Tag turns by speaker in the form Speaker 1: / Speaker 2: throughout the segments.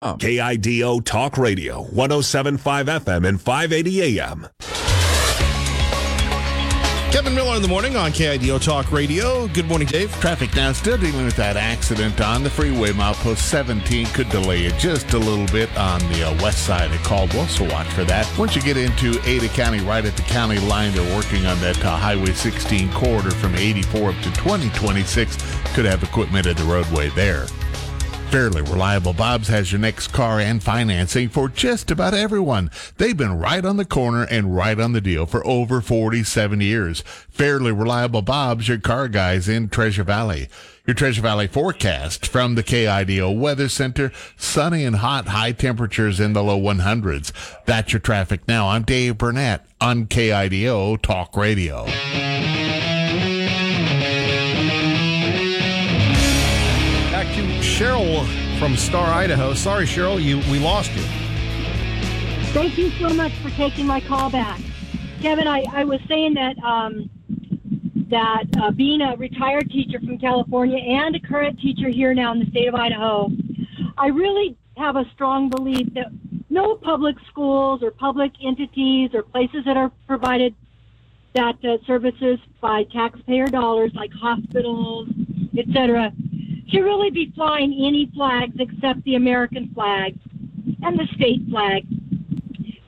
Speaker 1: KIDO Talk Radio, 1075 FM and 580 AM.
Speaker 2: Kevin Miller in the morning on KIDO Talk Radio. Good morning, Dave.
Speaker 3: Traffic now still dealing with that accident on the freeway. Milepost 17 could delay it just a little bit on the uh, west side of Caldwell, so watch for that. Once you get into Ada County, right at the county line, they're working on that uh, Highway 16 corridor from 84 up to 2026. Could have equipment at the roadway there. Fairly Reliable Bob's has your next car and financing for just about everyone. They've been right on the corner and right on the deal for over 47 years. Fairly Reliable Bob's, your car guys in Treasure Valley. Your Treasure Valley forecast from the KIDO Weather Center. Sunny and hot, high temperatures in the low 100s. That's your traffic now. I'm Dave Burnett on KIDO Talk Radio.
Speaker 2: Cheryl from Star, Idaho. Sorry, Cheryl, you we lost you.
Speaker 4: Thank you so much for taking my call back. Kevin, I, I was saying that um, that uh, being a retired teacher from California and a current teacher here now in the state of Idaho, I really have a strong belief that no public schools or public entities or places that are provided that uh, services by taxpayer dollars, like hospitals, etc., should really be flying any flags except the American flag and the state flag.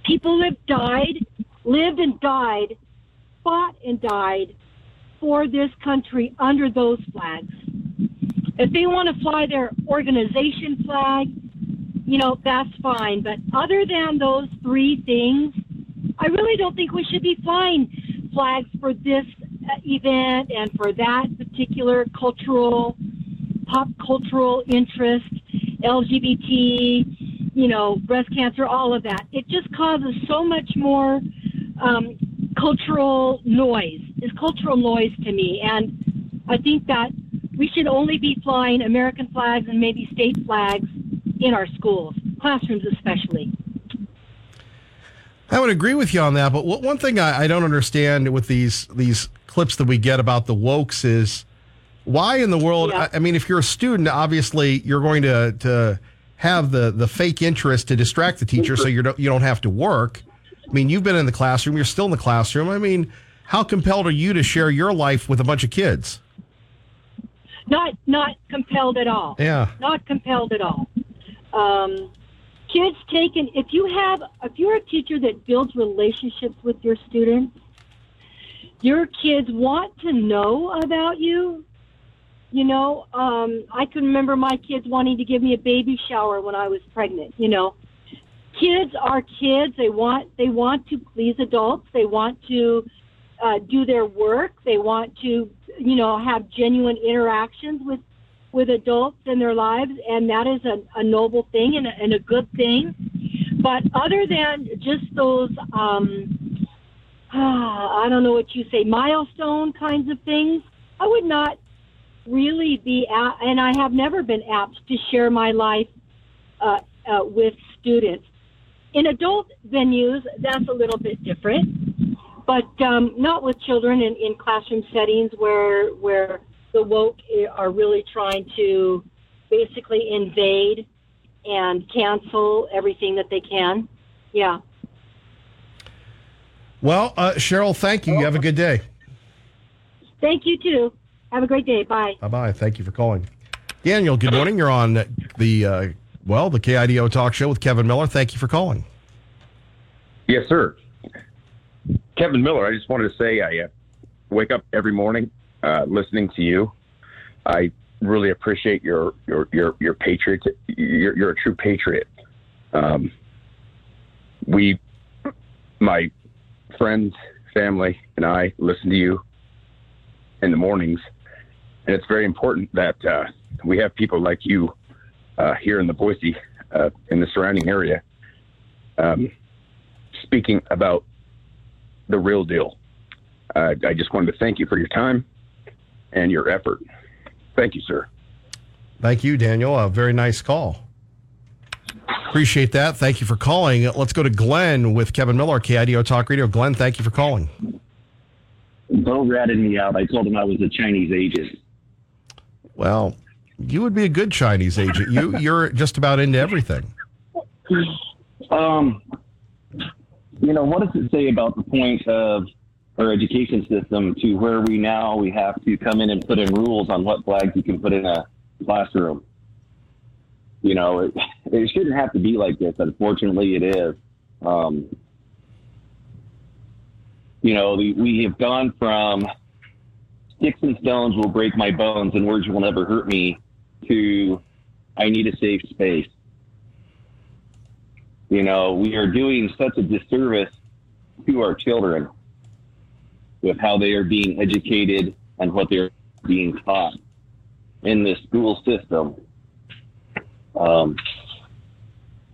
Speaker 4: People have died, lived and died, fought and died for this country under those flags. If they want to fly their organization flag, you know, that's fine. But other than those three things, I really don't think we should be flying flags for this event and for that particular cultural, pop cultural interest, LGBT, you know, breast cancer, all of that. It just causes so much more um, cultural noise. It's cultural noise to me. And I think that we should only be flying American flags and maybe state flags in our schools, classrooms especially.
Speaker 2: I would agree with you on that, but one thing I, I don't understand with these these clips that we get about the wokes is why in the world?
Speaker 4: Yeah.
Speaker 2: I, I mean, if you're a student, obviously you're going to to have the the fake interest to distract the teacher, so you don't you don't have to work. I mean, you've been in the classroom, you're still in the classroom. I mean, how compelled are you to share your life with a bunch of kids?
Speaker 4: Not not compelled at all.
Speaker 2: Yeah.
Speaker 4: Not compelled at all. Um, kids taken if you have if you're a teacher that builds relationships with your students, your kids want to know about you. You know, um, I can remember my kids wanting to give me a baby shower when I was pregnant. You know, kids are kids. They want they want to please adults. They want to uh, do their work. They want to, you know, have genuine interactions with with adults in their lives, and that is a, a noble thing and a, and a good thing. But other than just those, um, I don't know what you say, milestone kinds of things, I would not really be, a- and I have never been apt to share my life uh, uh, with students. In adult venues, that's a little bit different, but um, not with children in, in classroom settings where where the woke are really trying to basically invade and cancel everything that they can. Yeah.
Speaker 2: Well, uh, Cheryl, thank you. You have a good day.
Speaker 4: Thank you too. Have a great day. Bye.
Speaker 2: Bye bye. Thank you for calling. Daniel, good morning. You're on the, uh, well, the KIDO talk show with Kevin Miller. Thank you for calling.
Speaker 5: Yes, sir. Kevin Miller, I just wanted to say I uh, wake up every morning uh, listening to you. I really appreciate your your your your patriot. You're, you're a true patriot. Um, we, my friends, family, and I listen to you in the mornings, and it's very important that uh, we have people like you uh, here in the Boise, uh, in the surrounding area, um, speaking about the real deal. Uh, I just wanted to thank you for your time and your effort. Thank you, sir.
Speaker 2: Thank you, Daniel. A very nice call. Appreciate that. Thank you for calling. Let's go to Glenn with Kevin Miller, KIDO Talk Radio. Glenn, thank you for calling.
Speaker 6: Bo ratted me out. I told him I was a Chinese agent.
Speaker 2: Well, you would be a good Chinese agent. You you're just about into everything.
Speaker 6: Um, you know, what does it say about the point of our education system to where we now we have to come in and put in rules on what flags you can put in a classroom? You know, it, it shouldn't have to be like this. Unfortunately, it is. Um, you know, the, we have gone from sticks and stones will break my bones and words will never hurt me to I need a safe space. You know, we are doing such a disservice to our children with how they are being educated and what they're being taught in this school system. Um,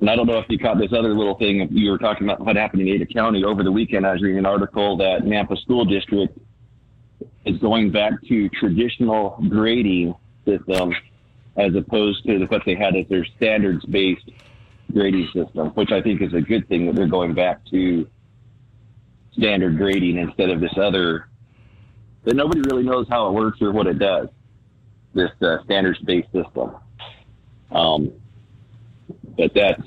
Speaker 6: and I don't know if you caught this other little thing. You were talking about what happened in Ada County over the weekend. I was reading an article that Nampa School District is going back to traditional grading system as opposed to what they had as their standards based grading system, which I think is a good thing that they're going back to standard grading instead of this other that nobody really knows how it works or what it does. This uh, standards based system. Um, but that's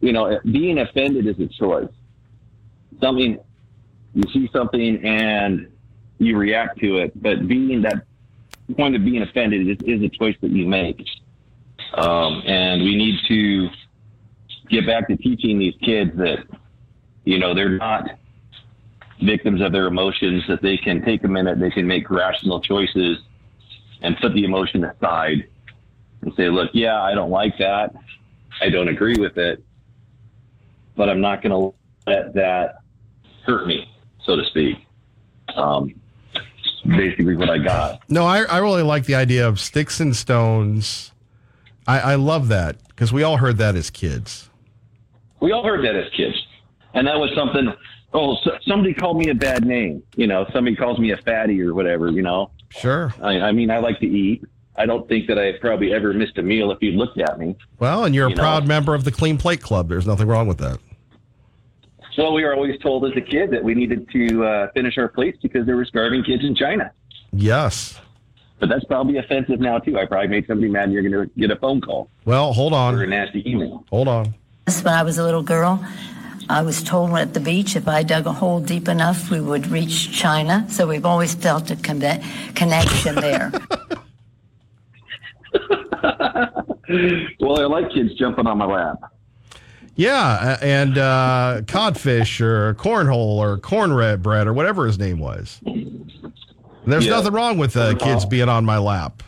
Speaker 6: you know being offended is a choice. Something you see something and you react to it, but being that point of being offended is, is a choice that you make. Um, and we need to get back to teaching these kids that, you know, they're not victims of their emotions, that they can take a minute, they can make rational choices and put the emotion aside and say, look, yeah, I don't like that. I don't agree with it, but I'm not going to let that hurt me, so to speak. Um, basically what I got.
Speaker 2: No, I, I really like the idea of sticks and stones. I, I love that because we all heard that as kids.
Speaker 6: We all heard that as kids. And that was something, oh, so, somebody called me a bad name. You know, somebody calls me a fatty or whatever, you know.
Speaker 2: Sure.
Speaker 6: I, I mean, I like to eat. I don't think that I probably ever missed a meal if you looked at me.
Speaker 2: Well, and you're
Speaker 6: You
Speaker 2: a proud
Speaker 6: know.
Speaker 2: member of the Clean Plate Club. There's nothing wrong with that.
Speaker 6: So we were always told as a kid that we needed to uh, finish our plates because there were starving kids in China.
Speaker 2: Yes.
Speaker 6: But that's probably offensive now too. I probably made somebody mad, and you're going to get a phone call
Speaker 2: Well, hold on.
Speaker 6: or a
Speaker 2: on.
Speaker 6: nasty email.
Speaker 2: Hold on.
Speaker 7: When I was a little girl, I was told at the beach if I dug a hole deep enough, we would reach China. So we've always felt a conne- connection there.
Speaker 6: Well, I like kids jumping on my lap.
Speaker 2: Yeah, and uh, codfish or cornhole or cornbread bread or whatever his name was. There's
Speaker 6: Yeah.
Speaker 2: nothing wrong with uh, kids being on my lap.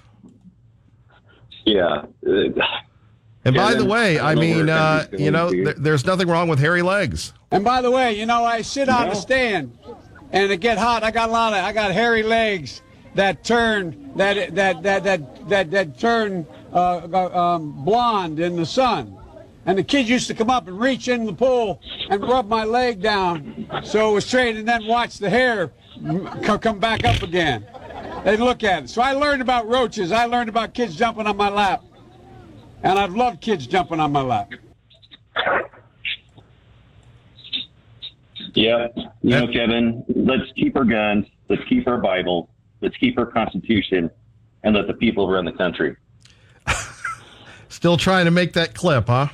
Speaker 6: Yeah.
Speaker 2: And by
Speaker 6: Kevin,
Speaker 2: the way,
Speaker 6: I
Speaker 2: I mean, uh, you know,
Speaker 6: going
Speaker 2: there, there's nothing wrong with hairy legs.
Speaker 8: And by the way, you know, I sit on
Speaker 6: No.
Speaker 8: the stand, and it get hot. I got a lot of, I got hairy legs that turn, that that that that that that turn uh, um, blonde in the sun. And the kids used to come up and reach in the pool and rub my leg down so it was straight, and then watch the hair come back up again. They'd look at it. So I learned about roaches. I learned about kids jumping on my lap, and I've loved kids jumping on my lap.
Speaker 6: Yeah. You know, Kevin, let's keep our guns. Let's keep our Bible. Let's keep our Constitution and let the people run the country.
Speaker 2: Still trying to make that clip, huh?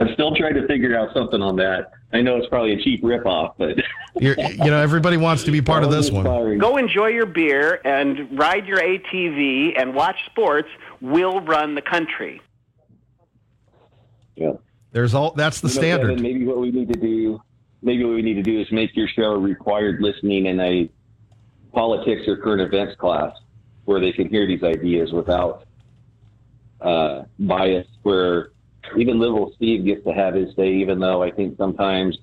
Speaker 6: I'm still trying to figure out something on that. I know it's probably a cheap ripoff, but
Speaker 2: You're, you know, everybody wants to be part of this one.
Speaker 9: Go enjoy your beer and ride your ATV and watch sports. We'll run the country.
Speaker 6: Yeah.
Speaker 2: There's all that's the
Speaker 6: You know,
Speaker 2: standard.
Speaker 6: Kevin, maybe what we need to do, maybe what we need to do is make your show required listening in a politics or current events class where they can hear these ideas without uh, bias. Where even little Steve gets to have his say, even though I think sometimes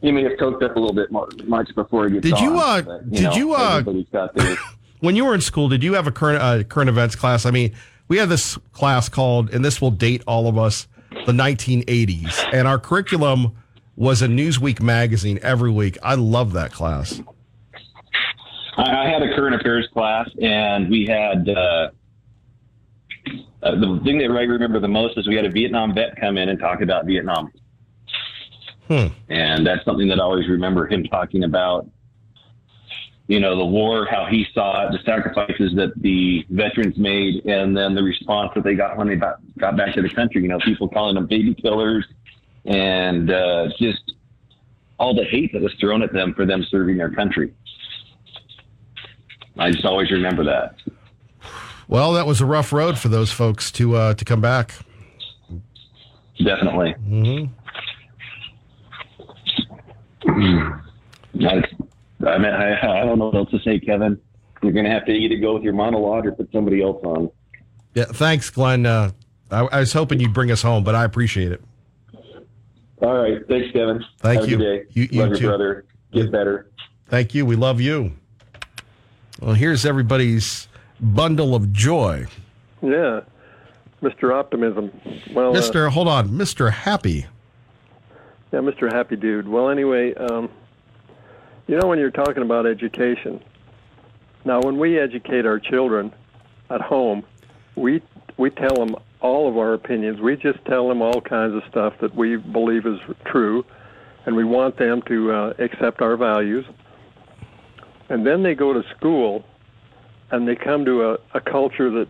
Speaker 6: he may have coked up a little bit more, much before he gets
Speaker 2: Did you,
Speaker 6: on,
Speaker 2: uh,
Speaker 6: but,
Speaker 2: did
Speaker 6: know,
Speaker 2: you, uh, when you were in school, did you have a current uh, current events class? I mean, we had this class called, and this will date all of us, the 1980s, and our curriculum was a Newsweek magazine every week. I love that class.
Speaker 6: I, I had a current affairs class, and we had uh, uh, the thing that I remember the most is we had a Vietnam vet come in and talk about Vietnam,
Speaker 2: Hmm.
Speaker 6: and that's something that I always remember him talking about you know, the war, how he saw it, the sacrifices that the veterans made, and then the response that they got when they got, got back to the country. You know, people calling them baby killers and uh, just all the hate that was thrown at them for them serving their country. I just always remember that.
Speaker 2: Well, that was a rough road for those folks to uh, to come back.
Speaker 6: Definitely.
Speaker 2: Mm-hmm.
Speaker 6: I, I mean, I, I don't know what else to say, Kevin. You're going to have to either go with your monologue or put somebody else on.
Speaker 2: Yeah, thanks, Glenn. Uh, I, I was hoping you'd bring us home, but I appreciate it.
Speaker 6: All right. Thanks, Kevin.
Speaker 2: Thank
Speaker 6: Have
Speaker 2: you.
Speaker 6: A good day.
Speaker 2: You- you
Speaker 6: Love your
Speaker 2: too.
Speaker 6: brother. Get better.
Speaker 2: Thank you. We love you. Well, here's everybody's bundle of joy.
Speaker 10: Yeah, Mr. Optimism. Well, uh,
Speaker 2: Mr. Hold on, Mr. Happy.
Speaker 10: yeah, Mr. Happy Dude. Well, anyway, um, you know when you're talking about education. Now, when we educate our children at home, we we tell them all of our opinions. We just tell them all kinds of stuff that we believe is true, and we want them to uh, accept our values. And then they go to school, and they come to a, a culture that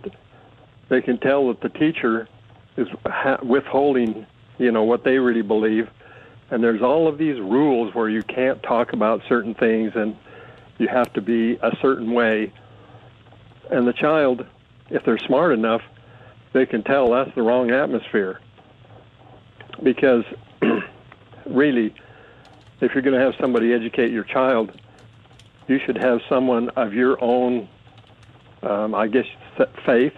Speaker 10: they can tell that the teacher is ha- withholding, you know, what they really believe. And there's all of these rules where you can't talk about certain things and you have to be a certain way. And the child, if they're smart enough, they can tell that's the wrong atmosphere. Because really, if you're going to have somebody educate your child, you should have someone of your own, um, I guess, faith,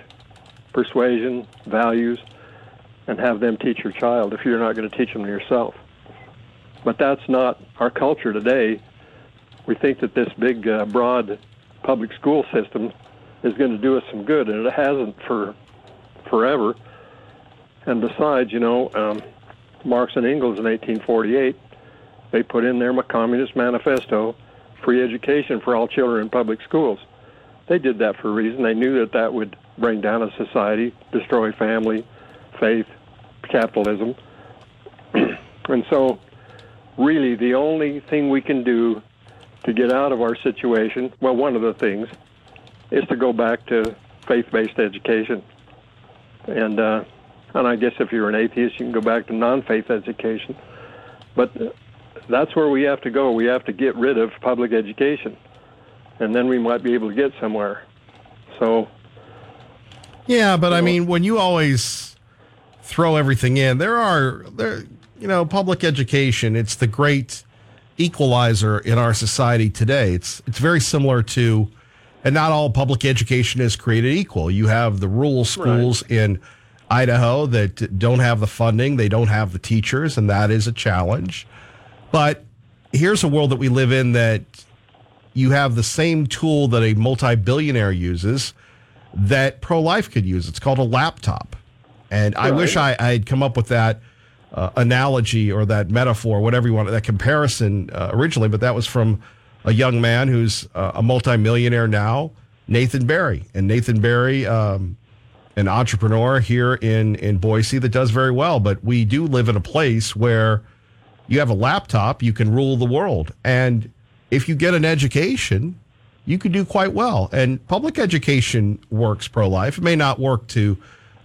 Speaker 10: persuasion, values, and have them teach your child if you're not going to teach them yourself. But that's not our culture today. We think that this big, uh, broad public school system is going to do us some good, and it hasn't for forever. And besides, you know, um, Marx and Engels in 1848, they put in their Communist Manifesto, free education for all children in public schools. They did that for a reason. They knew that that would bring down a society, destroy family, faith, capitalism. and so, really, the only thing we can do to get out of our situation, well, one of the things, is to go back to faith-based education. And uh, and I guess if you're an atheist, you can go back to non-faith education. But uh, that's where we have to go. We have to get rid of public education, and then we might be able to get somewhere. So
Speaker 2: Yeah, but I mean, when you always throw everything in, there are there, you know, public education. It's the great equalizer in our society today. It's it's very similar to, and not all public education is created equal. You have the rural schools in Idaho that don't have the funding, they don't have the teachers, and that is a challenge. But here's a world that we live in that you have the same tool that a multi-billionaire uses that pro-life could use. It's called a laptop. And I wish I, I had come up with that uh, analogy or that metaphor, whatever you want, that comparison uh, originally, but that was from a young man who's uh, a multimillionaire now, Nathan Barry. And Nathan Barry, um, an entrepreneur here in, in Boise that does very well. But we do live in a place where you have a laptop, you can rule the world. And if you get an education, you can do quite well. And public education works pro life. It may not work to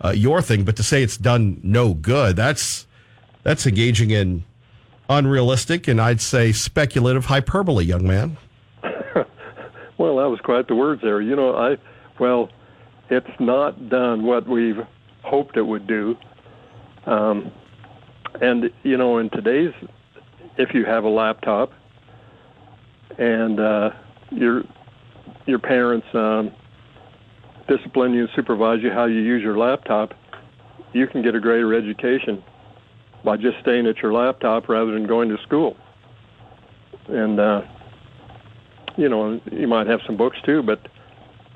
Speaker 2: uh, your thing, but to say it's done no good, that's that's engaging in unrealistic and I'd say speculative hyperbole, young man.
Speaker 10: Well, that was quite the words there. You know, I well, it's not done what we've hoped it would do. Um, and you know, in today's, if you have a laptop, and uh, your your parents um, discipline you, and supervise you how you use your laptop, you can get a greater education by just staying at your laptop rather than going to school. And uh, you know, you might have some books too, but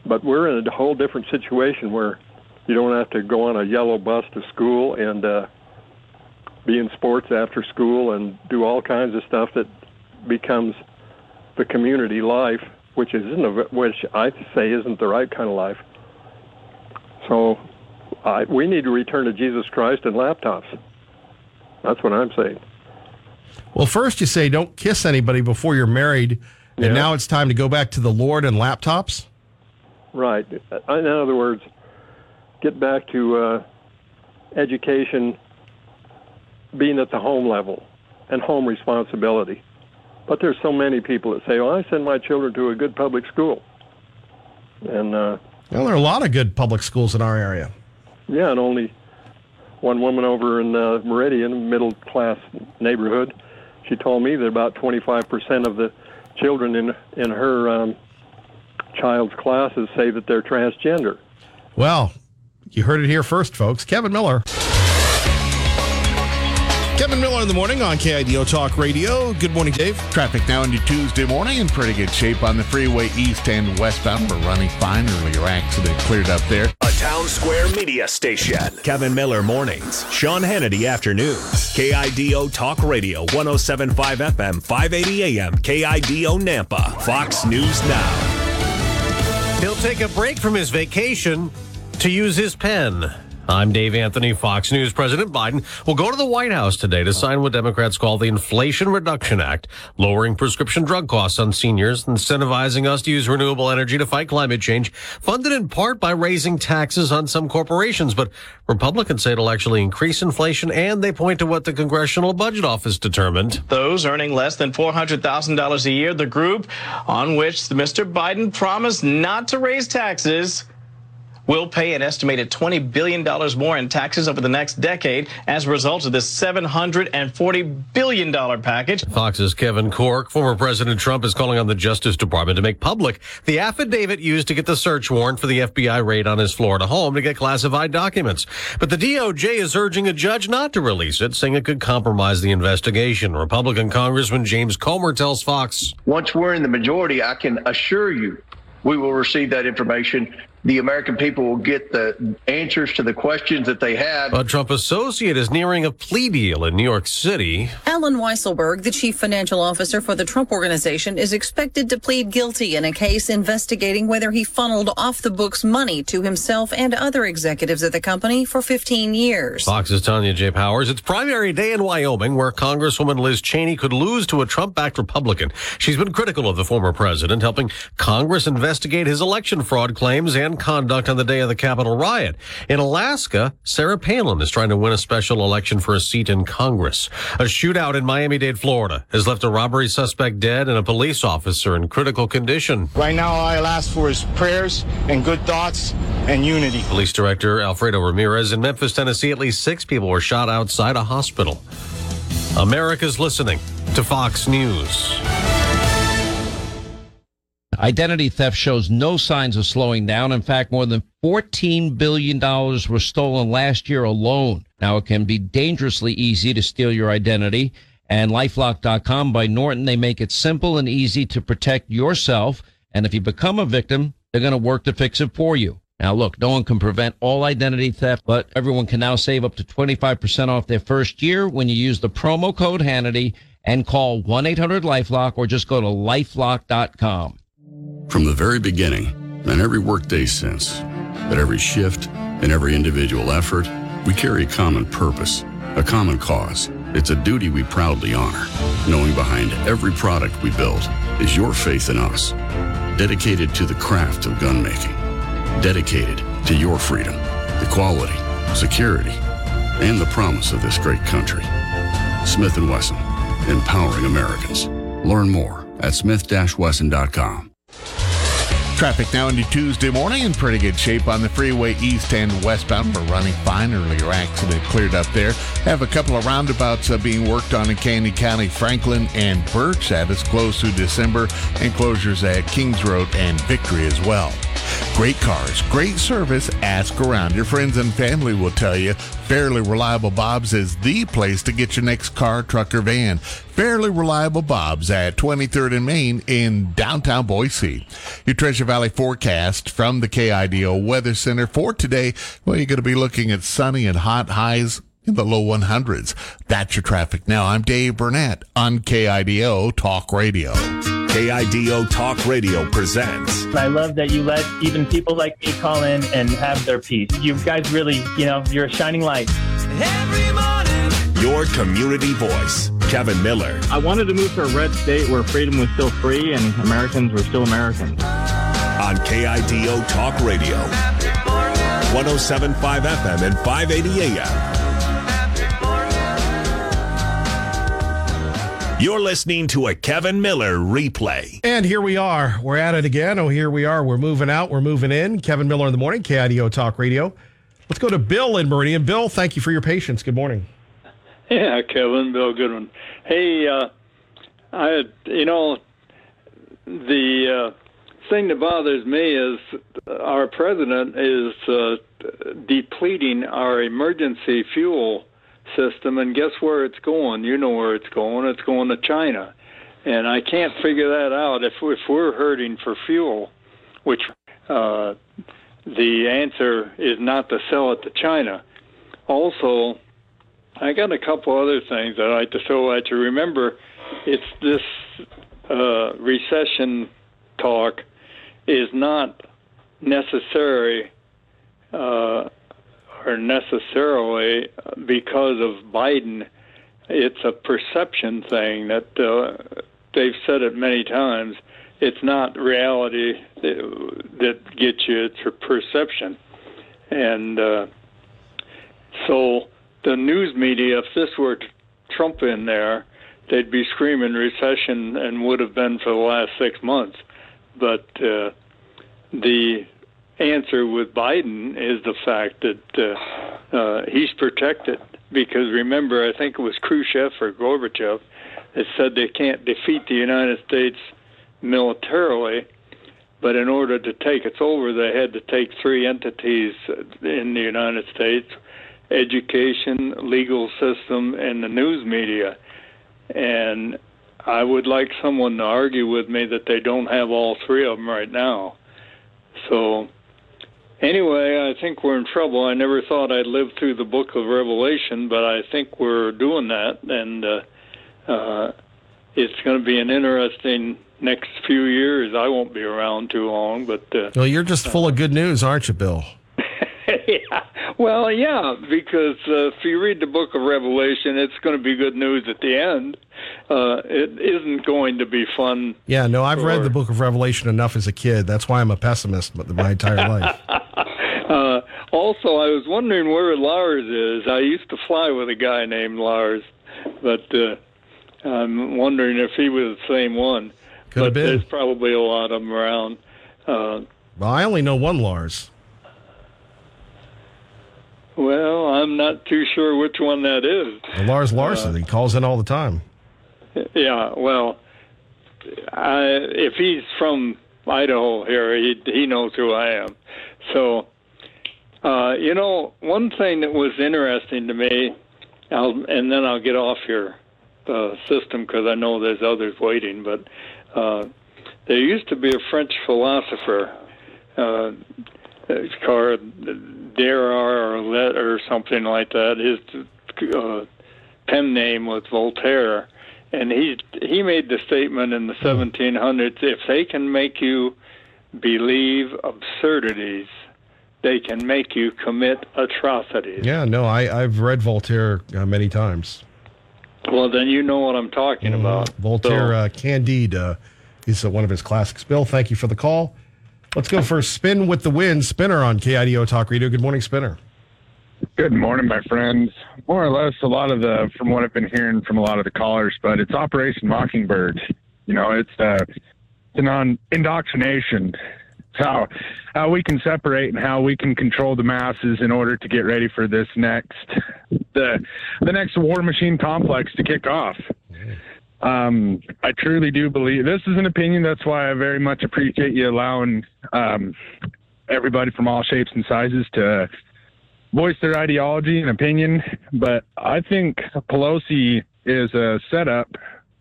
Speaker 10: but we're in a whole different situation where you don't have to go on a yellow bus to school and uh, be in sports after school and do all kinds of stuff that becomes the community life, which isn't a, which I say isn't the right kind of life. So I, we need to return to Jesus Christ and laptops. That's what I'm saying.
Speaker 2: Well, first you say don't kiss anybody before you're married, And
Speaker 10: Yeah.
Speaker 2: now it's time to go back to the Lord and laptops?
Speaker 10: Right. In other words, get back to uh, education being at the home level and home responsibility. But there's so many people that say, "Well, I send my children to a good public school," and uh,
Speaker 2: Well, there are a lot of good public schools in our area.
Speaker 10: yeah, and only one woman over in uh, Meridian, middle class neighborhood, she told me that about 25% of the children in in her um, child's classes say that they're transgender.
Speaker 2: Well, you heard it here first, folks. Kevin Miller. Kevin Miller in the morning on KIDO Talk Radio. Good morning, Dave.
Speaker 3: Traffic now into Tuesday morning in pretty good shape on the freeway east and westbound. We're running fine. Earlier accident cleared up there.
Speaker 1: A Townsquare Media station. Kevin Miller mornings. Sean Hannity afternoons. KIDO Talk Radio 1075 FM 580 AM. KIDO Nampa. Fox News Now.
Speaker 11: He'll take a break from his vacation to use his pen. I'm Dave Anthony, Fox News. President Biden will go to the White House today to sign what Democrats call the Inflation Reduction Act, lowering prescription drug costs on seniors, incentivizing us to use renewable energy to fight climate change, funded in part by raising taxes on some corporations. But Republicans say it'll actually increase inflation, and they point to what the Congressional Budget Office determined.
Speaker 12: Those earning less than $400,000 a year, the group on which Mr. Biden promised not to raise taxes will pay an estimated $20 billion more in taxes over the next decade as a result of this $740 billion package.
Speaker 11: Fox's Kevin Corke, former President Trump, is calling on the Justice Department to make public the affidavit used to get the search warrant for the FBI raid on his Florida home to get classified documents. But the DOJ is urging a judge not to release it, saying it could compromise the investigation. Republican Congressman James Comer tells Fox.
Speaker 13: Once we're in the majority, I can assure you we will receive that information. The American people will get the answers to the questions that they have.
Speaker 11: A Trump associate is nearing a plea deal in New York City.
Speaker 14: Allen Weisselberg, the chief financial officer for the Trump Organization, is expected to plead guilty in a case investigating whether he funneled off the books money to himself and other executives at the company for 15 years.
Speaker 11: Fox's Tanya J. Powers. It's primary day in Wyoming where Congresswoman Liz Cheney could lose to a Trump backed Republican. She's been critical of the former president, helping Congress investigate his election fraud claims and conduct on the day of the Capitol riot. In Alaska, Sarah Palin is trying to win a special election for a seat in Congress. A shootout in Miami-Dade, Florida has left a robbery suspect dead and a police officer in critical condition.
Speaker 15: Right now, all I'll ask for is prayers and good thoughts and unity.
Speaker 11: Police Director Alfredo Ramirez in Memphis, Tennessee, at least six people were shot outside a hospital. America's listening to Fox News.
Speaker 16: Identity theft shows no signs of slowing down. In fact, more than $14 billion were stolen last year alone. Now, it can be dangerously easy to steal your identity. And lifelock.com by Norton, they make it simple and easy to protect yourself. And if you become a victim, they're going to work to fix it for you. Now, look, no one can prevent all identity theft, but everyone can now save up to 25% off their first year when you use the promo code Hannity and call 1-800-LifeLock or just go to lifelock.com.
Speaker 17: From the very beginning, and every workday since, at every shift and every individual effort, we carry a common purpose, a common cause. It's a duty we proudly honor, knowing behind every product we build is your faith in us, dedicated to the craft of gun making, dedicated to your freedom, equality, security, and the promise of this great country. Smith & Wesson, empowering Americans. Learn more at smith-wesson.com.
Speaker 3: Traffic now into Tuesday morning in pretty good shape on the freeway east and westbound. We're running fine. Earlier accident cleared up there. Have a couple of roundabouts uh, being worked on in Canyon County, Franklin and Birch. That is closed through December. And closures at Kings Road and Victory as well. Great cars, great service. Ask around. Your friends and family will tell you Fairly Reliable Bob's is the place to get your next car, truck, or van. Fairly Reliable Bob's at 23rd and Main in downtown Boise. Your Treasure Valley forecast from the KIDO Weather Center for today. Well, you're going to be looking at sunny and hot highs in the low 100s. That's your traffic now. I'm Dave Burnett on KIDO Talk Radio.
Speaker 1: KIDO Talk Radio presents.
Speaker 18: I love that you let even people like me call in and have their piece. You guys really, you know, you're a shining light.
Speaker 1: Your community voice. Kevin Miller.
Speaker 18: I wanted to move to a red state where freedom was still free and Americans were still Americans.
Speaker 1: On KIDO Talk Radio. 1075 FM and 580 AM. You're listening to a Kevin Miller replay.
Speaker 2: And here we are. We're at it again. Oh, here we are. We're moving out. We're moving in. Kevin Miller in the morning, KIDO Talk Radio. Let's go to Bill in Meridian. Bill, thank you for your patience. Good morning.
Speaker 19: Yeah, Kevin, Bill Goodwin. Hey, uh, I, you know, the uh, thing that bothers me is our president is uh, depleting our emergency fuel system, and guess where it's going? You know where it's going. It's going to China, and I can't figure that out. If if we're hurting for fuel, which uh, the answer is not to sell it to China. Also, I got a couple other things that I like to throw at you. Remember, it's this uh, recession talk is not necessary uh, or necessarily because of Biden. It's a perception thing that uh, they've said it many times. It's not reality that, that gets you; it's a perception, and uh, so the news media, if this were Trump in there, they'd be screaming recession and would have been for the last six months. But uh, the answer with Biden is the fact that uh, uh, he's protected because remember, I think it was Khrushchev or Gorbachev that said they can't defeat the United States militarily, but in order to take us over, they had to take three entities in the United States education, legal system, and the news media. And I would like someone to argue with me that they don't have all three of them right now. So, anyway, I think we're in trouble. I never thought I'd live through the book of Revelation, but I think we're doing that. And uh, uh, it's going to be an interesting next few years. I won't be around too long, but. Uh,
Speaker 2: well, you're just full of good news, aren't you, Bill?
Speaker 19: yeah. Well, yeah, because uh, if you read the book of Revelation, it's going to be good news at the end. Uh, it isn't going to be fun.
Speaker 2: Yeah, no, I've for... read the book of Revelation enough as a kid. That's why I'm a pessimist my entire life.
Speaker 19: uh, also, I was wondering where Lars is. I used to fly with a guy named Lars, but uh, I'm wondering if he was the same one.
Speaker 2: Could
Speaker 19: but
Speaker 2: have been.
Speaker 19: There's probably a lot of them around. Uh,
Speaker 2: well, I only know one Lars.
Speaker 19: Well, I'm not too sure which one that is.
Speaker 2: Well, Lars Larson. Uh, he calls in all the time.
Speaker 19: Yeah, well, I, if he's from Idaho here, he he knows who I am. So, uh, you know, one thing that was interesting to me, I'll, and then I'll get off your uh, system because I know there's others waiting. But uh, there used to be a French philosopher. Uh, it's called Derard or something like that. His uh, pen name was Voltaire, and he he made the statement in the 1700s: if they can make you believe absurdities, they can make you commit atrocities.
Speaker 2: Yeah, no, I I've read Voltaire uh, many times.
Speaker 19: Well, then you know what I'm talking mm, about.
Speaker 2: Voltaire, so, uh, Candide, uh, is uh, one of his classics. Bill, thank you for the call. Let's go for a Spin with the Wind. Spinner on KIDO Talk Radio. Good morning, Spinner.
Speaker 20: Good morning, my friends. More or less, a lot of the, from what I've been hearing from a lot of the callers, but it's Operation Mockingbird. You know, it's, uh, it's an on indoctrination. How, how we can separate and how we can control the masses in order to get ready for this next, the, the next war machine complex to kick off. Um, I truly do believe this is an opinion. That's why I very much appreciate you allowing um, everybody from all shapes and sizes to voice their ideology and opinion. But I think Pelosi is a setup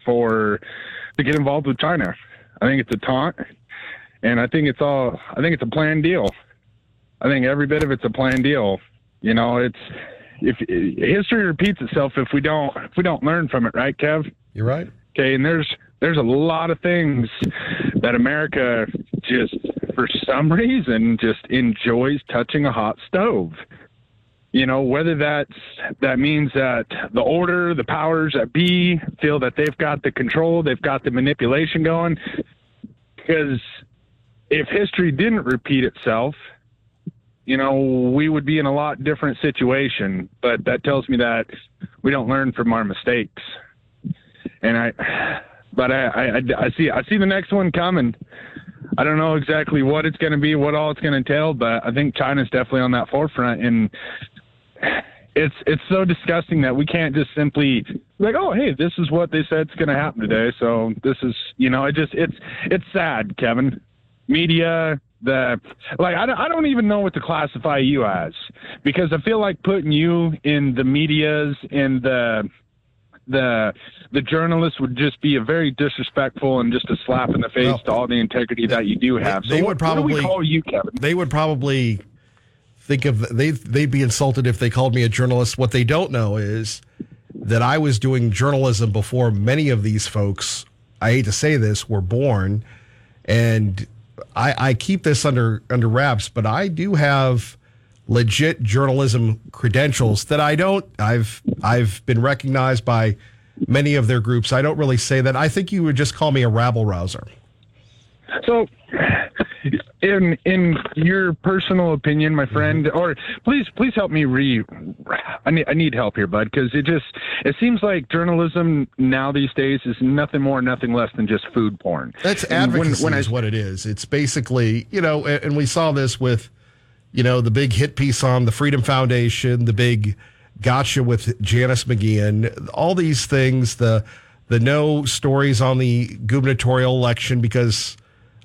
Speaker 20: for to get involved with China. I think it's a taunt, and I think it's all. I think it's a planned deal. I think every bit of it's a planned deal. You know, it's if history repeats itself if we don't if we don't learn from it, right, Kev?
Speaker 2: You're right.
Speaker 20: Okay, and there's there's a lot of things that America just for some reason just enjoys touching a hot stove. You know, whether that's that means that the order, the powers that be feel that they've got the control, they've got the manipulation going. Because if history didn't repeat itself, you know, we would be in a lot different situation. But that tells me that we don't learn from our mistakes. And I, but I, I, I see, I see the next one coming. I don't know exactly what it's going to be, what all it's going to entail, but I think China's definitely on that forefront. And it's it's so disgusting that we can't just simply like, oh, hey, this is what they said is going to happen today. So this is, you know, it just it's it's sad, Kevin. Media, the like I don't, I don't even know what to classify you as because I feel like putting you in the medias in the the the journalists would just be a very disrespectful and just a slap in the face
Speaker 2: Well,
Speaker 20: to all the integrity that you do have.
Speaker 2: they
Speaker 20: so
Speaker 2: would
Speaker 20: what do
Speaker 2: probably
Speaker 20: call you, Kevin?
Speaker 2: They would probably think of they they'd be insulted if they called me a journalist. What they don't know is that I was doing journalism before many of these folks. I hate to say this, were born, and I, I keep this under under wraps. But I do have legit journalism credentials that I don't. I've I've been recognized by many of their groups. I don't really say that. I think you would just call me a rabble rouser.
Speaker 20: So, in in your personal opinion, my friend, or please please help me re. I need I need help here, bud, because it just it seems like journalism now these days is nothing more, nothing less than just food porn.
Speaker 2: That's advocacy
Speaker 20: when, when I
Speaker 2: is what it is. It's basically, you know, and and we saw this with, you know, the big hit piece on the Freedom Foundation, the big gotcha with Janice McGeachin, all these things, the the no stories on the gubernatorial election because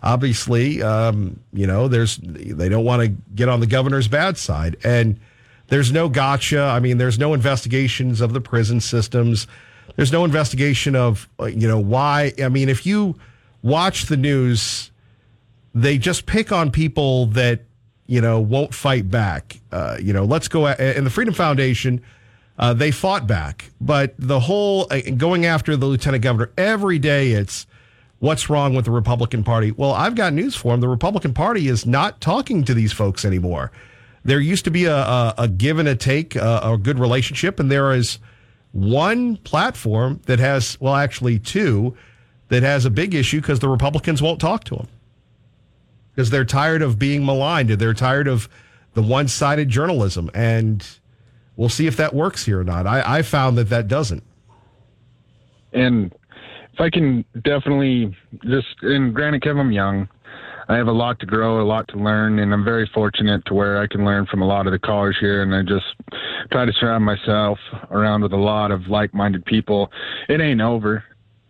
Speaker 2: obviously, um, you know, there's they don't want to get on the governor's bad side, and there's no gotcha. I mean, there's no investigations of the prison systems. There's no investigation of uh, you know why. I mean, if you watch the news, they just pick on people that you know won't fight back. Uh, you know, let's go. a- And the Freedom Foundation, uh, they fought back, but the whole uh, going after the lieutenant governor every day, it's what's wrong with the Republican Party. Well, I've got news for them. The Republican Party is not talking to these folks anymore. There used to be a, a, a give and a take, a, a good relationship, and there is one platform that has, well, actually two, that has a big issue because the Republicans won't talk to them because they're tired of being maligned. They're tired of the one sided journalism. And we'll see if that works here or not. I, I found that that doesn't.
Speaker 20: and if I can definitely just and granted, Kevin, I'm young. I have a lot to grow, a lot to learn, and I'm very fortunate to where I can learn from a lot of the callers here. And I just try to surround myself around with a lot of like-minded people. It ain't over.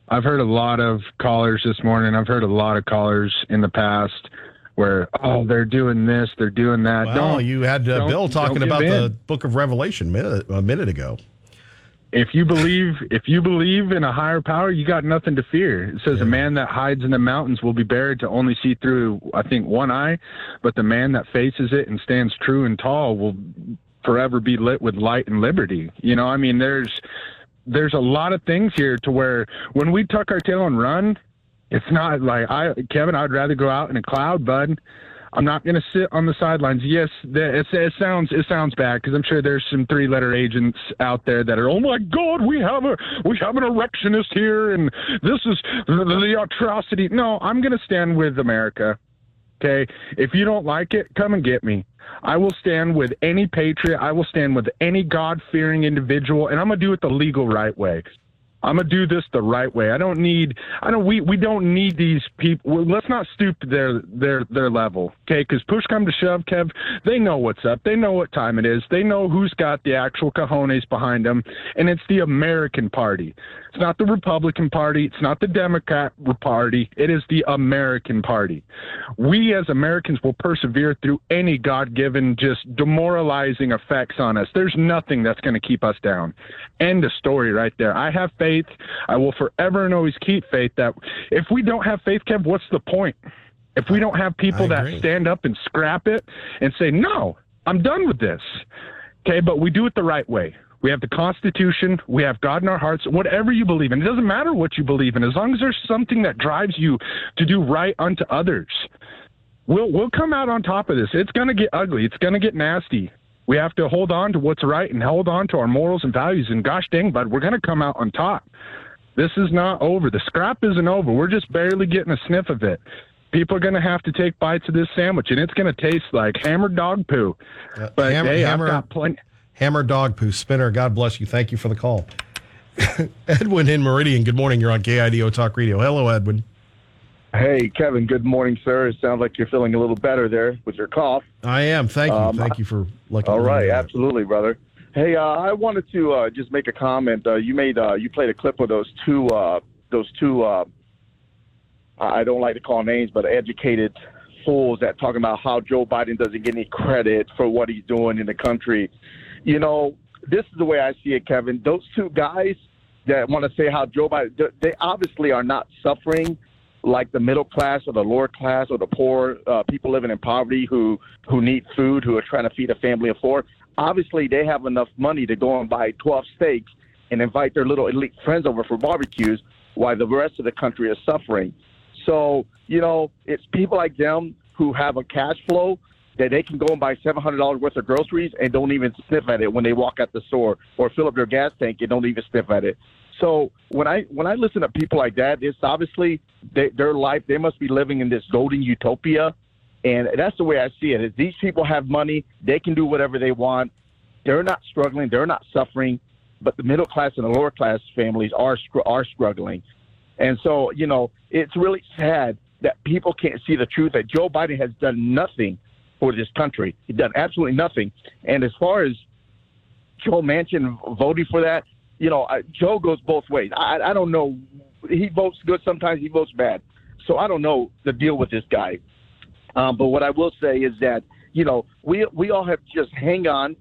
Speaker 20: I've heard a lot of callers this morning. I've heard a lot of callers in the past where oh they're doing this, they're doing that.
Speaker 2: Well,
Speaker 20: don't
Speaker 2: you had uh, Bill talking about
Speaker 20: in.
Speaker 2: the Book of Revelation minute, a minute ago.
Speaker 20: If you believe if you believe in a higher power, you got nothing to fear. It says a man that hides in the mountains will be buried to only see through I think one eye, but the man that faces it and stands true and tall will forever be lit with light and liberty. You know, I mean there's there's a lot of things here to where when we tuck our tail and run, it's not like I Kevin, I'd rather go out in a cloud, bud. I'm not going to sit on the sidelines. Yes, the, it, it sounds it sounds bad because I'm sure there's some three letter agents out there that are, oh my God, we have a we have an erectionist here, and this is the, the atrocity. No, I'm going to stand with America. Okay, if you don't like it, come and get me. I will stand with any patriot. I will stand with any God fearing individual, and I'm gonna do it the legal right way. I'm gonna do this the right way. I don't need. I don't. We we don't need these people. Let's not stoop to their their their level. Okay, because push come to shove, Kev. They know what's up. They know what time it is. They know who's got the actual cojones behind them, and it's the American Party. It's not the Republican Party. It's not the Democrat Party. It is the American Party. We as Americans will persevere through any God given, just demoralizing effects on us. There's nothing that's going to keep us down. End of story right there. I have faith. I will forever and always keep faith that if we don't have faith, Kev, what's the point? If we don't have people that stand up and scrap it and say, no, I'm done with this. Okay, but we do it the right way. We have the Constitution. We have God in our hearts. Whatever you believe in, it doesn't matter what you believe in, as long as there's something that drives you to do right unto others. We'll we'll come out on top of this. It's gonna get ugly. It's gonna get nasty. We have to hold on to what's right and hold on to our morals and values. And gosh dang, bud, we're going to come out on top. This is not over. The scrap isn't over. We're just barely getting a sniff of it. People are going to have to take bites of this sandwich, and it's going to taste like hammered dog poo. but
Speaker 2: hammer,
Speaker 20: hey,
Speaker 2: hammer,
Speaker 20: I've got plenty.
Speaker 2: Hammer dog poo spinner. God bless you. Thank you for the call. Edwin in Meridian. Good morning. You're on KIDO Talk Radio. Hello, Edwin.
Speaker 21: Hey, Kevin. Good morning, sir. It sounds like you're feeling a little better there with your cough.
Speaker 2: I am. Thank you.
Speaker 21: Um,
Speaker 2: Thank you for looking.
Speaker 21: All right, absolutely, brother. Hey, uh, I wanted to uh, just make a comment. Uh, you made uh, you played a clip of those two uh, those two. Uh, I don't like to call names, but educated fools that talking about how Joe Biden doesn't get any credit for what he's doing in the country. You know, this is the way I see it, Kevin. Those two guys that want to say how Joe Biden, they obviously are not suffering like the middle class or the lower class or the poor uh, people living in poverty who who need food, who are trying to feed a family of four. Obviously, they have enough money to go and buy 12 steaks and invite their little elite friends over for barbecues, while the rest of the country is suffering. So you know, it's people like them who have a cash flow that they can go and buy seven hundred dollars worth of groceries and don't even sniff at it when they walk out the store, or fill up their gas tank and don't even sniff at it. So when I when I listen to people like that, it's obviously they, their life. They must be living in this golden utopia, and that's the way I see it. Is these people have money, they can do whatever they want. They're not struggling. They're not suffering. But the middle class and the lower class families are are struggling, and so you know it's really sad that people can't see the truth that Joe Biden has done nothing for this country. He's done absolutely nothing. And as far as Joe Manchin voting for that, you know, I, Joe goes both ways. I, I don't know. He votes good sometimes. He votes bad. So I don't know the deal with this guy. Um, but what I will say is that you know we we all have just hang on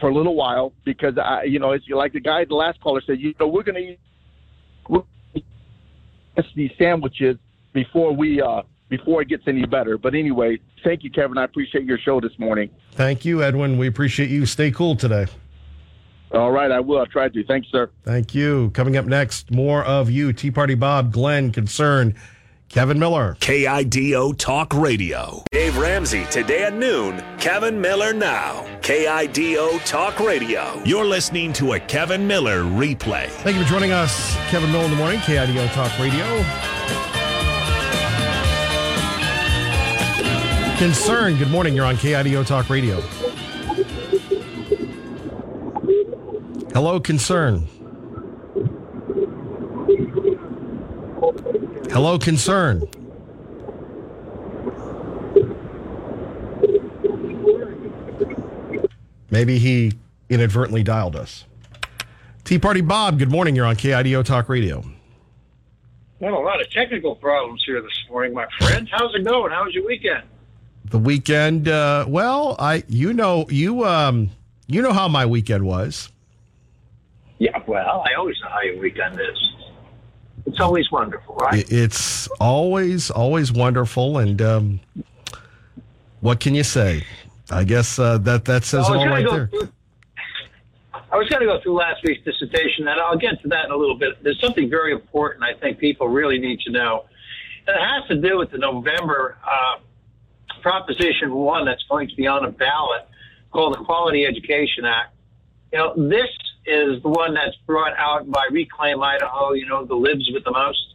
Speaker 21: for a little while because I you know it's like the guy the last caller said you know we're to eat we'll eat these sandwiches before we uh before it gets any better. But anyway, thank you, Kevin. I appreciate your show this morning.
Speaker 2: Thank you, Edwin. We appreciate you. Stay cool today.
Speaker 21: All right, I will. I tried to. Thanks, sir.
Speaker 2: Thank you. Coming up next, more of you. Tea Party Bob, Glenn, Concern, Kevin Miller.
Speaker 1: KIDO Talk Radio. Dave Ramsey today at noon. Kevin Miller now. KIDO Talk Radio. You're listening to a Kevin Miller replay.
Speaker 2: Thank you for joining us. Kevin Miller in the morning, KIDO Talk Radio. Concern, good morning. You're on KIDO Talk Radio. Hello, Concern. Hello, Concern. Maybe he inadvertently dialed us. Tea Party Bob, good morning. You're on KIDO Talk Radio.
Speaker 22: Well, a lot of technical problems here this morning, my friend. How's it going? How was your weekend?
Speaker 2: The weekend, uh, well, I you know you um you know how my weekend was.
Speaker 22: Yeah, well, I always know how your weekend is. It's always wonderful, right?
Speaker 2: It's always always wonderful, and um, what can you say? I guess uh, that that says
Speaker 22: Well,
Speaker 2: it all right there.
Speaker 22: through- I was going to go through last week's dissertation, and I'll get to that in a little bit. There's something very important I think people really need to know. And it has to do with the November uh, Proposition 1 that's going to be on a ballot called the Quality Education Act. You know, this is the one that's brought out by Reclaim Idaho, you know, the libs with the most.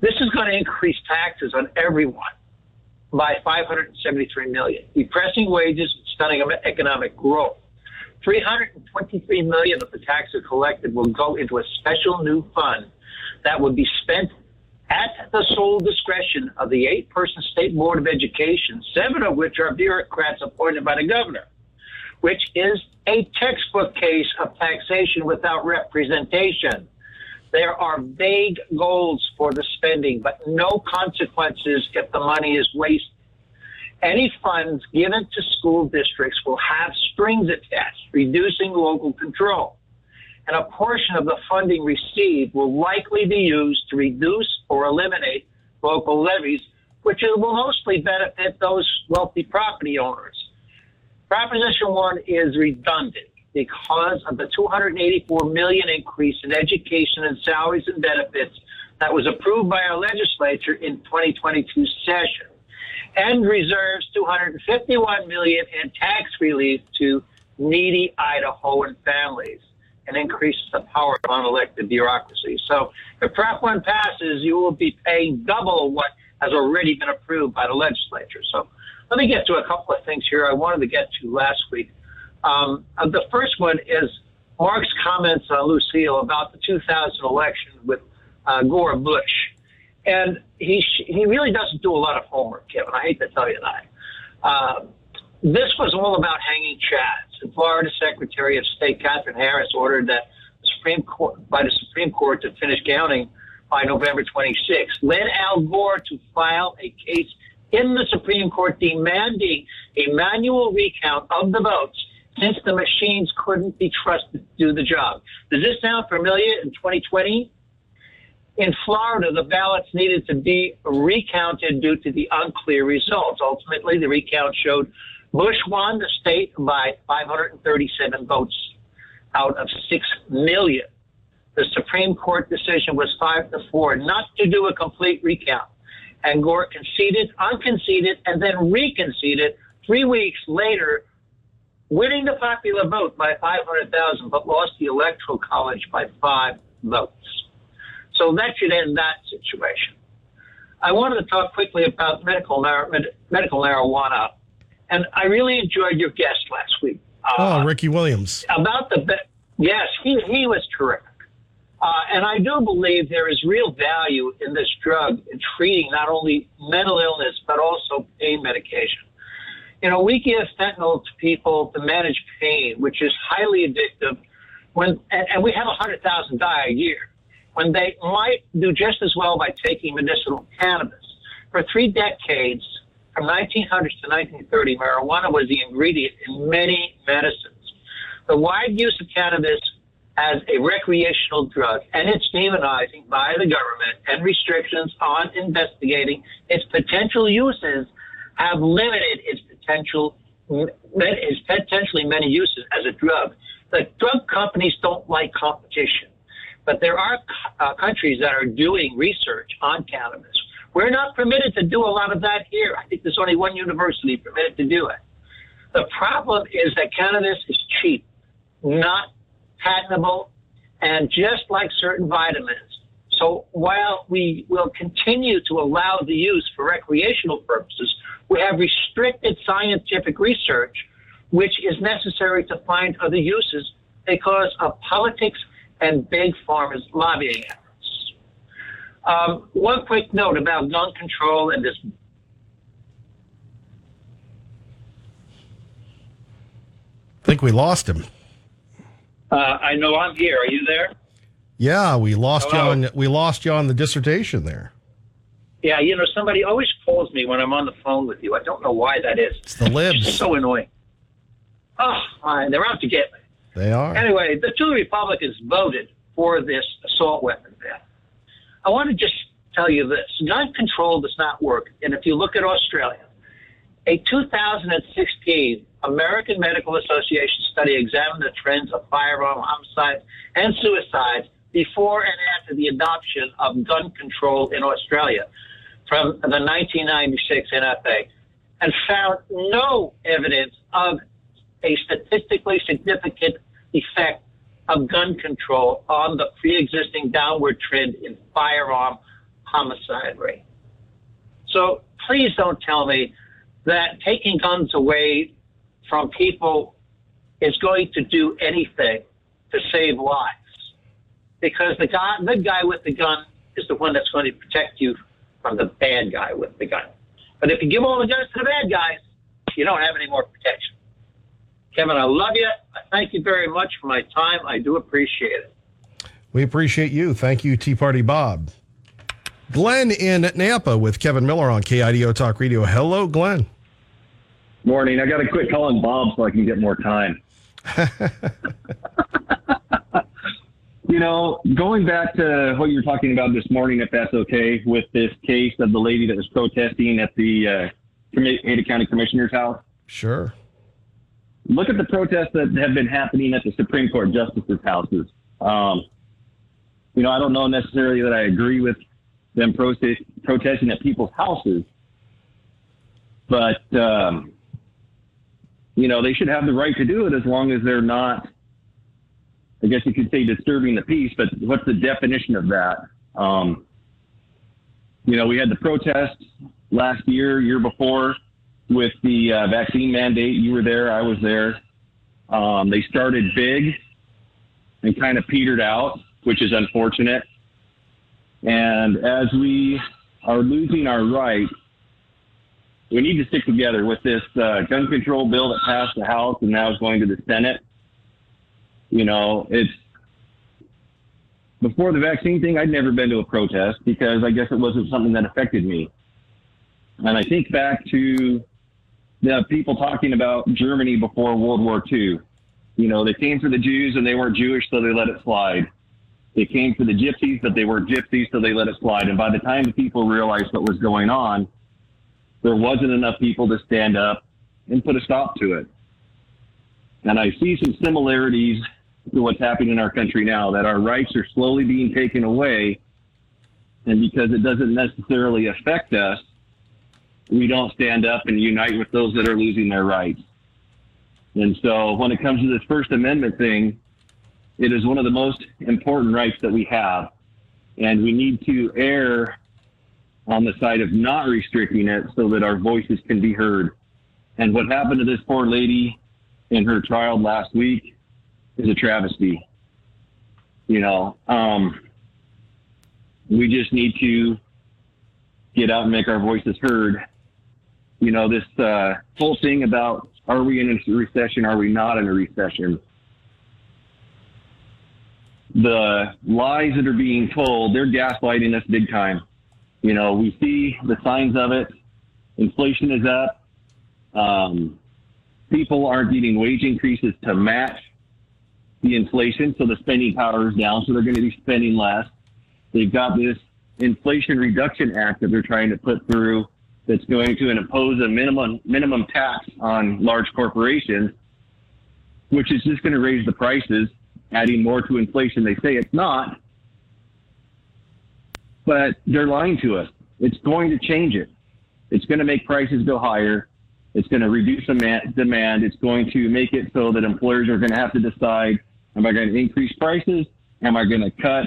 Speaker 22: This is going to increase taxes on everyone by 573 million, depressing wages, stunning economic growth. 323 million of the taxes collected will go into a special new fund that would be spent at the sole discretion of the eight-person state board of education, seven of which are bureaucrats appointed by the governor, which is a textbook case of taxation without representation. There are vague goals for the spending, but no consequences if the money is wasted. Any funds given to school districts will have strings attached, reducing local control. And a portion of the funding received will likely be used to reduce or eliminate local levies, which will mostly benefit those wealthy property owners. Proposition 1 is redundant because of the 284 million increase in education and salaries and benefits that was approved by our legislature in 2022 session. and reserves 251 million in tax relief to needy Idahoan families and increases the power of unelected bureaucracy. So if Prop 1 passes, you will be paying double what has already been approved by the legislature. So let me get to a couple of things here I wanted to get to last week. Um, uh, the first one is Mark's comments on Lucille about the 2000 election with uh, Gore Bush. And he, he really doesn't do a lot of homework, Kevin. I hate to tell you that. Uh, this was all about hanging chads. Florida Secretary of State Katherine Harris ordered that the Supreme Court, by the Supreme Court to finish counting by November 26, led Al Gore to file a case in the Supreme Court demanding a manual recount of the votes since the machines couldn't be trusted to do the job. Does this sound familiar in 2020? In Florida, the ballots needed to be recounted due to the unclear results. Ultimately, the recount showed Bush won the state by 537 votes out of 6 million. The Supreme Court decision was 5 to 4 not to do a complete recount. And Gore conceded, unconceded, and then reconceded three weeks later, winning the popular vote by 500,000, but lost the Electoral College by five votes. So that should end that situation. I wanted to talk quickly about medical, medical marijuana and I really enjoyed your guest last week.
Speaker 2: Uh, oh, Ricky Williams.
Speaker 22: About the yes, he he was terrific. Uh, and I do believe there is real value in this drug in treating not only mental illness but also pain medication. You know, we give fentanyl to people to manage pain, which is highly addictive. When and, and we have a hundred thousand die a year, when they might do just as well by taking medicinal cannabis. For three decades, from 1900s to 1930, marijuana was the ingredient in many medicines. The wide use of cannabis as a recreational drug and its demonizing by the government and restrictions on investigating its potential uses have limited its potential its potentially many uses as a drug. The drug companies don't like competition, but there are uh, countries that are doing research on cannabis we're not permitted to do a lot of that here. I think there's only one university permitted to do it. The problem is that cannabis is cheap, mm-hmm. not patentable, and just like certain vitamins. So while we will continue to allow the use for recreational purposes, we have restricted scientific research, which is necessary to find other uses because of politics and big pharma's lobbying. Um, one quick note about gun control and this.
Speaker 2: I think we lost him.
Speaker 22: Uh, I know I'm here. Are you there?
Speaker 2: Yeah, we lost Hello? you on we lost you on the dissertation there.
Speaker 22: Yeah, you know somebody always calls me when I'm on the phone with you. I don't know why that is.
Speaker 2: It's the libs.
Speaker 22: It's so annoying. Oh, fine. They're out to get me.
Speaker 2: They are.
Speaker 22: Anyway, the two Republicans voted for this assault weapon. I want to just tell you this gun control does not work. And if you look at Australia, a 2016 American Medical Association study examined the trends of firearm homicides and suicides before and after the adoption of gun control in Australia from the 1996 NFA and found no evidence of a statistically significant effect of gun control on the pre-existing downward trend in firearm homicide rate. So please don't tell me that taking guns away from people is going to do anything to save lives. Because the guy, the guy with the gun is the one that's going to protect you from the bad guy with the gun. But if you give all the guns to the bad guys, you don't have any more protection. Kevin, I love you. Thank you very much for my time. I do appreciate it.
Speaker 2: We appreciate you. Thank you, Tea Party Bob. Glenn in Nampa with Kevin Miller on KIDO Talk Radio. Hello, Glenn.
Speaker 23: Morning. I got to quit calling Bob so I can get more time. you know, going back to what you were talking about this morning, if that's okay, with this case of the lady that was protesting at the uh, Ada County Commissioner's house.
Speaker 2: Sure
Speaker 23: look at the protests that have been happening at the Supreme Court justices' houses. Um, you know, I don't know necessarily that I agree with them protest, protesting at people's houses,
Speaker 6: but um, you know they should have the right to do it as long as they're not. I guess you could say disturbing the peace, but what's the definition of that? Um, you know, we had the protests last year, year before, with the uh, vaccine mandate. You were there, I was there. Um, they started big and kind of petered out, which is unfortunate. And as we are losing our rights, we need to stick together with this uh, gun control bill that passed the House and now is going to the Senate. You know, it's before the vaccine thing, I'd never been to a protest because I guess it wasn't something that affected me. And I think back to the people talking about Germany before World War II. You know, they came for the Jews and they weren't Jewish, so they let it slide. They came for the gypsies, but they weren't gypsies, so they let it slide. And by the time the people realized what was going on, there wasn't enough people to stand up and put a stop to it. And I see some similarities to what's happening in our country now that our rights are slowly being taken away. And because it doesn't necessarily affect us, we don't stand up and unite with those that are losing their rights. And so when it comes to this First Amendment thing, it is one of the most important rights that we have. And we need to err on the side of not restricting it so that our voices can be heard. And what happened to this poor lady in her trial last week is a travesty. You know, um, we just need to get out and make our voices heard. You know, this uh, whole thing about are we in a recession? Are we not in a recession? The lies that are being told, they're gaslighting us big time. You know, we see the signs of it. Inflation is up. Um, people aren't getting wage increases to match the inflation, so the spending power is down, so they're going to be spending less. They've got this Inflation Reduction Act that they're trying to put through that's going to impose a minimum minimum tax on large corporations, which is just going to raise the prices, adding more to inflation. They say it's not, but they're lying to us. It's going to change it. It's going to make prices go higher. It's going to reduce demand. It's going to make it so that employers are going to have to decide: Am I going to increase prices? Am I going to cut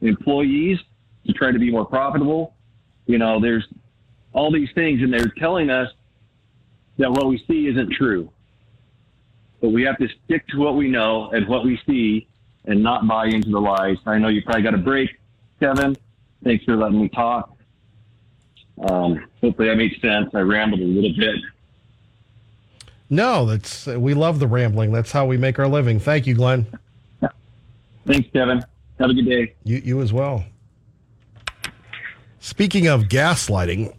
Speaker 6: employees to try to be more profitable? You know, there's all these things, and they're telling us that what we see isn't true. But we have to stick to what we know and what we see and not buy into the lies. I know you probably got a break, Kevin. Thanks for letting me talk. Um, hopefully that made sense. I rambled a little bit.
Speaker 2: No, that's we love the rambling. That's how we make our living. Thank you, Glenn.
Speaker 6: Thanks, Kevin. Have a good day.
Speaker 2: You you as well. Speaking of gaslighting.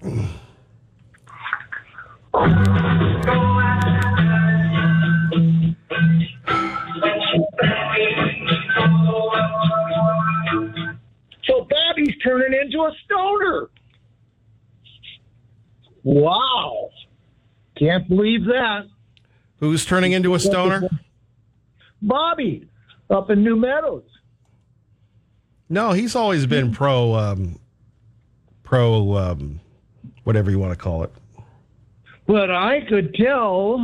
Speaker 24: So Bobby's turning into a stoner. Wow. Can't believe that.
Speaker 2: Who's turning into a stoner?
Speaker 24: Bobby up in New Meadows.
Speaker 2: No, he's always been pro um, pro um, whatever you want to call it.
Speaker 24: But I could tell.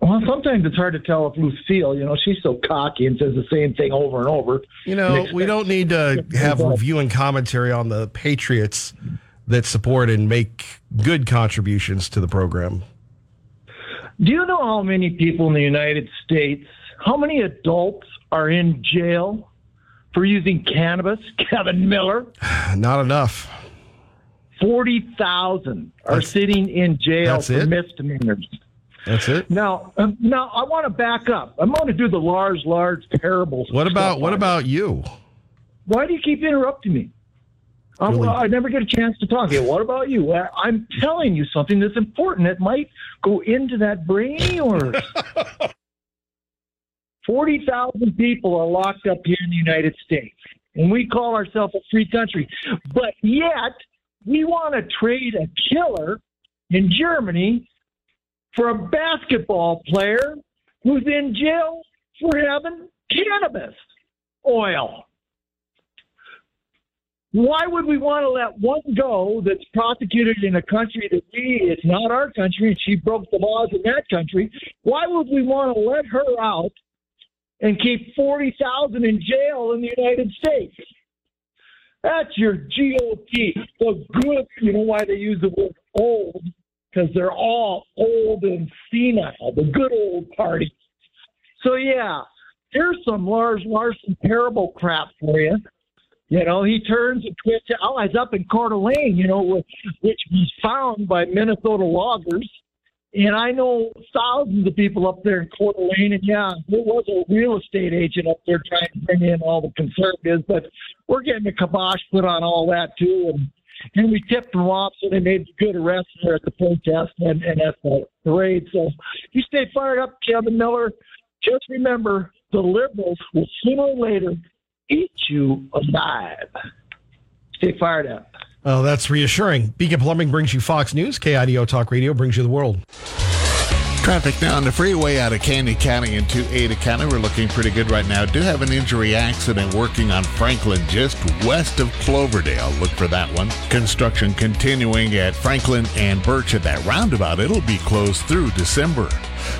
Speaker 24: Well, sometimes it's hard to tell if Lucille, you know, she's so cocky and says the same thing over and over.
Speaker 2: You know, we don't need to have review and commentary on the Patriots that support and make good contributions to the program.
Speaker 24: Do you know how many people in the United States, how many adults are in jail for using cannabis? Kevin Miller?
Speaker 2: Not enough.
Speaker 24: 40,000 are sitting in jail
Speaker 2: that's
Speaker 24: for
Speaker 2: it?
Speaker 24: misdemeanors.
Speaker 2: That's it.
Speaker 24: Now, um, now I want to back up. I'm going to do the large, large parables.
Speaker 2: What about what about you?
Speaker 24: Why do you keep interrupting me?
Speaker 2: Really?
Speaker 24: I never get a chance to talk. Yeah, what about you? Well, I'm telling you something that's important that might go into that brain of yours. 40,000 people are locked up here in the United States, and we call ourselves a free country. But yet, we want to trade a killer in Germany for a basketball player who's in jail for having cannabis oil. Why would we want to let one go that's prosecuted in a country that we, it's not our country, and she broke the laws in that country? Why would we want to let her out and keep 40,000 in jail in the United States? That's your GOP. The good, you know why they use the word old? Because they're all old and senile, the good old party. So, yeah, here's some Lars Larson parable crap for you. You know, he turns and twists. Oh, he's up in Coeur d'Alene, you know, which was found by Minnesota loggers. And I know thousands of people up there in Coeur d'Alene. And yeah, there was a real estate agent up there trying to bring in all the conservatives, but we're getting a kibosh put on all that too. And and we tipped them off, so they made good arrests there at the protest and, and at the parade. So you stay fired up, Kevin Miller. Just remember, the liberals will sooner or later eat you alive. Stay fired up.
Speaker 2: Oh, that's reassuring. Beacon Plumbing brings you Fox News. KIDO Talk Radio brings you the world.
Speaker 3: Traffic now on the freeway out of Canyon County into Ada County. We're looking pretty good right now. Do have an injury accident working on Franklin just west of Cloverdale. Look for that one. Construction continuing at Franklin and Birch at that roundabout. It'll be closed through December.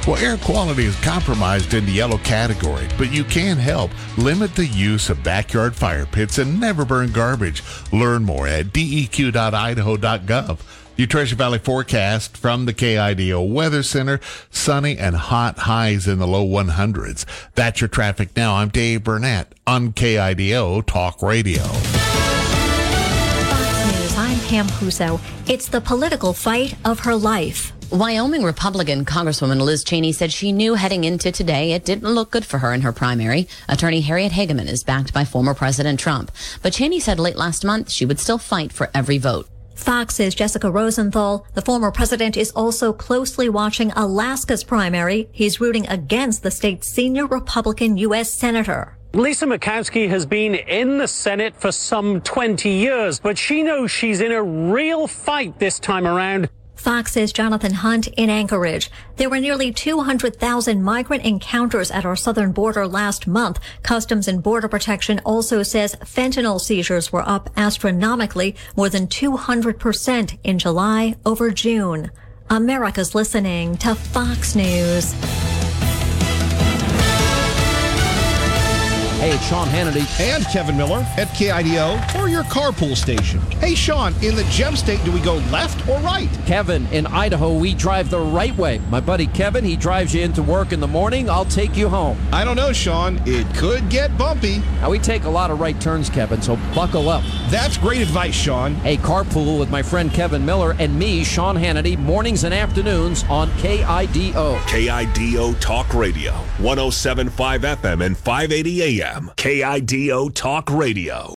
Speaker 3: Well, air quality is compromised in the yellow category, but you can help limit the use of backyard fire pits and never burn garbage. Learn more at deq.idaho.gov. Your Treasure Valley forecast from the KIDO Weather Center. Sunny and hot highs in the low 100s. That's your traffic now. I'm Dave Burnett on KIDO Talk Radio.
Speaker 25: Fox News, I'm Pam Huso. It's the political fight of her life.
Speaker 26: Wyoming Republican Congresswoman Liz Cheney said she knew heading into today it didn't look good for her in her primary. Attorney Harriet Hageman is backed by former President Trump. But Cheney said late last month she would still fight for every vote.
Speaker 25: Fox's Jessica Rosenthal. The former president is also closely watching Alaska's primary. He's rooting against the state's senior Republican U.S. Senator.
Speaker 27: Lisa Murkowski has been in the Senate for some 20 years, but she knows she's in a real fight this time around.
Speaker 25: Fox's Jonathan Hunt in Anchorage. There were nearly 200,000 migrant encounters at our southern border last month. Customs and Border Protection also says fentanyl seizures were up astronomically more than 200% in July over June. America's listening to Fox News.
Speaker 2: Hey, it's Sean Hannity and Kevin Miller at KIDO or your carpool station. Hey, Sean, in the gem state, do we go left or right?
Speaker 16: Kevin, in Idaho, we drive the right way. My buddy Kevin, he drives you into work in the morning. I'll take you home.
Speaker 2: I don't know, Sean. It could get bumpy.
Speaker 16: Now, we take a lot of right turns, Kevin, so buckle up.
Speaker 2: That's great advice, Sean.
Speaker 16: Hey, carpool with my friend Kevin Miller and me, Sean Hannity, mornings and afternoons on KIDO.
Speaker 1: KIDO Talk Radio, 1075 FM and 580 AM. KIDO Talk Radio.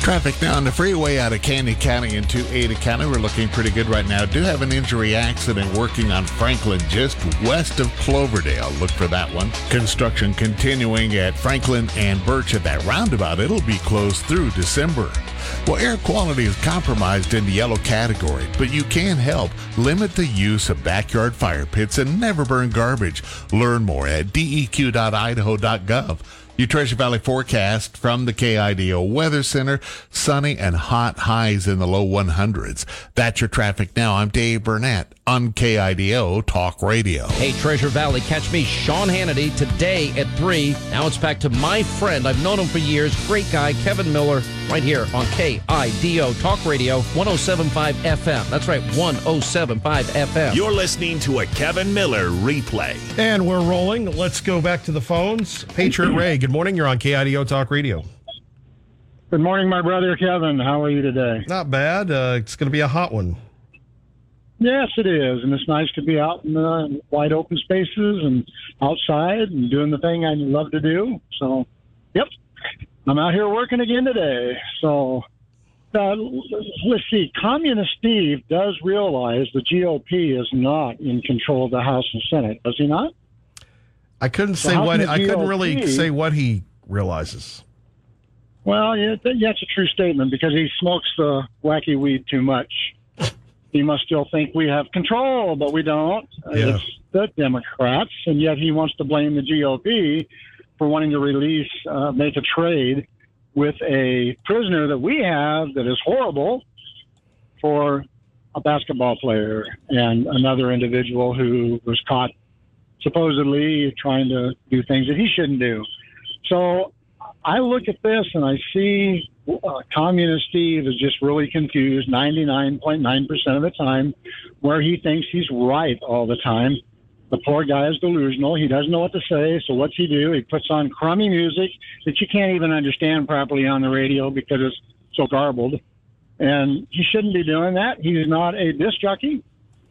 Speaker 3: Traffic now on the freeway out of Canyon County into Ada County. We're looking pretty good right now. Do have an injury accident working on Franklin just west of Cloverdale. Look for that one. Construction continuing at Franklin and Birch at that roundabout. It'll be closed through December. Well, air quality is compromised in the yellow category, but you can help limit the use of backyard fire pits and never burn garbage. Learn more at deq.idaho.gov. Your Treasure Valley forecast from the KIDO Weather Center. Sunny and hot highs in the low 100s. That's your traffic now. I'm Dave Burnett on KIDO Talk Radio.
Speaker 16: Hey, Treasure Valley, catch me, Sean Hannity, today at 3. Now it's back to my friend. I've known him for years. Great guy, Kevin Miller, right here on KIDO Talk Radio 1075 FM. That's right, 1075 FM.
Speaker 1: You're listening to a Kevin Miller replay.
Speaker 2: And we're rolling. Let's go back to the phones. Patriot Ray, good morning. You're on KIDO Talk Radio.
Speaker 28: Good morning, my brother Kevin. How are you today?
Speaker 2: Not bad. Uh, it's going to be a hot one.
Speaker 28: Yes, it is, and it's nice to be out in the wide open spaces and outside and doing the thing I love to do. So, yep, I'm out here working again today. So, uh, let's see. Communist Steve does realize the GOP is not in control of the House and Senate, does he not?
Speaker 2: I couldn't say
Speaker 28: how
Speaker 2: what I couldn't really say what he realizes.
Speaker 28: Well, yeah, that's a true statement because he smokes the wacky weed too much. He must still think we have control, but we don't.
Speaker 2: Yeah.
Speaker 28: It's the Democrats, and yet he wants to blame the GOP for wanting to release, uh, make a trade with a prisoner that we have that is horrible for a basketball player and another individual who was caught supposedly trying to do things that he shouldn't do. So I look at this and I see uh, Communist Steve is just really confused 99.9% of the time, where he thinks he's right all the time. The poor guy is delusional. He doesn't know what to say. So what's he do? He puts on crummy music that you can't even understand properly on the radio because it's so garbled. And he shouldn't be doing that. He's not a disc jockey.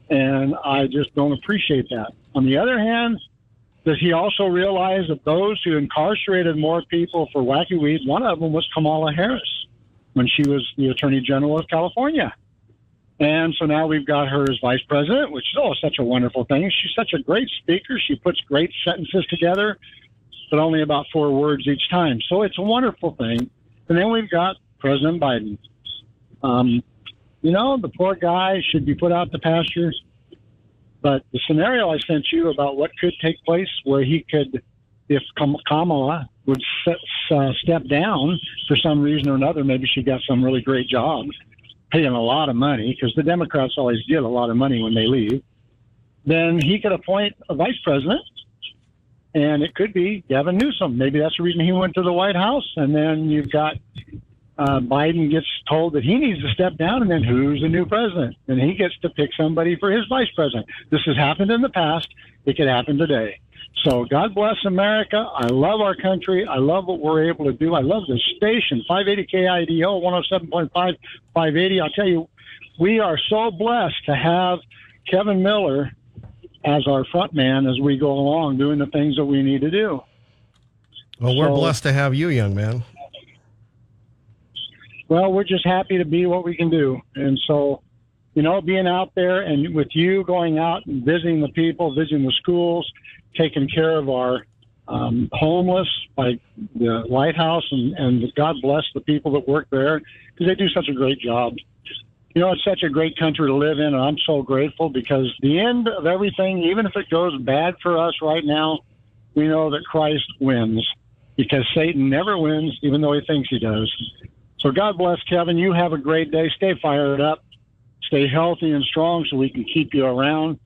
Speaker 28: And I just don't appreciate that. On the other hand, does he also realize that those who incarcerated more people for wacky weed, one of them was Kamala Harris when she was the Attorney General of California. And so now we've got her as vice president, which is oh such a wonderful thing. She's such a great speaker. She puts great sentences together, but only about four words each time. So it's a wonderful thing. And then we've got President Biden. Um, you know, the poor guy should be put out to pasture. But the scenario I sent you about what could take place where he could, if Kamala would uh, step down for some reason or another, maybe she got some really great job, paying a lot of money, because the Democrats always get a lot of money when they leave, then he could appoint a vice president. And it could be Gavin Newsom. Maybe that's the reason he went to the White House. And then you've got uh, Biden gets told that he needs to step down, and then who's the new president? And he gets to pick somebody for his vice president. This has happened in the past. It could happen today. So God bless America. I love our country. I love what we're able to do. I love the station, 580 KIDO, 107.5, 580. I'll tell you, we are so blessed to have Kevin Miller as our front man as we go along doing the things that we need to do.
Speaker 2: Well, we're so, blessed to have you, young man
Speaker 28: well, we're just happy to be what we can do. And so, you know, being out there and with you going out and visiting the people, visiting the schools, taking care of our um, homeless by the lighthouse, and, and God bless the people that work there because they do such a great job. You know, it's such a great country to live in, and I'm so grateful because the end of everything, even if it goes bad for us right now, we know that Christ wins because Satan never wins, even though he thinks he does. So God bless Kevin. You have a great day. Stay fired up. Stay healthy and strong so we can keep you around.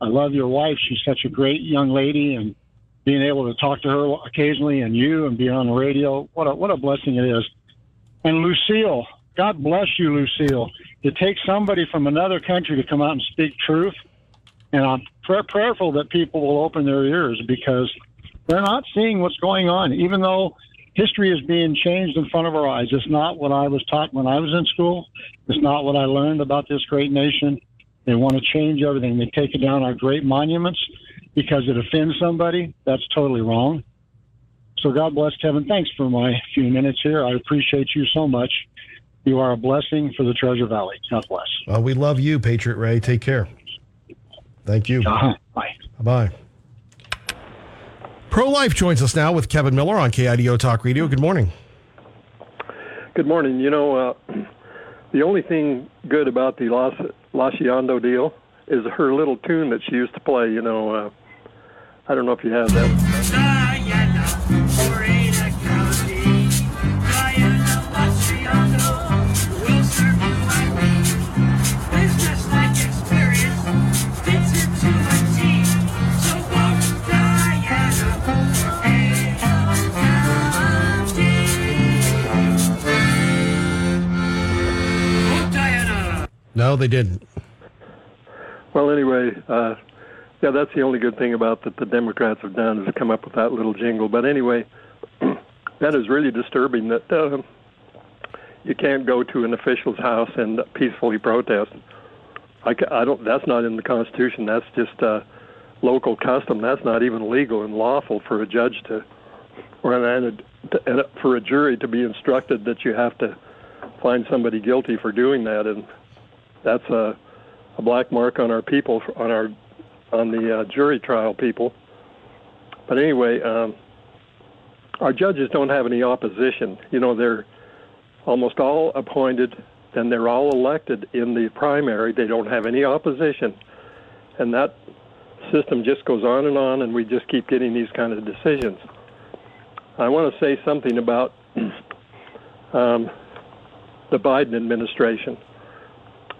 Speaker 28: I love your wife. She's such a great young lady and being able to talk to her occasionally and you and be on the radio. What a, what a blessing it is. And Lucille, God bless you, Lucille. To take somebody from another country to come out and speak truth. And I'm prayerful that people will open their ears because they're not seeing what's going on, even though history is being changed in front of our eyes. It's not what I was taught when I was in school. It's not what I learned about this great nation. They want to change everything. They take down our great monuments because it offends somebody. That's totally wrong. So God bless Kevin. Thanks for my few minutes here. I appreciate you so much. You are a blessing for the Treasure Valley. God bless.
Speaker 2: Well, we love you, Patriot Ray. Take care. Thank you.
Speaker 28: Uh-huh. Bye.
Speaker 2: Bye. Pro Life joins us now with Kevin Miller on KIDO Talk Radio. Good morning.
Speaker 10: Good morning. You know, uh, the only thing good about the Los, deal is her little tune that she used to play. You know, uh, I don't know if you have that.
Speaker 2: No, they didn't.
Speaker 10: Well, anyway, uh, yeah, that's the only good thing about that the Democrats have done is come up with that little jingle. But anyway, that is really disturbing that uh, you can't go to an official's house and peacefully protest. I, I don't. That's not in the Constitution. That's just uh, local custom. That's not even legal and lawful for a judge to, or an, for a jury to be instructed that you have to find somebody guilty for doing that. And that's a, a black mark on our people, on our on the uh, jury trial people. But anyway, um, our judges don't have any opposition. You know, they're almost all appointed and they're all elected in the primary. They don't have any opposition. And that system just goes on and on, and we just keep getting these kind of decisions. I want to say something about um, the Biden administration.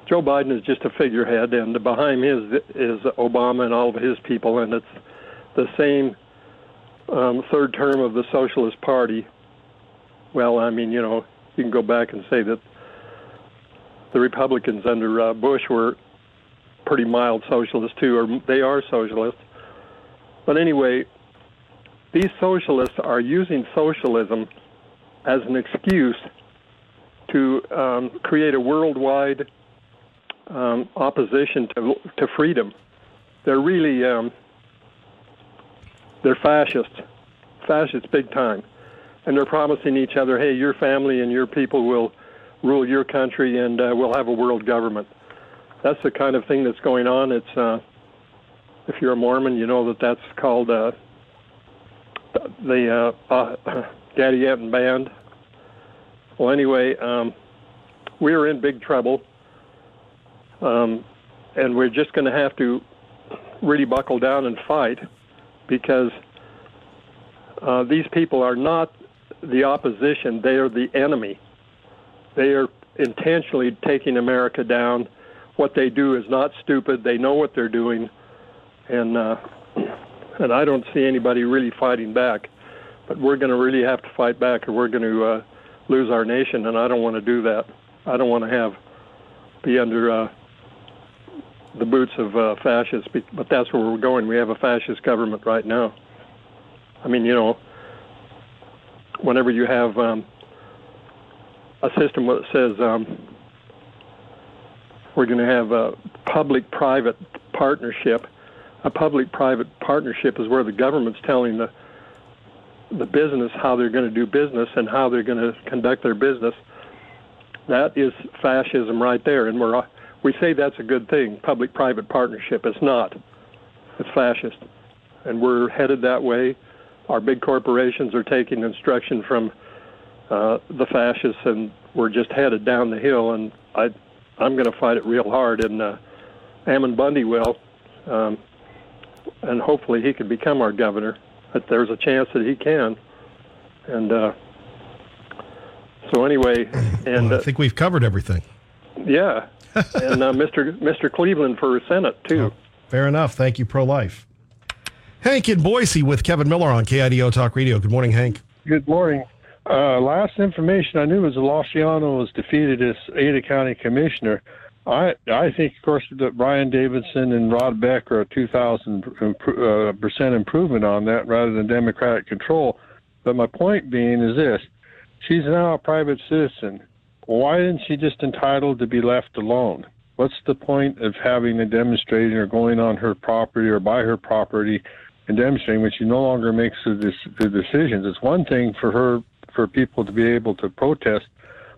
Speaker 10: Joe Biden is just a figurehead, and behind him is, is Obama and all of his people, and it's the same um, third term of the Socialist Party. Well, I mean, you know, you can go back and say that the Republicans under uh, Bush were pretty mild socialists too, or they are socialists. But anyway, these socialists are using socialism as an excuse to um, create a worldwide um, opposition to to freedom. They're really um, they're fascists, fascists big time, and they're promising each other, "Hey, your family and your people will rule your country, and uh, we'll have a world government." That's the kind of thing that's going on. It's uh, if you're a Mormon, you know that that's called uh, the uh, uh, Gadianton Band. Well, anyway, um, we're in big trouble, um, and we're just going to have to really buckle down and fight because uh, these people are not the opposition; they are the enemy. They are intentionally taking America down. What they do is not stupid. They know what they're doing, and uh, and I don't see anybody really fighting back. But we're going to really have to fight back, or we're going to uh, lose our nation, and I don't want to do that. I don't want to have be under uh, the boots of uh, fascists, but that's where we're going. We have a fascist government right now. I mean, you know, whenever you have um, a system that says um, we're going to have a public-private partnership, a public-private partnership is where the government's telling the the business how they're going to do business and how they're going to conduct their business. That is fascism right there, and we're we say that's a good thing, public-private partnership. It's not. It's fascist, and we're headed that way. Our big corporations are taking instruction from uh, the fascists, and we're just headed down the hill. And I, I'm going to fight it real hard, and uh, Ammon Bundy will, um, and hopefully he can become our governor. But there's a chance that he can, and uh, so anyway, and
Speaker 2: well, I think we've covered everything.
Speaker 10: Yeah, and uh, Mr. Mr. Cleveland for Senate too. Oh,
Speaker 2: fair enough. Thank you, pro life. Hank in Boise with Kevin Miller on KIDO Talk Radio. Good morning, Hank.
Speaker 29: Good morning. Uh, last information I knew was Lachiondo was defeated as Ada County Commissioner. I I think, of course, that Brian Davidson and Rod Beck are a 2,000 uh, percent improvement on that rather than Democratic control. But my point being is this: she's now a private citizen. Why isn't she just entitled to be left alone? What's the point of having a demonstrating or going on her property or by her property and demonstrating when she no longer makes the, the decisions? It's one thing for her for people to be able to protest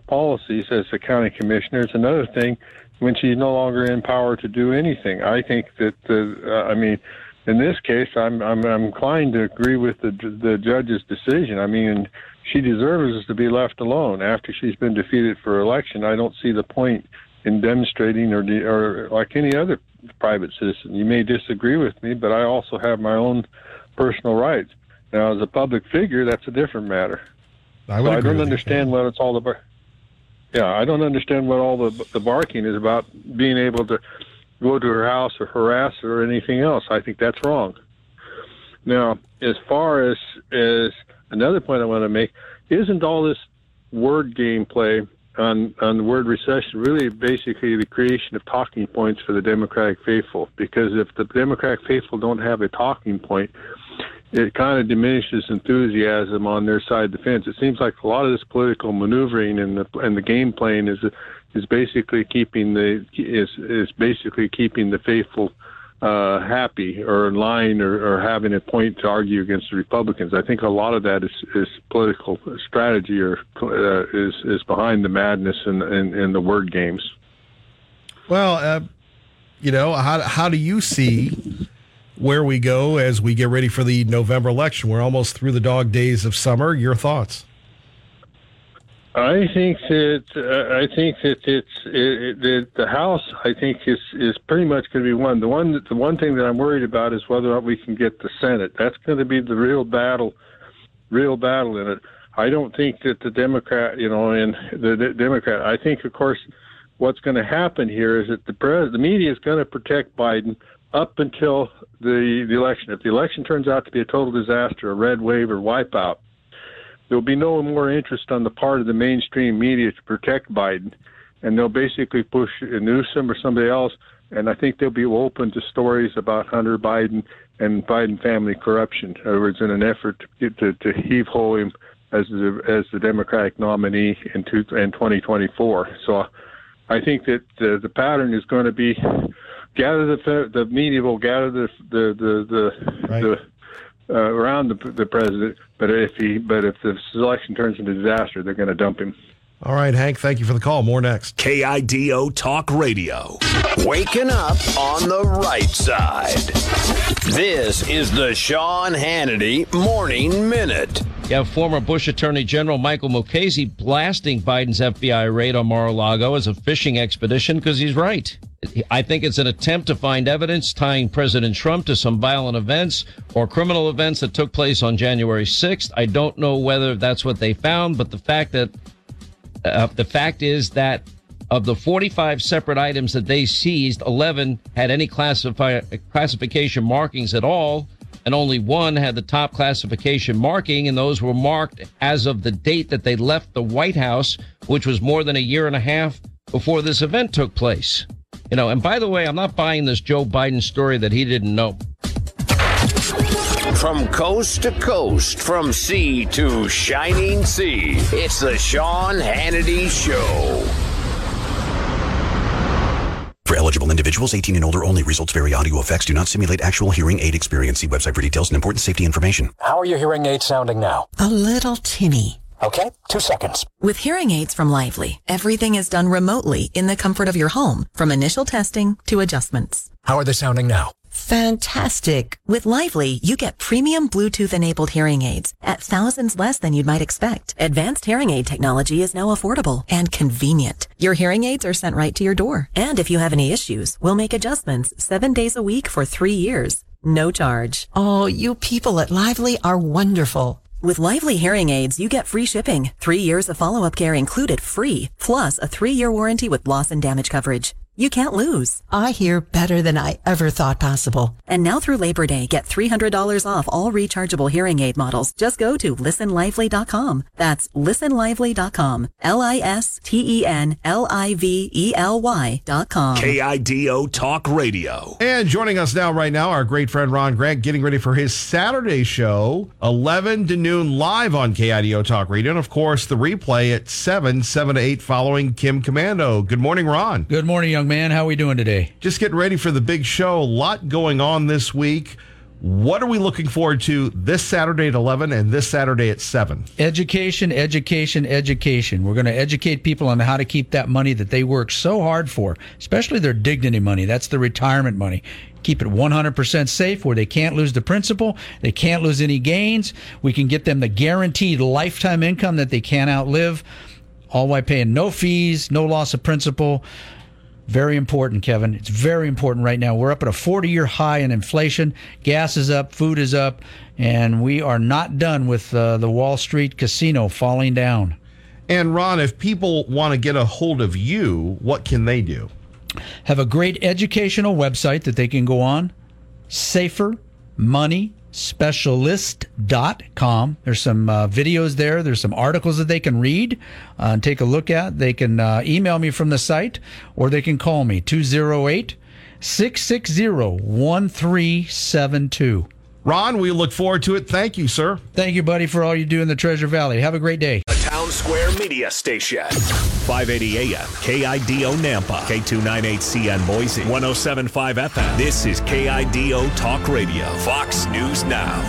Speaker 29: policies as a county commissioner. It's another thing when she's no longer in power to do anything. I think that uh, I mean, in this case, I'm, I'm I'm inclined to agree with the the judge's decision. I mean, she deserves to be left alone after she's been defeated for election. I don't see the point in demonstrating or de- or like any other private citizen. You may disagree with me, but I also have my own personal rights. Now, as a public figure, that's a different matter.
Speaker 2: I, so
Speaker 29: I don't understand what it's all about. Yeah, I don't understand what all the the barking is about. Being able to go to her house or harass her or anything else. I think that's wrong. Now, as far as as another point I want to make, isn't all this word game play on on the word recession really basically the creation of talking points for the Democratic faithful? Because if the Democratic faithful don't have a talking point, it kind of diminishes enthusiasm on their side of the fence. It seems like a lot of this political maneuvering and the and the game playing is is basically keeping the is is basically keeping the faithful uh, happy or in line or, or having a point to argue against the Republicans. I think a lot of that is, is political strategy or uh, is is behind the madness and and, in, the word games.
Speaker 2: Well, uh, you know, how how do you see where we go as we get ready for the November election? We're almost through the dog days of summer. Your thoughts?
Speaker 29: I think that uh, I think that it's it, it, the House. I think is is pretty much going to be one. The one the one thing that I'm worried about is whether or not we can get the Senate. That's going to be the real battle, real battle in it. I don't think that the Democrat, you know, and the, the Democrat. I think, of course, what's going to happen here is that the pres- the media is going to protect Biden up until the the election. If the election turns out to be a total disaster, a red wave or wipeout, there'll be no more interest on the part of the mainstream media to protect Biden, and they'll basically push a Newsom or somebody else. And I think they'll be open to stories about Hunter Biden and Biden family corruption. In other words, in an effort to to, to heave ho him as the as the Democratic nominee in, two, in 2024. So I think that the, the pattern is going to be gather the the media will gather the the the the,
Speaker 2: Right.
Speaker 29: the uh, around the, the president, but if he but if the election turns into disaster, they're going to dump him.
Speaker 2: All right, Hank, thank you for the call. More next.
Speaker 1: KIDO Talk Radio.
Speaker 30: Waking up on the right side. This is the Sean Hannity Morning Minute.
Speaker 16: You have former Bush Attorney General Michael Mukasey blasting Biden's FBI raid on Mar-a-Lago as a fishing expedition because he's right. I think it's an attempt to find evidence tying President Trump to some violent events or criminal events that took place on January 6th. I don't know whether that's what they found, but the fact that uh, the fact is that of the 45 separate items that they seized, 11 had any classify, classification markings at all, and only one had the top classification marking, and those were marked as of the date that they left the White House, which was more than a year and a half before this event took place. You know, and by the way, I'm not buying this Joe Biden story that he didn't know.
Speaker 30: From coast to coast, from sea to shining sea, it's the Sean Hannity Show.
Speaker 31: For eligible individuals 18 and older only, results vary. Audio effects do not simulate actual hearing aid experience. See website for details and important safety information.
Speaker 32: How are your hearing aids sounding now?
Speaker 33: A little tinny.
Speaker 32: Okay, two seconds.
Speaker 33: With hearing aids from Lively, everything is done remotely in the comfort of your home, from initial testing to adjustments.
Speaker 32: How are they sounding now?
Speaker 33: Fantastic. With Lively, you get premium Bluetooth enabled hearing aids at thousands less than you'd might expect. Advanced hearing aid technology is now affordable and convenient. Your hearing aids are sent right to your door. And if you have any issues, we'll make adjustments seven days a week for three years. No charge.
Speaker 34: Oh, you people at Lively are wonderful.
Speaker 33: With Lively hearing aids, you get free shipping, three years of follow-up care included free, plus a three-year warranty with loss and damage coverage. You can't lose.
Speaker 34: I hear better than I ever thought possible.
Speaker 33: And now through Labor Day, get $300 off all rechargeable hearing aid models. Just go to listenlively.com. That's listenlively.com. L-I-S-T-E-N-L-I-V-E-L-Y dot com.
Speaker 1: KIDO Talk Radio.
Speaker 2: And joining us now, right now, our great friend Ron Gregg, getting ready for his Saturday show, 11 to noon live on KIDO Talk Radio. And of course, the replay at 7, 7 to 8 following Kim Komando. Good morning, Ron.
Speaker 35: Good morning, young man. How are we doing today?
Speaker 2: Just getting ready for the big show. A lot going on this week. What are we looking forward to this Saturday at 11 and this Saturday at 7?
Speaker 35: Education, education, education. We're going to educate people on how to keep that money that they work so hard for, especially their dignity money. That's the retirement money. Keep it 100% safe where they can't lose the principal, they can't lose any gains. We can get them the guaranteed lifetime income that they can't outlive, all while paying no fees, no loss of principal. Very important, Kevin. It's very important right now. We're up at a 40 year high in inflation. Gas is up, food is up, and we are not done with uh, the Wall Street casino falling down.
Speaker 2: And Ron, if people want to get a hold of you, what can they do?
Speaker 35: Have a great educational website that they can go on Safer Money specialist.com. There's some uh, videos there. There's some articles that they can read uh, and take a look at. They can uh, email me from the site or they can call me 208 660 1372.
Speaker 2: Ron, we look forward to it. Thank you, sir.
Speaker 35: Thank you, buddy, for all you do in the Treasure Valley. Have a great day.
Speaker 1: The Townsquare Media Station. 580 AM, KIDO Nampa, K298CN Boise, 1075 FM. This is KIDO Talk Radio, Fox News Now.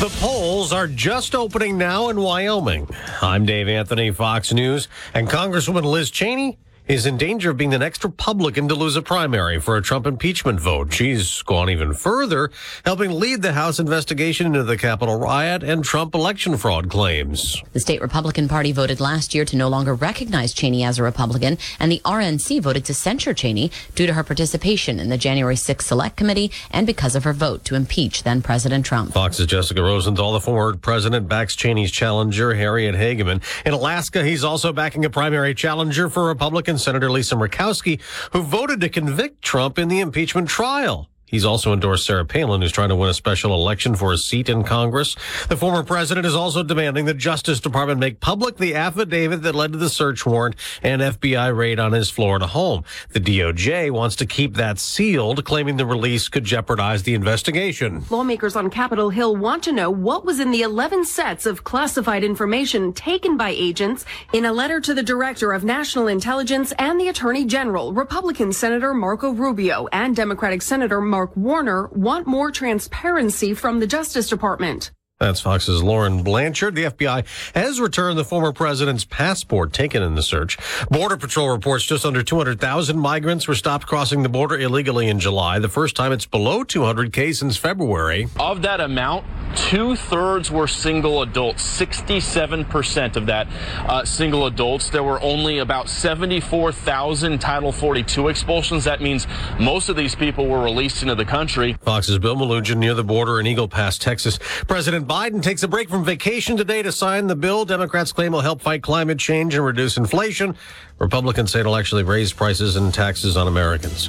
Speaker 11: The polls are just opening now in Wyoming. I'm Dave Anthony, Fox News, and Congresswoman Liz Cheney is in danger of being the next Republican to lose a primary for a Trump impeachment vote. She's gone even further, helping lead the House investigation into the Capitol riot and Trump election fraud claims.
Speaker 36: The state Republican Party voted last year to no longer recognize Cheney as a Republican, and the RNC voted to censure Cheney due to her participation in the January 6th Select Committee and because of her vote to impeach then President Trump.
Speaker 11: Fox's Jessica Rosenthal, the former president, backs Cheney's challenger, Harriet Hageman. In Alaska, he's also backing a primary challenger for Republican Senator Lisa Murkowski, who voted to convict Trump in the impeachment trial. He's also endorsed Sarah Palin, who's trying to win a special election for a seat in Congress. The former president is also demanding the Justice Department make public the affidavit that led to the search warrant and FBI raid on his Florida home. The DOJ wants to keep that sealed, claiming the release could jeopardize the investigation.
Speaker 37: Lawmakers on Capitol Hill want to know what was in the 11 sets of classified information taken by agents in a letter to the Director of National Intelligence and the Attorney General, Republican Senator Marco Rubio and Democratic Senator Mark Warner want more transparency from the Justice Department.
Speaker 11: That's Fox's Lauren Blanchard. The FBI has returned the former president's passport taken in the search. Border Patrol reports just under 200,000 migrants were stopped crossing the border illegally in July, the first time it's below 200K since February.
Speaker 38: Of that amount, two thirds were single adults, 67% of that uh, single adults. There were only about 74,000 Title 42 expulsions. That means most of these people were released into the country.
Speaker 11: Fox's Bill Melugin near the border in Eagle Pass, Texas. President Biden takes a break from vacation today to sign the bill. Democrats claim it will help fight climate change and reduce inflation. Republicans say it'll actually raise prices and taxes on Americans.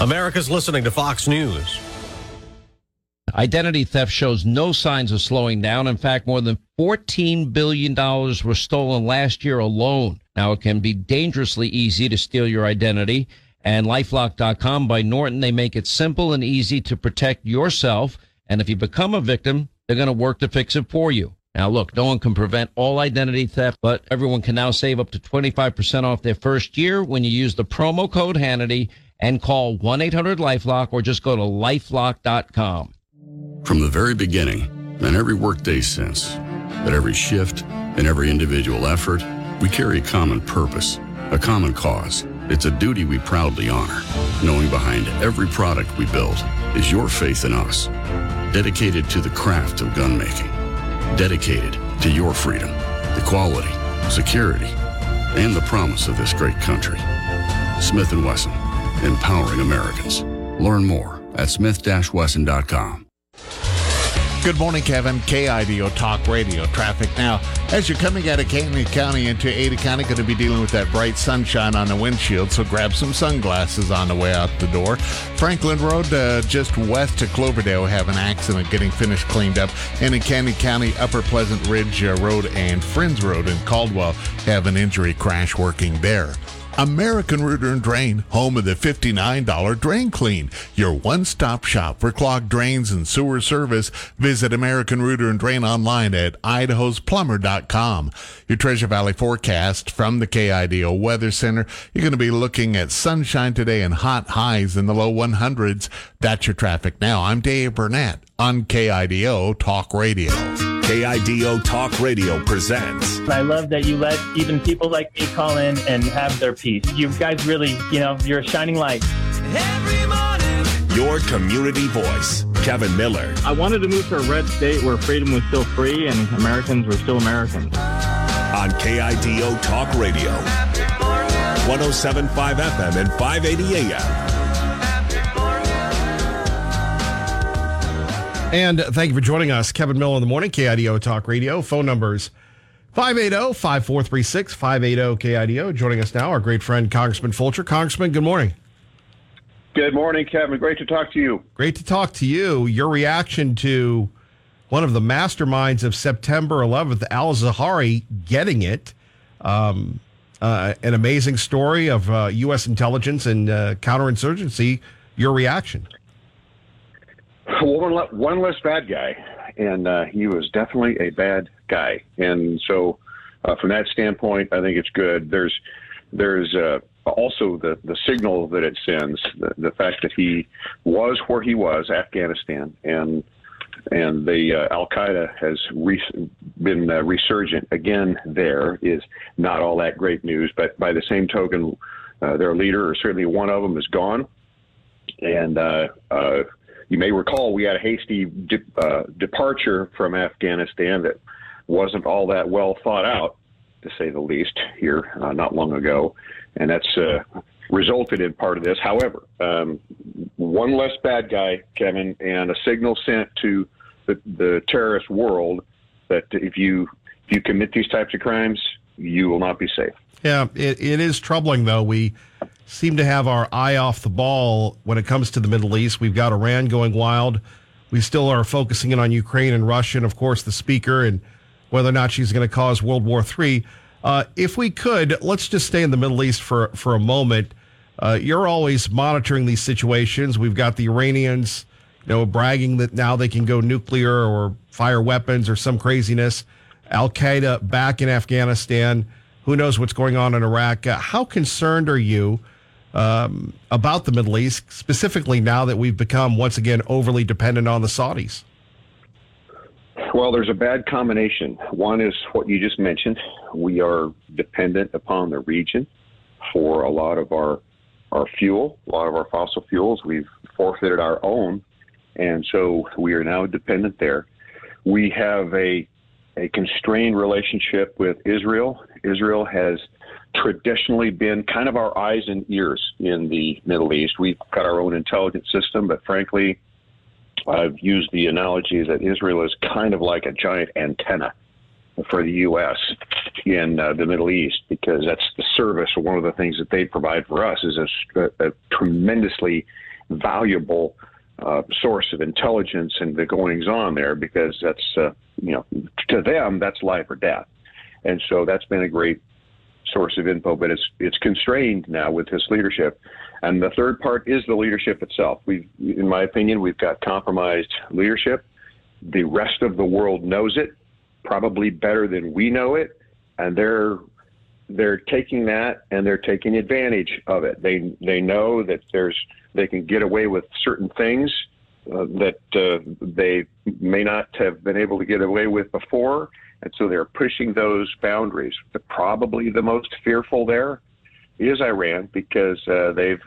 Speaker 11: America's listening to Fox News.
Speaker 16: Identity theft shows no signs of slowing down. In fact, more than $14 billion were stolen last year alone. Now, it can be dangerously easy to steal your identity. And lifelock.com by Norton, they make it simple and easy to protect yourself. And if you become a victim, they're going to work to fix it for you. Now, look, no one can prevent all identity theft, but everyone can now save up to 25% off their first year when you use the promo code Hannity and call 1-800-LifeLock or just go to lifelock.com.
Speaker 17: From the very beginning, and every workday since, at every shift and every individual effort, we carry a common purpose, a common cause. It's a duty we proudly honor, knowing behind every product we build is your faith in us, dedicated to the craft of gun making, dedicated to your freedom, the quality, security, and the promise of this great country. Smith & Wesson, empowering Americans. Learn more at smith-wesson.com.
Speaker 3: Good morning, Kevin. KIDO Talk Radio traffic now. As you're coming out of Canyon County into Ada County, going to be dealing with that bright sunshine on the windshield, so grab some sunglasses on the way out the door. Franklin Road, uh, just west of Cloverdale, have an accident getting finished cleaned up. And in Canyon County, Upper Pleasant Ridge uh, Road and Friends Road in Caldwell have an injury crash working there. American Rooter and Drain, home of the $59 drain clean. Your one-stop shop for clogged drains and sewer service. Visit American Rooter and Drain online at idahosplumber.com. Your Treasure Valley forecast from the KIDO Weather Center. You're going to be looking at sunshine today and hot highs in the low 100s. That's your traffic now. I'm Dave Burnett on KIDO Talk Radio.
Speaker 1: KIDO Talk Radio presents.
Speaker 39: I love that you let even people like me call in and have their piece. You guys really, you know, you're a shining light.
Speaker 1: Your community voice, Kevin Miller.
Speaker 40: I wanted to move to a red state where freedom was still free and Americans were still Americans.
Speaker 1: On KIDO Talk Radio. 1075 FM and 580 AM.
Speaker 2: And thank you for joining us. Kevin Miller in the morning, KIDO Talk Radio. Phone numbers 580 5436 580 KIDO. Joining us now, our great friend, Congressman Fulcher. Congressman, good morning.
Speaker 41: Good morning, Kevin. Great to talk to you.
Speaker 2: Great to talk to you. Your reaction to one of the masterminds of September 11th, Al Zawahiri, getting it. Um, uh, an amazing story of uh, U.S. intelligence and uh, counterinsurgency. Your reaction?
Speaker 41: one, one less bad guy, and uh, he was definitely a bad guy. And so, uh, from that standpoint, I think it's good. There's there's uh, also the the signal that it sends, the, the fact that he was where he was, Afghanistan, and and the uh, Al Qaeda has re- been uh, resurgent again. There is not all that great news, but by the same token, uh, their leader, or certainly one of them, is gone. And uh, uh, you may recall we had a hasty de- uh, departure from Afghanistan that wasn't all that well thought out, to say the least, here not long ago, and that's resulted in part of this. However, um, one less bad guy, Kevin, and a signal sent to the, the terrorist world that if you if you commit these types of crimes, you will not be safe.
Speaker 2: Yeah, it, it is troubling though. We seem to have our eye off the ball when it comes to the Middle East. We've got Iran going wild. We still are focusing in on Ukraine and Russia, and of course the speaker and whether or not she's going to cause World War III. Uh, if we could, let's just stay in the Middle East for for a moment. Uh, you're always monitoring these situations. We've got the Iranians, you know, bragging that now they can go nuclear or fire weapons or some craziness. Al Qaeda back in Afghanistan. Who knows what's going on in Iraq? Uh, how concerned are you um, about the Middle East, specifically now that we've become once again overly dependent on the Saudis?
Speaker 41: Well, there's a bad combination. One is what you just mentioned. We are dependent upon the region for a lot of our our fuel, a lot of our fossil fuels. We've forfeited our own, and so we are now dependent there. We have a a constrained relationship with Israel. Israel has traditionally been kind of our eyes and ears in the Middle East. We've got our own intelligence system, but frankly, I've used the analogy that Israel is kind of like a giant antenna for the U.S. in uh, the Middle East because that's the service one of the things that they provide for us is a, a tremendously valuable uh, source of intelligence and the goings on there because that's uh, you know to them that's life or death, and so that's been a great source of info. But it's it's constrained now with his leadership, and the third part is the leadership itself. We, in my opinion, we've got compromised leadership. The rest of the world knows it probably better than we know it, and they're they're taking that and they're taking advantage of it. They they know that there's they can get away with certain things uh, that uh, they may not have been able to get away with before, and so they're pushing those boundaries. The, probably the most fearful there is Iran because uh, they've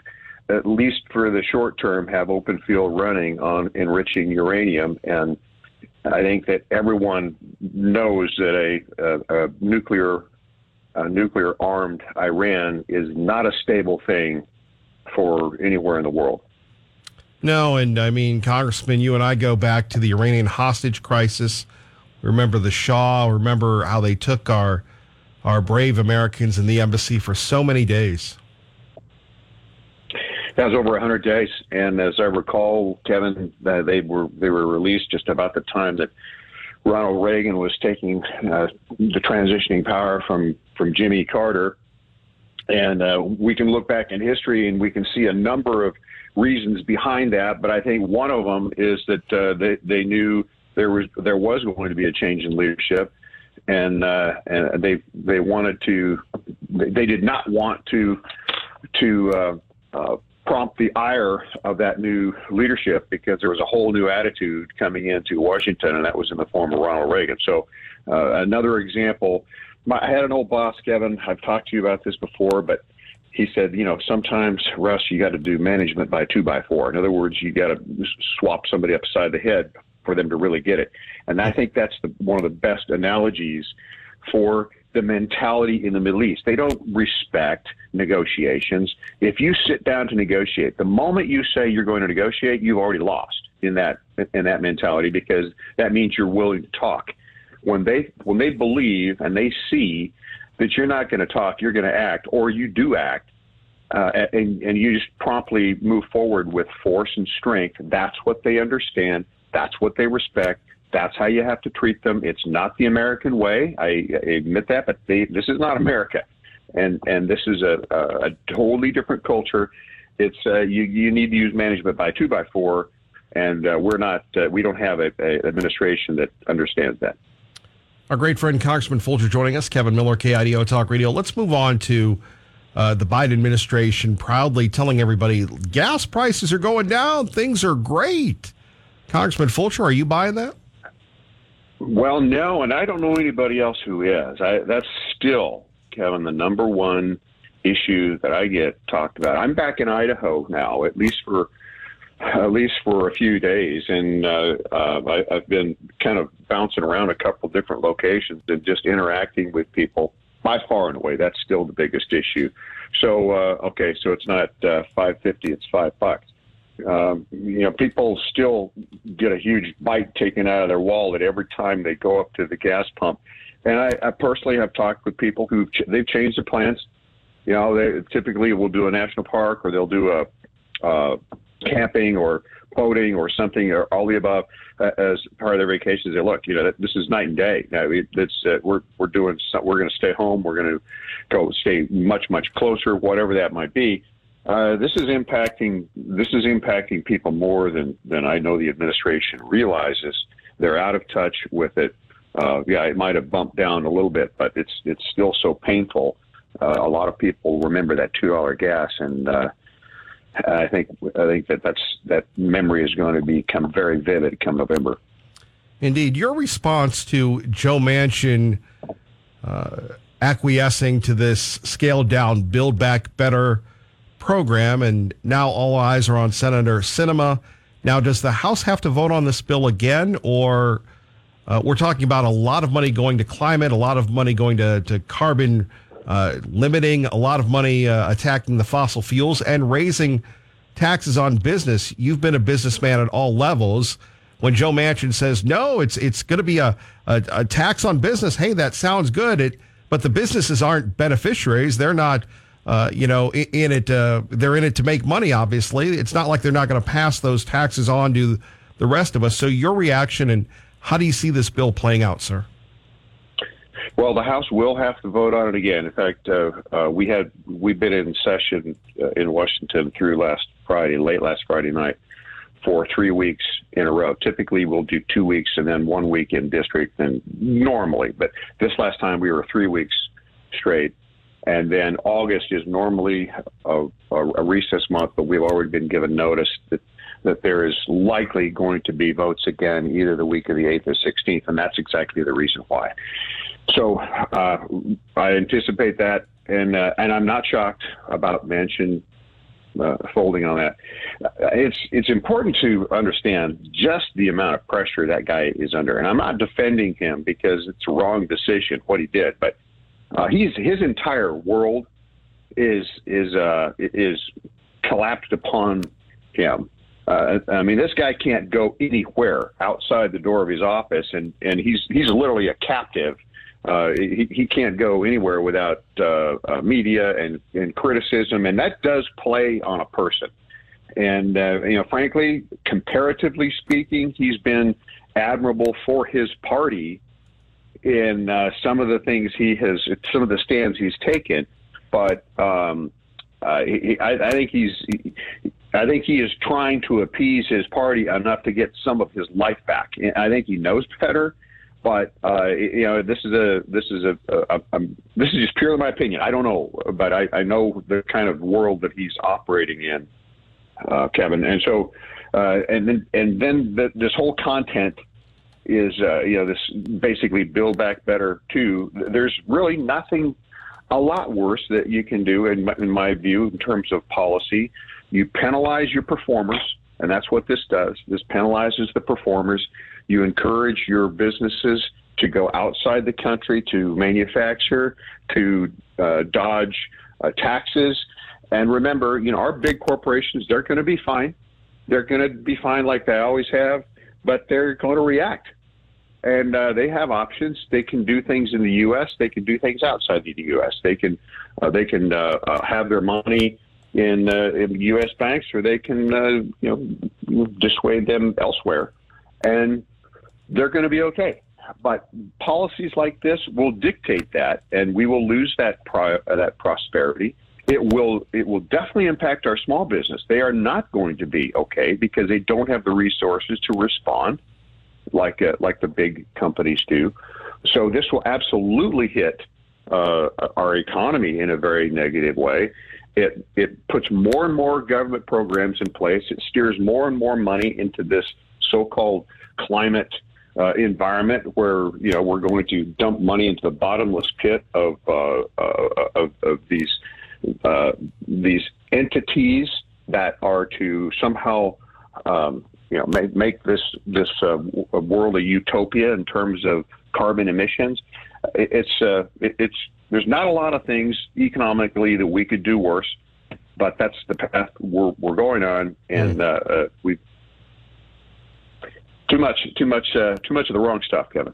Speaker 41: at least for the short term have open field running on enriching uranium and I think that everyone knows that a, a, a nuclear a nuclear armed Iran is not a stable thing for anywhere in the world.
Speaker 2: No, and I mean, Congressman, you and I go back to the Iranian hostage crisis. Remember the Shah. Remember how they took our our brave Americans in the embassy for so many days.
Speaker 41: That was over 100 days, and as I recall, Kevin, uh, they were they were released just about the time that Ronald Reagan was taking uh, the transitioning power from from Jimmy Carter, and uh, we can look back in history and we can see a number of reasons behind that. But I think one of them is that uh, they they knew there was there was going to be a change in leadership, and uh, and they they wanted to they did not want to to uh, uh, prompt the ire of that new leadership because there was a whole new attitude coming into Washington, and that was in the form of Ronald Reagan. So, uh, another example. My, I had an old boss, Kevin. I've talked to you about this before, but he said, you know, sometimes Russ, you got to do management by two by four. In other words, you got to swap somebody upside the head for them to really get it. And I think that's the, one of the best analogies for the mentality in the Middle East. They don't respect negotiations. If you sit down to negotiate, the moment you say you're going to negotiate, you've already lost in that in that mentality because that means you're willing to talk. When they when they believe and they see that you're not going to talk, you're going to act, or you do act, uh, and, and you just promptly move forward with force and strength. That's what they understand. That's what they respect. That's how you have to treat them. It's not the American way. I, admit that, but they, this is not America, and and this is a, a, a totally different culture. It's uh, you you need to use management by two by four, and uh, we're not uh, we don't have a, a administration that understands that.
Speaker 2: Our great friend Congressman Fulcher joining us, Kevin Miller, KIDO Talk Radio. Let's move on to uh, the Biden administration proudly telling everybody gas prices are going down, things are great. Congressman Fulcher, are you buying that?
Speaker 41: Well, no, and I don't know anybody else who is. I, that's still, Kevin, the number one issue that I get talked about. I'm back in Idaho now, at least for at least for a few days, and uh, uh, I, I've been kind of bouncing around a couple different locations and just interacting with people. By far and away, that's still the biggest issue. So, uh, okay, so it's not uh, five fifty; it's five bucks. Um, you know, people still get a huge bite taken out of their wallet every time they go up to the gas pump. And I, I personally have talked with people who ch- they've changed their plans. You know, they typically will do a national park or they'll do a uh, camping or boating or something or all the above uh, as part of their vacation. They look, you know, this is night and day. Now, it's uh, we're we're doing some, we're going to stay home. We're going to go stay much much closer, whatever that might be. Uh, this is impacting this is impacting people more than than I know the administration realizes. They're out of touch with it. Uh, yeah, it might have bumped down a little bit, but it's it's still so painful. Uh, a lot of people remember that two dollar gas, and uh, I think I think that that's that memory is going to become very vivid come November.
Speaker 2: Indeed, your response to Joe Manchin uh, acquiescing to this scaled down, build back better program, and now all eyes are on Senator Sinema. Now, does the House have to vote on this bill again, or uh, we're talking about a lot of money going to climate, a lot of money going to, to carbon uh, limiting, a lot of money uh, attacking the fossil fuels, and raising taxes on business? You've been a businessman at all levels. When Joe Manchin says no, it's it's going to be a, a, a tax on business. Hey, that sounds good. It, but the businesses aren't beneficiaries. They're not uh, you know, in it, uh, they're in it to make money. Obviously, it's not like they're not going to pass those taxes on to the rest of us. So, your reaction and how do you see this bill playing out, sir?
Speaker 41: Well, the House will have to vote on it again. In fact, uh, uh we had we've been in session uh, in Washington through last Friday, late last Friday night, for three weeks in a row. Typically, we'll do two weeks and then one week in district, and normally, but this last time we were three weeks straight and then August is normally a, a, a recess month, but we've already been given notice that that there is likely going to be votes again either the week of the 8th or 16th, and that's exactly the reason why. So uh, I anticipate that, and uh, and I'm not shocked about Manchin uh, folding on that. It's it's important to understand just the amount of pressure that guy is under, and I'm not defending him because it's a wrong decision what he did, but uh, he's his entire world is is uh, is collapsed upon him. Uh, I mean, this guy can't go anywhere outside the door of his office, and, and he's he's literally a captive. Uh, he, he can't go anywhere without uh, uh, media and, and criticism, and that does play on a person. And uh, you know, frankly, comparatively speaking, he's been admirable for his party in uh, some of the things he has, some of the stands he's taken, but um, uh, he, I, I think he's, he, I think he is trying to appease his party enough to get some of his life back. I think he knows better, but uh, you know, this is a, this is a, this is just purely my opinion. I don't know, but I, I know the kind of world that he's operating in, uh, Kevin, and so, uh, and then, and then the, this whole content is uh, you know this basically build back better too. There's really nothing a lot worse that you can do in my, in my view in terms of policy. You penalize your performers, and that's what this does. This penalizes the performers. You encourage your businesses to go outside the country to manufacture, to uh, dodge uh, taxes. And remember, you know, our big corporations, they're going to be fine. They're going to be fine like they always have, but they're going to react and uh, they have options. They can do things in the U.S. They can do things outside the U.S. They can uh, they can uh, uh, have their money in, uh, in U.S. banks, or they can uh, you know dissuade them elsewhere, and they're going to be okay. But policies like this will dictate that, and we will lose that that prosperity. It will it will definitely impact our small business. They are not going to be okay because they don't have the resources to respond like uh, like the big companies do. So this will absolutely hit uh, our economy in a very negative way. It it puts more and more government programs in place. It steers more and more money into this so-called climate uh, environment where you know we're going to dump money into the bottomless pit of uh, uh, of, of these uh, these entities that are to somehow um, you know make, make this this uh, world a utopia in terms of carbon emissions. It, it's uh, it, it's there's not a lot of things economically that we could do worse, but that's the path we're, we're going on, and uh, uh, we too much too much uh, too much of the wrong stuff, Kevin.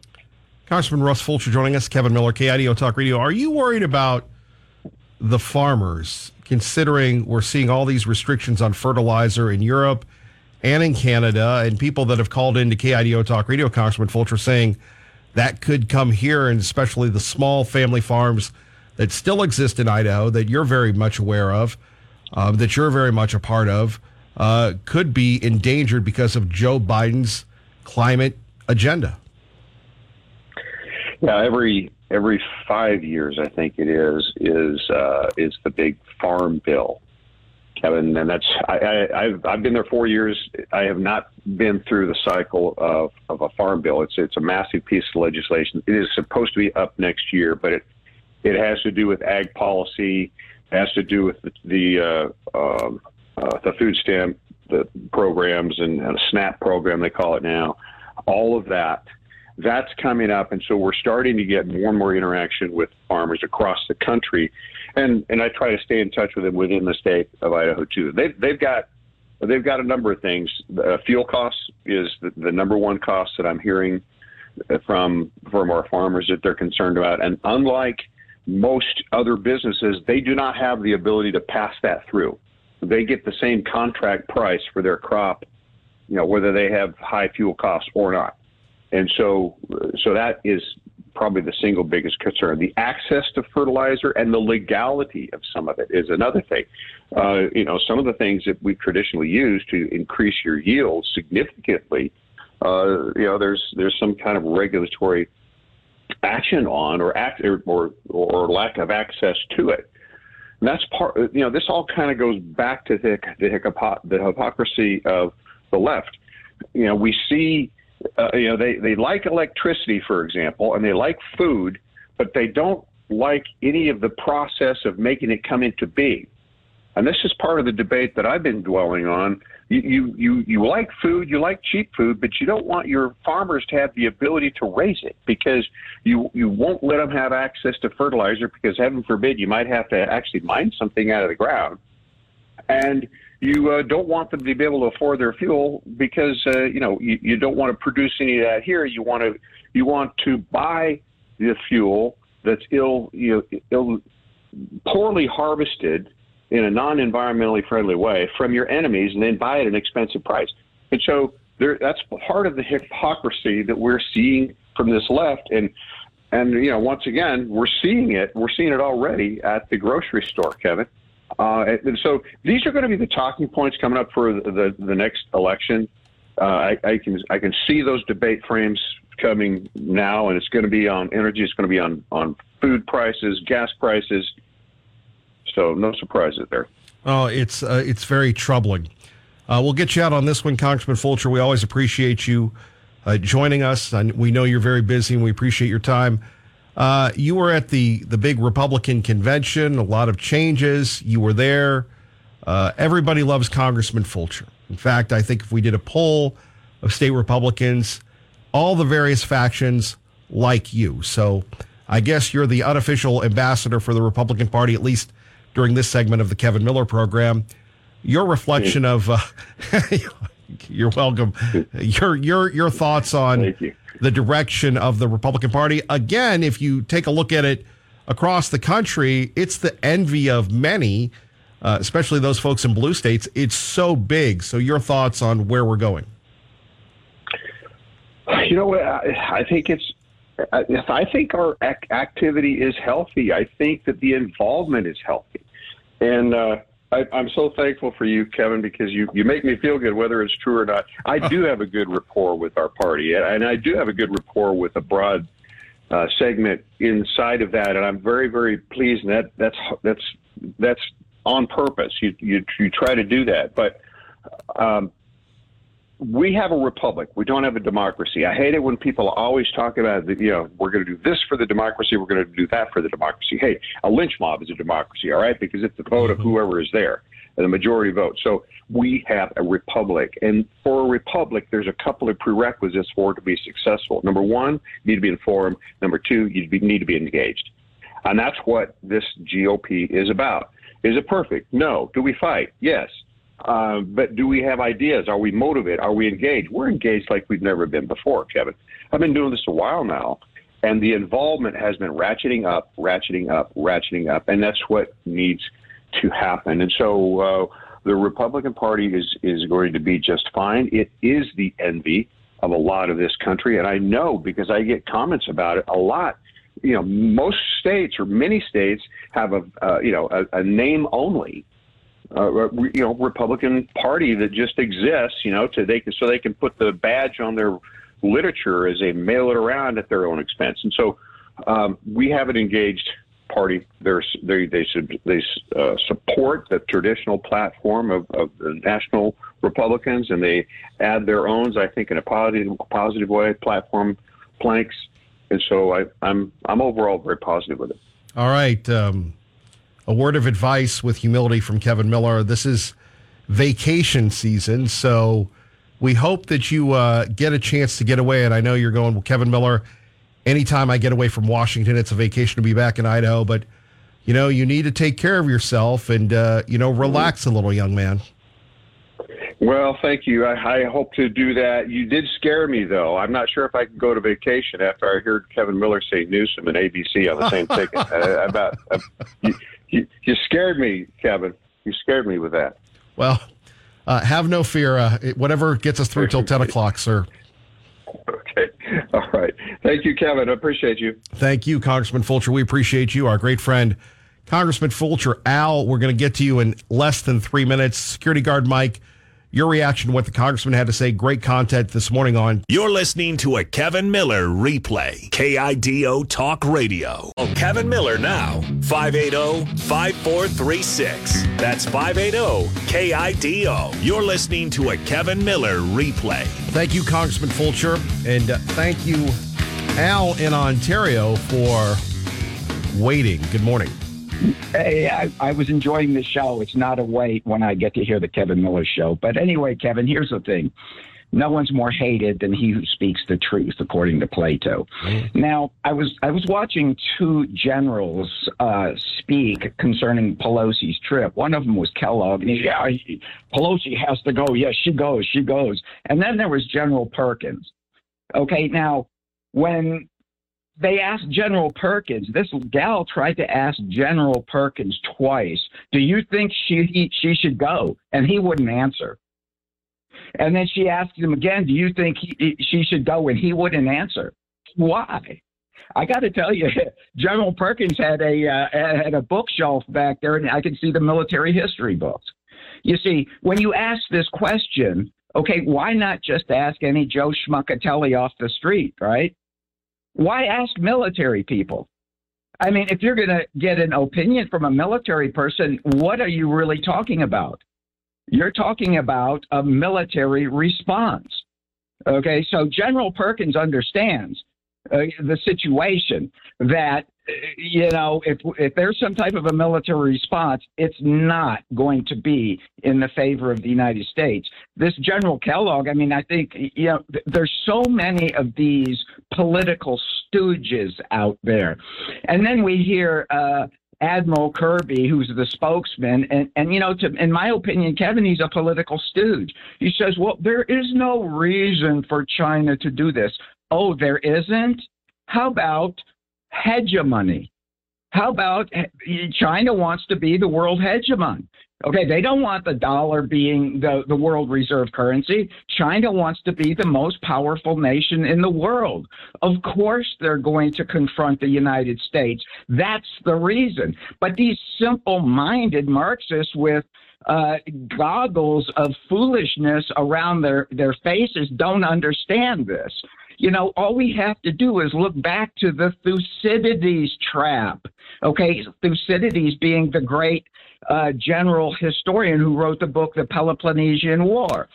Speaker 2: Congressman Russ Fulcher joining us, Kevin Miller, KIDO Talk Radio. Are you worried about the farmers, considering we're seeing all these restrictions on fertilizer in Europe and in Canada, and people that have called into KIDO Talk Radio, Congressman Fulcher, saying that could come here, and especially the small family farms that still exist in Idaho that you're very much aware of, um, that you're very much a part of, uh, could be endangered because of Joe Biden's climate agenda.
Speaker 41: Yeah, every every five years, I think it is, is uh, is the big farm bill, Kevin, and that's I, I, I've I've been there four years. I have not been through the cycle of, of a farm bill. It's it's a massive piece of legislation. It is supposed to be up next year, but it it has to do with ag policy, has to do with the, the uh, um, uh, the food stamp the programs and, and a SNAP program they call it now. All of that that's coming up, and so we're starting to get more and more interaction with farmers across the country, and and I try to stay in touch with them within the state of Idaho too. They've they've got they've got a number of things. Uh, fuel costs is the, the number one cost that I'm hearing from from our farmers that they're concerned about, and unlike most other businesses, they do not have the ability to pass that through. They get the same contract price for their crop, you know, whether they have high fuel costs or not. And so, so that is probably the single biggest concern. The access to fertilizer and the legality of some of it is another thing. Uh, you know, some of the things that we've traditionally used to increase your yield significantly, uh, you know, there's there's some kind of regulatory action on or act or, or, or lack of access to it. And that's part. You know, this all kind of goes back to the the, the hypocrisy of the left. You know, we see uh, you know, they, they like electricity, for example, and they like food, but they don't like any of the process of making it come into being. And this is part of the debate that I've been dwelling on. You, you, you, you like food, you like cheap food, but you don't want your farmers to have the ability to raise it because you, you won't let them have access to fertilizer because, heaven forbid, you might have to actually mine something out of the ground. And you uh, don't want them to be able to afford their fuel because uh, you know you, you don't want to produce any of that here. You want to you want to buy the fuel that's ill you know, ill poorly harvested in a non-environmentally friendly way from your enemies, and then buy it at an expensive price. And so there, that's part of the hypocrisy that we're seeing from this left. And and you know once again we're seeing it. We're seeing it already at the grocery store, Kevin. Uh, and so these are going to be the talking points coming up for the, the, the next election. Uh, I, I, can I can see those debate frames coming now, and it's going to be on energy. It's going to be on on food prices, gas prices. So no surprises there.
Speaker 2: Oh, it's uh, it's very troubling. Uh, we'll get you out on this one, Congressman Fulcher. We always appreciate you uh, joining us. And we know you're very busy, and we appreciate your time. Uh, you were at the the big Republican convention. A lot of changes. You were there. Uh, everybody loves Congressman Fulcher. In fact, I think if we did a poll of state Republicans, all the various factions like you. So I guess you're the unofficial ambassador for the Republican Party, at least during this segment of the Kevin Miller program. Your reflection of uh, you're welcome. Your your your thoughts on the direction of the Republican Party. Again, if you take a look at it across the country, it's the envy of many, uh, especially those folks in blue states. It's so big. So, your thoughts on where we're going?
Speaker 41: You know, what, I think it's. I think our activity is healthy. I think that the involvement is healthy, and uh, I, am so thankful for you, Kevin, because you, you make me feel good, whether it's true or not. I do have a good rapport with our party, and I do have a good rapport with a broad uh, segment inside of that, and I'm very, very pleased. And that that's that's that's on purpose. You you you try to do that, but um, we have a republic. We don't have a democracy. I hate it when people always talk about, you know, we're going to do this for the democracy, we're going to do that for the democracy. Hey, a lynch mob is a democracy, all right, because it's the vote of mm-hmm. whoever is there, the majority vote. So we have a republic, and for a republic, there's a couple of prerequisites for it to be successful. Number one, you need to be informed. Number two, you need to be engaged, and that's what this GOP is about. Is it perfect? No. Do we fight? Yes. Uh, but do we have ideas? Are we motivated? Are we engaged? We're engaged like we've never been before, Kevin. I've been doing this a while now, and the involvement has been ratcheting up, ratcheting up, ratcheting up, and that's what needs to happen. And so uh, the Republican Party is is going to be just fine. It is the envy of a lot of this country, and I know because I get comments about it a lot. You know, most states or many states have a uh, you know a, a name only uh, you know Republican Party that just exists, you know, to they can so they can put the badge on their literature as they mail it around at their own expense. And so um, we have an engaged party. They're, they they they uh, support the traditional platform of, of the national Republicans, and they add their own, I think, in a positive positive way, platform planks. And so I, I'm I'm overall very positive with it.
Speaker 2: All right. Um a word of advice with humility from Kevin Miller. This is vacation season, so we hope that you uh, get a chance to get away. And I know you're going, well, Kevin Miller. Anytime I get away from Washington, it's a vacation to be back in Idaho. But you know, you need to take care of yourself and uh, you know relax a little, young man.
Speaker 41: Well, thank you. I, I, hope to do that. You did scare me, though. I'm not sure if I can go to vacation after I heard Kevin Miller say Newsom and AOC on the same ticket. Uh, about uh, you, you, you scared me, Kevin. You scared me with that.
Speaker 2: Well, uh, have no fear. Uh, whatever gets us through till 10 o'clock, sir.
Speaker 41: Okay. All right. Thank you, Kevin. I appreciate you.
Speaker 2: Thank you, Congressman Fulcher. We appreciate you, our great friend, Congressman Fulcher. Al, we're going to get to you in less than three minutes. Security guard Mike your reaction to what the congressman had to say. Great content this morning on.
Speaker 1: You're listening to a Kevin Miller replay. KIDO Talk Radio. Oh, Kevin Miller now. 580-5436. That's 580-KIDO. You're listening to a Kevin Miller replay.
Speaker 2: Thank you, Congressman Fulcher. And uh, thank you, Al in Ontario, for waiting. Good morning.
Speaker 42: Hey, I, I, was enjoying the show. It's not a wait when I get to hear the Kevin Miller show. But anyway, Kevin, here's the thing. No one's more hated than he who speaks the truth, according to Plato. Mm. Now, I was I was watching two generals uh, speak concerning Pelosi's trip. One of them was Kellogg, and he, yeah, Pelosi has to go. Yes, she goes, she goes. And then there was General Perkins. Okay, now when they asked General Perkins. This gal tried to ask General Perkins twice. Do you think she he, she should go? And he wouldn't answer. And then she asked him again. Do you think he, she should go? And he wouldn't answer. Why? I got to tell you, General Perkins had a uh, had a bookshelf back there, and I could see the military history books. You see, when you ask this question, okay, why not just ask any Joe Schmuckatelli off the street, right? Why ask military people? I mean, if you're going to get an opinion from a military person, what are you really talking about? You're talking about a military response. Okay, so General Perkins understands uh, the situation that you know, if if there's some type of a military response, it's not going to be in the favor of the United States. This General Kellogg, I mean, I think you know, there's so many of these political stooges out there, and then we hear. Uh, Admiral Kirby, who's the spokesman, and, and you know, to, in my opinion, Kevin, he's a political stooge. He says, well, there is no reason for China to do this. Oh, there isn't? How about hegemony. How about China wants to be the world hegemon? Okay, they don't want the dollar being the, the world reserve currency. China wants to be the most powerful nation in the world. Of course, they're going to confront the United States. That's the reason. But these simple minded Marxists with uh, goggles of foolishness around their, their faces don't understand this. You know, all we have to do is look back to the Thucydides trap. Okay, Thucydides being the great uh, general historian who wrote the book The Peloponnesian War.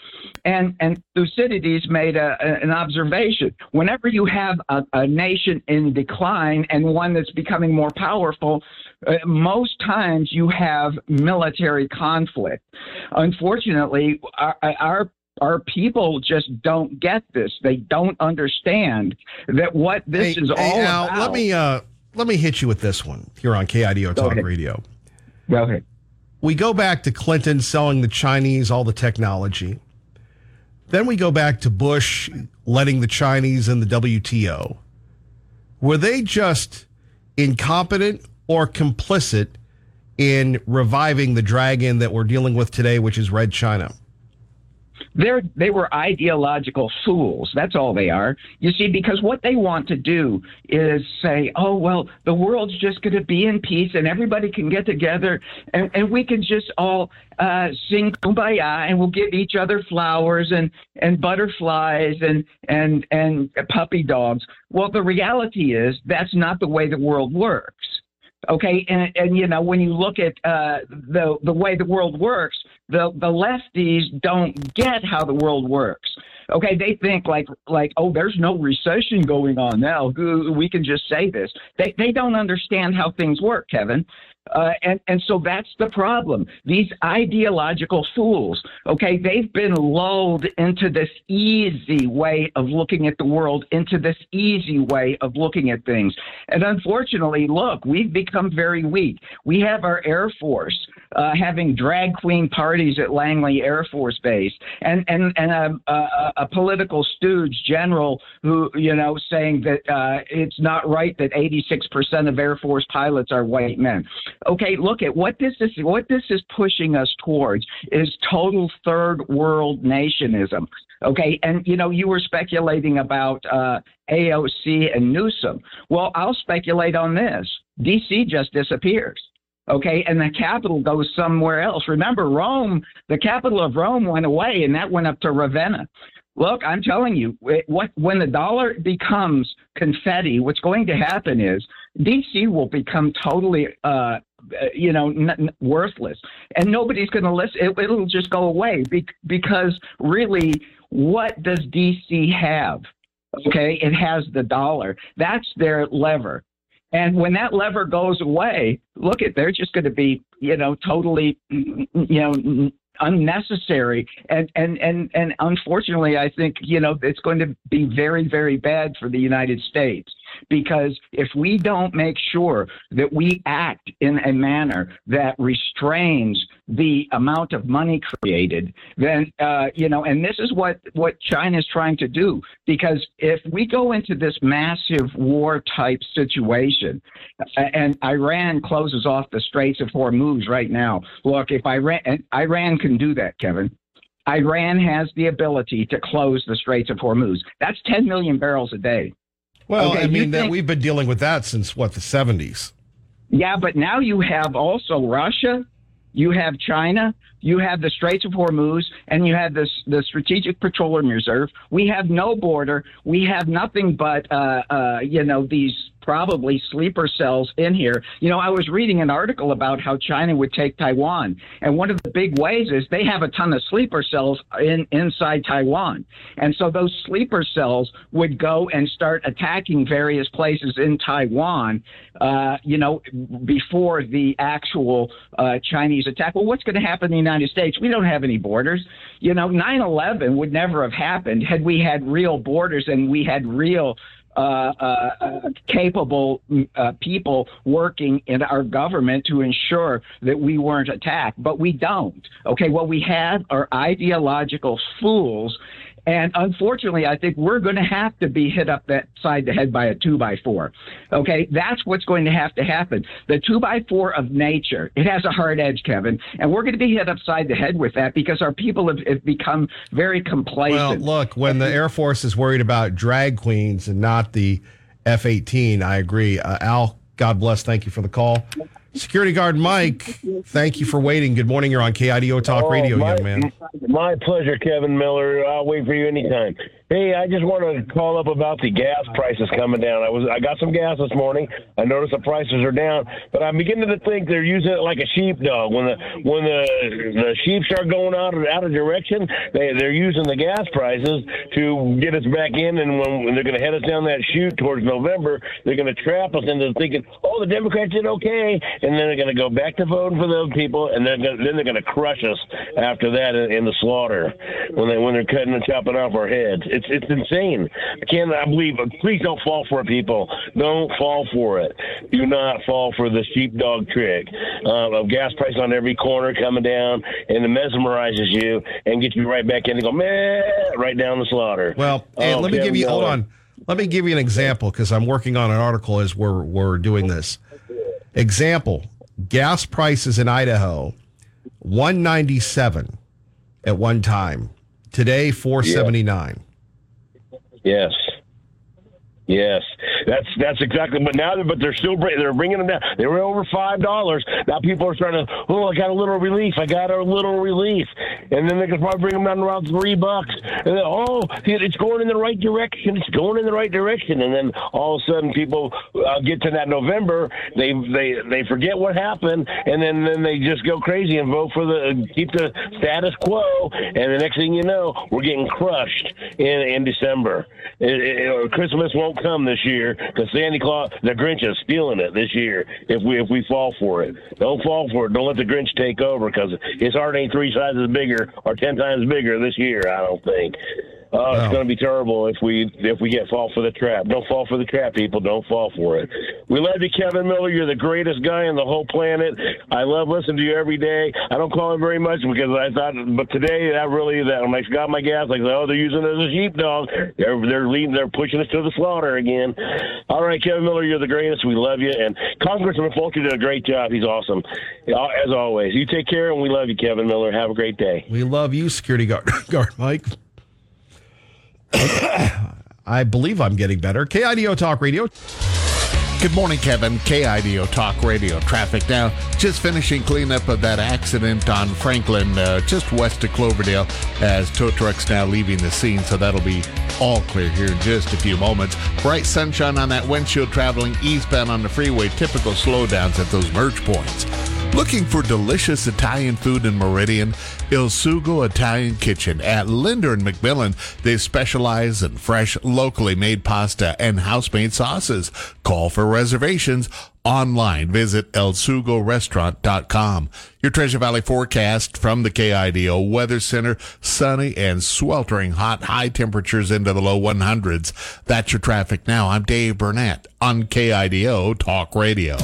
Speaker 42: And, and Thucydides made a, a, an observation. Whenever you have a, a, nation in decline and one that's becoming more powerful, uh, most times you have military conflict. Unfortunately, our, our our people just don't get this. They don't understand that what this
Speaker 2: hey,
Speaker 42: is
Speaker 2: hey,
Speaker 42: all
Speaker 2: Al,
Speaker 42: about.
Speaker 2: Let me uh, let me hit you with this one here on KIDO Talk. Radio.
Speaker 42: Go ahead.
Speaker 2: We go back to Clinton selling the Chinese all the technology. Then we go back to Bush letting the Chinese in the WTO. Were they just incompetent or complicit in reviving the dragon that we're dealing with today, which is Red China?
Speaker 42: They're, they were ideological fools. That's all they are. You see, because what they want to do is say, oh, well, the world's just going to be in peace and everybody can get together and, and we can just all uh, sing kumbaya and we'll give each other flowers and, and butterflies and, and, and puppy dogs. Well, the reality is that's not the way the world works. Okay, and, and you know when you look at uh, the the way the world works, the the lefties don't get how the world works. Okay, they think like like oh, there's no recession going on now. We can just say this. They they don't understand how things work, Kevin. Uh, and and so that's the problem. These ideological fools, okay, they've been lulled into this easy way of looking at the world, into this easy way of looking at things. And unfortunately, look, we've become very weak. We have our Air Force uh, having drag queen parties at Langley Air Force Base, and and and a, a, a political stooge general who you know saying that uh, it's not right that 86% of Air Force pilots are white men. Okay, look at what this is. What this is pushing us towards is total third world nationism. Okay, and you know you were speculating about uh, AOC and Newsom. Well, I'll speculate on this. DC just disappears. Okay, and the capital goes somewhere else. Remember, Rome, the capital of Rome went away, and that went up to Ravenna. Look, I'm telling you, what when the dollar becomes confetti, what's going to happen is DC will become totally, uh, Uh, you know, n- worthless, and nobody's going to listen. It, it'll just go away be- because really, what does DC have? Okay, it has the dollar. That's their lever. And when that lever goes away, look at they're just going to be, you know, totally, mm, mm, mm, you know, unnecessary. And and and and unfortunately, I think you know it's going to be very very bad for the United States because if we don't make sure that we act in a manner that restrains the amount of money created, then uh, you know, and this is what what China is trying to do. Because if we go into this massive war type situation, and Iran closes off the Straits of Hormuz right now, look, if Iran Iran can do that, Kevin. Iran has the ability to close the Straits of Hormuz. That's 10 million barrels a day.
Speaker 2: Well,
Speaker 42: Okay,
Speaker 2: I mean that we've been dealing with that since what the seventies.
Speaker 42: Yeah, but now you have also Russia, you have China, you have the Straits of Hormuz, and you have this the Strategic Petroleum Reserve. We have no border. We have nothing but uh, uh, you know these probably sleeper cells in here. You know, I was reading an article about how China would take Taiwan, and one of the big ways is they have a ton of sleeper cells in inside Taiwan, and so those sleeper cells would go and start attacking various places in Taiwan. Uh, you know, before the actual uh, Chinese attack. Well, what's going to happen in the United States? We don't have any borders. You know, 9/11 would never have happened had we had real borders and we had real uh, uh, capable uh, people working in our government to ensure that we weren't attacked. But we don't. Okay, what we have are ideological fools. And unfortunately, I think we're going to have to be hit up that side the head by a two by four. Okay, that's what's going to have to happen. The two by four of nature, it has a hard edge, Kevin, and we're going to be hit upside the head with that because our people have, have become very complacent.
Speaker 2: Well, look, when the Air Force is worried about drag queens and not the F 18, I agree. Uh, Al, God bless. Thank you for the call. Security guard Mike, thank you for waiting. Good morning. You're on KIDO Talk
Speaker 43: Oh,
Speaker 2: Radio,
Speaker 43: my,
Speaker 2: young man.
Speaker 43: My pleasure, Kevin Miller. I'll wait for you anytime. Hey, I just want to call up about the gas prices coming down. I was I got some gas this morning. I noticed the prices are down, but I'm beginning to think they're using it like a sheepdog. When the when the the sheep start going out of, out of direction, they they're using the gas prices to get us back in. And when, when they're going to head us down that chute towards November, they're going to trap us into thinking, oh, the Democrats did okay, and then they're going to go back to voting for those people, and then then they're going to crush us after that in, in the slaughter when they when they're cutting and chopping off our heads. It's it's insane. I cannot believe. Please don't fall for it, people. Don't fall for it. Do not fall for the sheepdog trick uh, of gas price on every corner coming down, and it mesmerizes you and gets you right back in and go meh right down the slaughter.
Speaker 2: Well,
Speaker 43: Oh,
Speaker 2: let me give you hold on. Let me give you an example because I'm working on an article as we're we're doing this. Example: gas prices in Idaho, one ninety seven at one time. Today, four seventy nine.
Speaker 43: Yes. Yes, that's that's exactly. But now, but they're still they're bringing them down. They were over five dollars. Now people are starting to. Oh, I got a little relief. I got a little relief, and then they can probably bring them down around three bucks. And then, oh, it's going in the right direction. It's going in the right direction. And then all of a sudden, people uh, get to that November. They they they forget what happened, and then then they just go crazy and vote for the keep the status quo. And the next thing you know, we're getting crushed in in December. It, it, Christmas won't come this year because Santa Claus, the Grinch is stealing it this year. If we if we fall for it, don't fall for it. Don't let the Grinch take over because his heart ain't three sizes bigger or ten times bigger this year. I don't think. Oh, it's going to be terrible if we if we get fall for the trap. Don't fall for the trap, people. Don't fall for it. We love you, Kevin Miller. You're the greatest guy on the whole planet. I love listening to you every day. I don't call him very much because I thought, but today that really that when I got my gas, like oh they're using it as a sheepdog. They're they're leading, they're pushing us to the slaughter again. All right, Kevin Miller, you're the greatest. We love you, and Congressman Fulton did a great job. He's awesome, as always. You take care, and we love you, Kevin Miller. Have a great day.
Speaker 2: We love you, security guard, guard Mike. I believe I'm getting better. KIDO Talk Radio.
Speaker 3: Good morning, Kevin. KIDO Talk Radio traffic now. Just finishing cleanup of that accident on Franklin, uh, just west of Cloverdale, as tow trucks now leaving the scene. So that'll be all clear here in just a few moments. Bright sunshine on that windshield traveling eastbound on the freeway. Typical slowdowns at those merge points. Looking for delicious Italian food in Meridian? Il Sugo Italian Kitchen at Linder and McMillan. They specialize in fresh, locally made pasta and house-made sauces. Call for reservations online. Visit elsugorestaurant.com. Your Treasure Valley forecast from the KIDO Weather Center. Sunny and sweltering hot, high temperatures into the low 100s. That's your traffic now. I'm Dave Burnett on KIDO Talk Radio.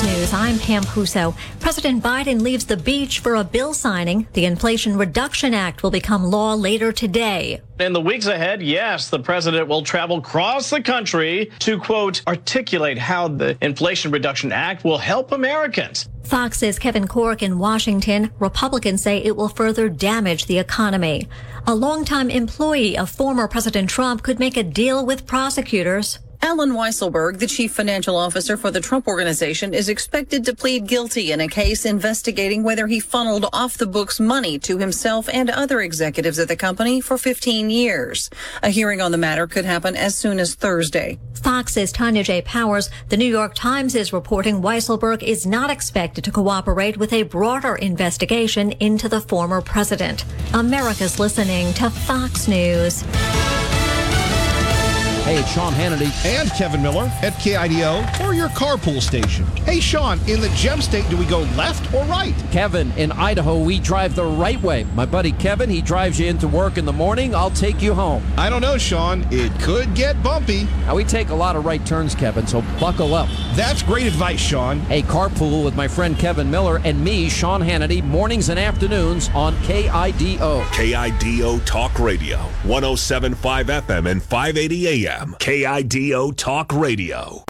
Speaker 44: Fox News, I'm Pam Huso. President Biden leaves the beach for a bill signing. The Inflation Reduction Act will become law later today.
Speaker 45: In the weeks ahead, yes, the president will travel across the country to, quote, articulate how the Inflation Reduction Act will help Americans.
Speaker 44: Fox's Kevin Corke in Washington. Republicans say it will further damage the economy. A longtime employee of former President Trump could make a deal with prosecutors.
Speaker 14: Allen Weisselberg, the chief financial officer for the Trump Organization, is expected to plead guilty in a case investigating whether he funneled off the books money to himself and other executives at the company for 15 years. A hearing on the matter could happen as soon as Thursday.
Speaker 44: Fox's Tanya J. Powers. The New York Times is reporting Weisselberg is not expected to cooperate with a broader investigation into the former president. America's listening to Fox News.
Speaker 2: Hey, it's Sean Hannity and Kevin Miller at KIDO or your carpool station. Hey, Sean, in the gem state, do we go left or right?
Speaker 46: Kevin, in Idaho, we drive the right way. My buddy Kevin, he drives you into work in the morning. I'll take you home.
Speaker 2: I don't know, Sean. It could get bumpy.
Speaker 46: Now, we take a lot of right turns, Kevin, so buckle up.
Speaker 2: That's great advice, Sean.
Speaker 46: Hey, carpool with my friend Kevin Miller and me, Sean Hannity, mornings and afternoons on KIDO.
Speaker 1: KIDO Talk Radio, 1075 FM and 580 AM. KIDO Talk Radio.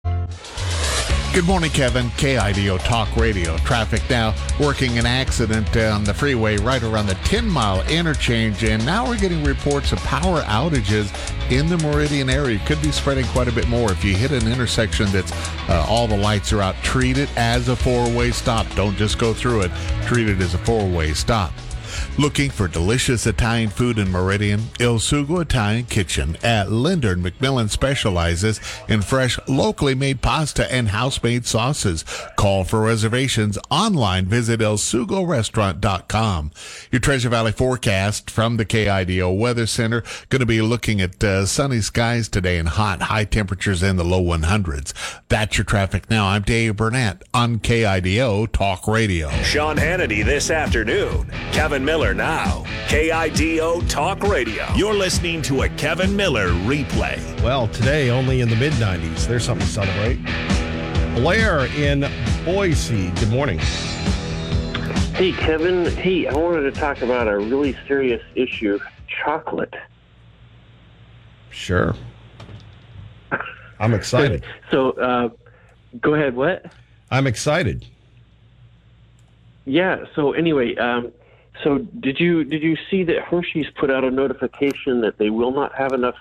Speaker 3: Good morning, Kevin. KIDO Talk Radio. Traffic now working an accident on the freeway right around the 10 mile interchange. And now we're getting reports of power outages in the Meridian area. Could be spreading quite a bit more. If you hit an intersection that's uh, all the lights are out, treat it as a four way stop. Don't just go through it. Treat it as a four way stop. Looking for delicious Italian food in Meridian? Il Sugo Italian Kitchen at Linder and McMillan specializes in fresh, locally made pasta and house-made sauces. Call for reservations online. Visit elsugorestaurant.com. Your Treasure Valley forecast from the KIDO Weather Center going to be looking at uh, sunny skies today and hot, high temperatures in the low 100s. That's your traffic now. I'm Dave Burnett on KIDO Talk Radio.
Speaker 1: Sean Hannity this afternoon. Kevin Miller now. KIDO Talk Radio. You're listening to a Kevin Miller replay.
Speaker 2: Well, today only in the mid 90s. There's something to celebrate. Blair in Boise. Good morning.
Speaker 47: Hey, Kevin. Hey, I wanted to talk about a really serious issue chocolate.
Speaker 2: Sure. I'm excited.
Speaker 47: So, uh, go ahead. What?
Speaker 2: I'm excited.
Speaker 47: Yeah. So anyway, um, so did you did you see that Hershey's put out a notification that they will not have enough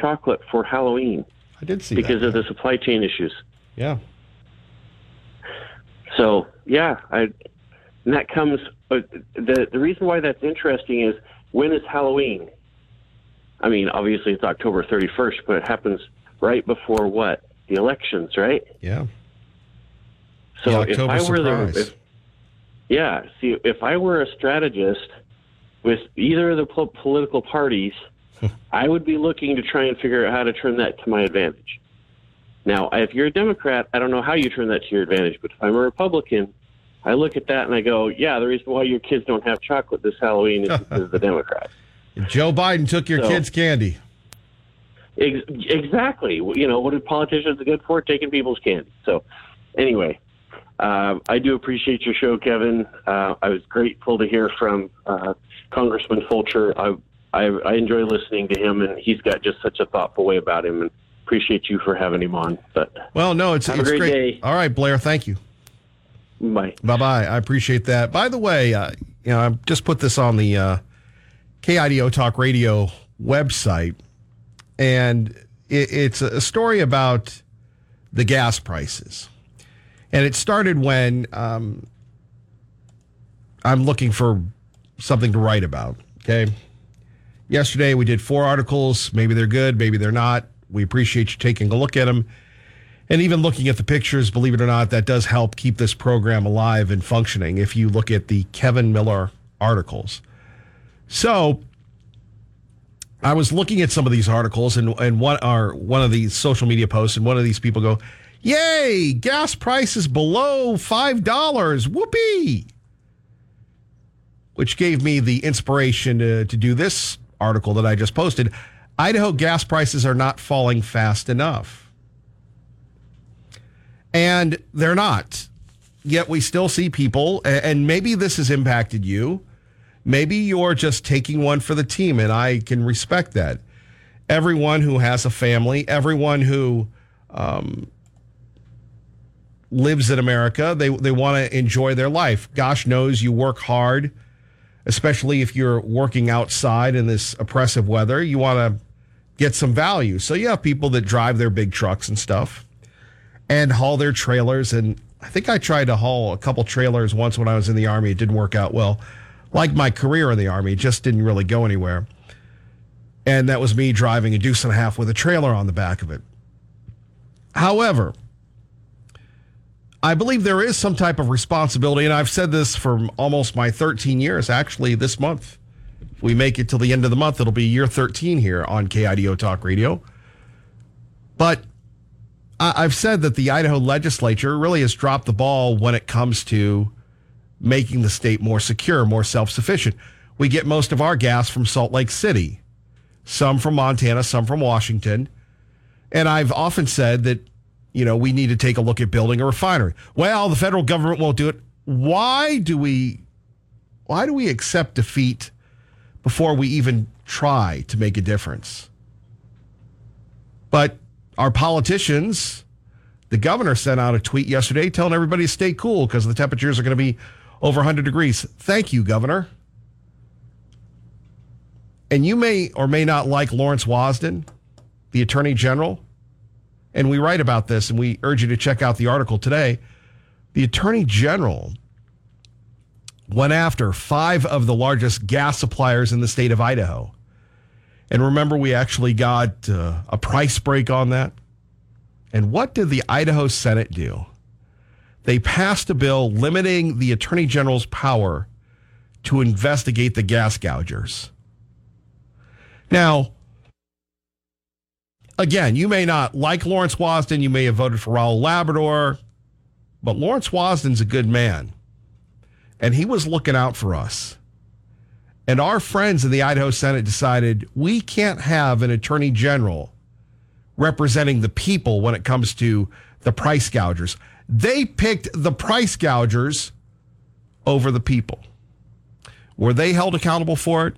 Speaker 47: chocolate for Halloween?
Speaker 2: I did see that.
Speaker 47: because
Speaker 2: that,
Speaker 47: of the supply chain issues.
Speaker 2: Yeah.
Speaker 47: So yeah, I and that comes. Uh, the the reason why that's interesting is when is Halloween? I mean, obviously it's October 31st, but it happens right before what the elections, right?
Speaker 2: Yeah.
Speaker 47: So
Speaker 2: The
Speaker 47: if
Speaker 2: October
Speaker 47: I were
Speaker 2: surprise.
Speaker 47: the, if, yeah, see, if I were a strategist with either of the po- political parties, hmm. I would be looking to try and figure out how to turn that to my advantage. Now, if you're a Democrat, I don't know how you turn that to your advantage, but if I'm a Republican, I look at that and I go, yeah, the reason why your kids don't have chocolate this Halloween is because of the Democrats.
Speaker 2: Joe Biden took your
Speaker 47: So-
Speaker 2: kids' candy.
Speaker 47: Ex- exactly. You know, what are politicians good for? Taking people's candy. So, anyway, uh, I do appreciate your show, Kevin. Uh, I was grateful to hear from uh, Congressman Fulcher. I, I I enjoy listening to him, and he's got just such a thoughtful way about him. And appreciate you for having him on. But
Speaker 2: Well, no, it's, it's
Speaker 47: great
Speaker 2: great.
Speaker 47: day.
Speaker 2: All right, Blair, thank you.
Speaker 47: Bye.
Speaker 2: Bye bye. I appreciate that. By the way, uh, you know, I just put this on the uh, KIDO Talk Radio website, and it, it's a story about the gas prices. And it started when um, I'm looking for something to write about. Okay. Yesterday we did four articles. Maybe they're good, maybe they're not. We appreciate you taking a look at them. And even looking at the pictures, believe it or not, that does help keep this program alive and functioning if you look at the Kevin Miller articles. So I was looking at some of these articles and, and one are one of these social media posts, and one of these people go, Yay, gas prices below five dollars. Whoopee. Which gave me the inspiration to, to do this article that I just posted. Idaho gas prices are not falling fast enough. And they're not. Yet we still see people, and maybe this has impacted you. Maybe you're just taking one for the team, and I can respect that. Everyone who has a family, everyone who um, lives in America, they, they want to enjoy their life. Gosh knows you work hard, especially if you're working outside in this oppressive weather. You want to get some value. So you have people that drive their big trucks and stuff and haul their trailers. And I think I tried to haul a couple trailers once when I was in the Army. It didn't work out well. Like my career in the Army, just didn't really go anywhere. And that was me driving a deuce and a half with a trailer on the back of it. However, I believe there is some type of responsibility, and I've said this for almost my 13 years, actually, this month. If we make it till the end of the month, it'll be year 13 here on KIDO Talk Radio. But I've said that the Idaho legislature really has dropped the ball when it comes to making the state more secure, more self sufficient. We get most of our gas from Salt Lake City, some from Montana, some from Washington. And I've often said that, you know, we need to take a look at building a refinery. Well, the federal government won't do it. Why do we why do we accept defeat before we even try to make a difference? But our politicians The governor sent out a tweet yesterday telling everybody to stay cool because the temperatures are going to be over 100 degrees. Thank you, governor. And you may or may not like Lawrence Wasden, the attorney general. And we write about this and we urge you to check out the article today. The attorney general went after five of the largest gas suppliers in the state of Idaho. And remember, we actually got uh, a price break on that. And what did the Idaho Senate do? They passed a bill limiting the attorney general's power to investigate the gas gougers. Now, again, you may not like Lawrence Wasden. You may have voted for Raul Labrador, but Lawrence Wasden's a good man. And he was looking out for us. And our friends in the Idaho Senate decided we can't have an attorney general representing the people when it comes to the price gougers. They picked the price gougers over the people. Were they held accountable for it?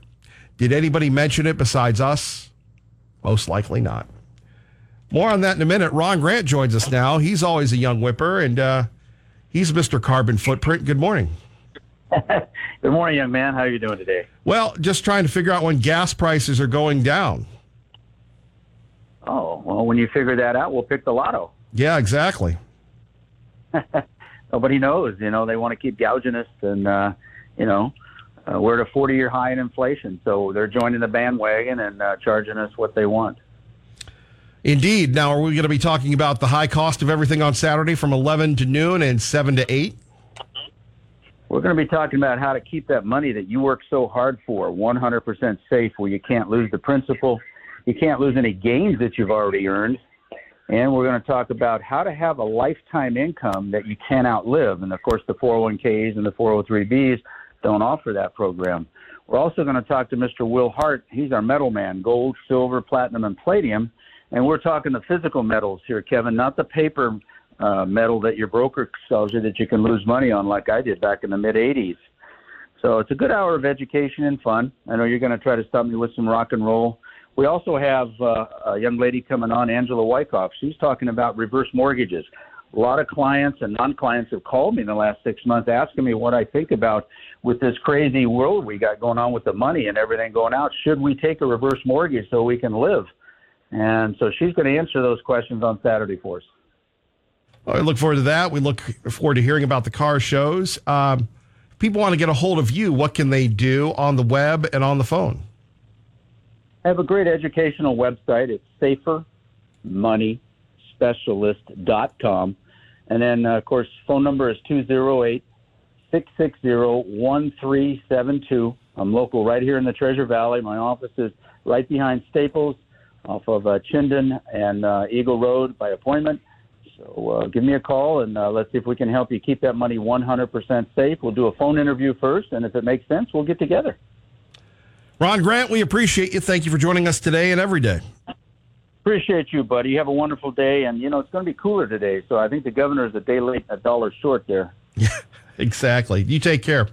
Speaker 2: Did anybody mention it besides us? Most likely not. More on that in a minute. Ron Grant joins us now. He's always a young whipper, and uh, he's Mr. Carbon Footprint. Good morning.
Speaker 48: Good morning, young man. How are you doing today?
Speaker 2: Well, just trying to figure out when gas prices are going down.
Speaker 48: Oh, well, when you figure that out, we'll pick the lotto.
Speaker 2: Yeah, exactly.
Speaker 48: Nobody knows. You know, they want to keep gouging us, and, uh, you know, uh, we're at a 40 year high in inflation. So they're joining the bandwagon and uh, charging us what they want.
Speaker 2: Indeed. Now, are we going to be talking about the high cost of everything on Saturday from 11 to noon and 7 to 8?
Speaker 48: We're going to be talking about how to keep that money that you work so hard for 100% safe where you can't lose the principal, you can't lose any gains that you've already earned. And we're going to talk about how to have a lifetime income that you can't outlive. And of course, the 401ks and the 403bs don't offer that program. We're also going to talk to Mr. Will Hart. He's our metal man gold, silver, platinum, and palladium. And we're talking the physical metals here, Kevin, not the paper uh, metal that your broker sells you that you can lose money on, like I did back in the mid 80s. So it's a good hour of education and fun. I know you're going to try to stop me with some rock and roll. We also have uh, a young lady coming on, Angela Wyckoff. She's talking about reverse mortgages. A lot of clients and non-clients have called me in the last six months asking me what I think about with this crazy world we got going on with the money and everything going out. Should we take a reverse mortgage so we can live? And so she's going to answer those questions on Saturday for us.
Speaker 2: I look forward to that. We look forward to hearing about the car shows. Um, people want to get a hold of you. What can they do on the web and on the phone?
Speaker 48: I have a great educational website. It's safermoneyspecialist.com. And then, uh, of course, phone number is 208 660 1372. I'm local right here in the Treasure Valley. My office is right behind Staples off of uh, Chinden and uh, Eagle Road by appointment. So uh, give me a call and uh, let's see if we can help you keep that money 100% safe. We'll do a phone interview first, and if it makes sense, we'll get together.
Speaker 2: Ron Grant, we appreciate you. Thank you for joining us today and every day.
Speaker 48: Appreciate you, buddy. You have a wonderful day, and you know it's going to be cooler today. So I think the governor is a day late, a dollar short there.
Speaker 2: Yeah, exactly. You take care.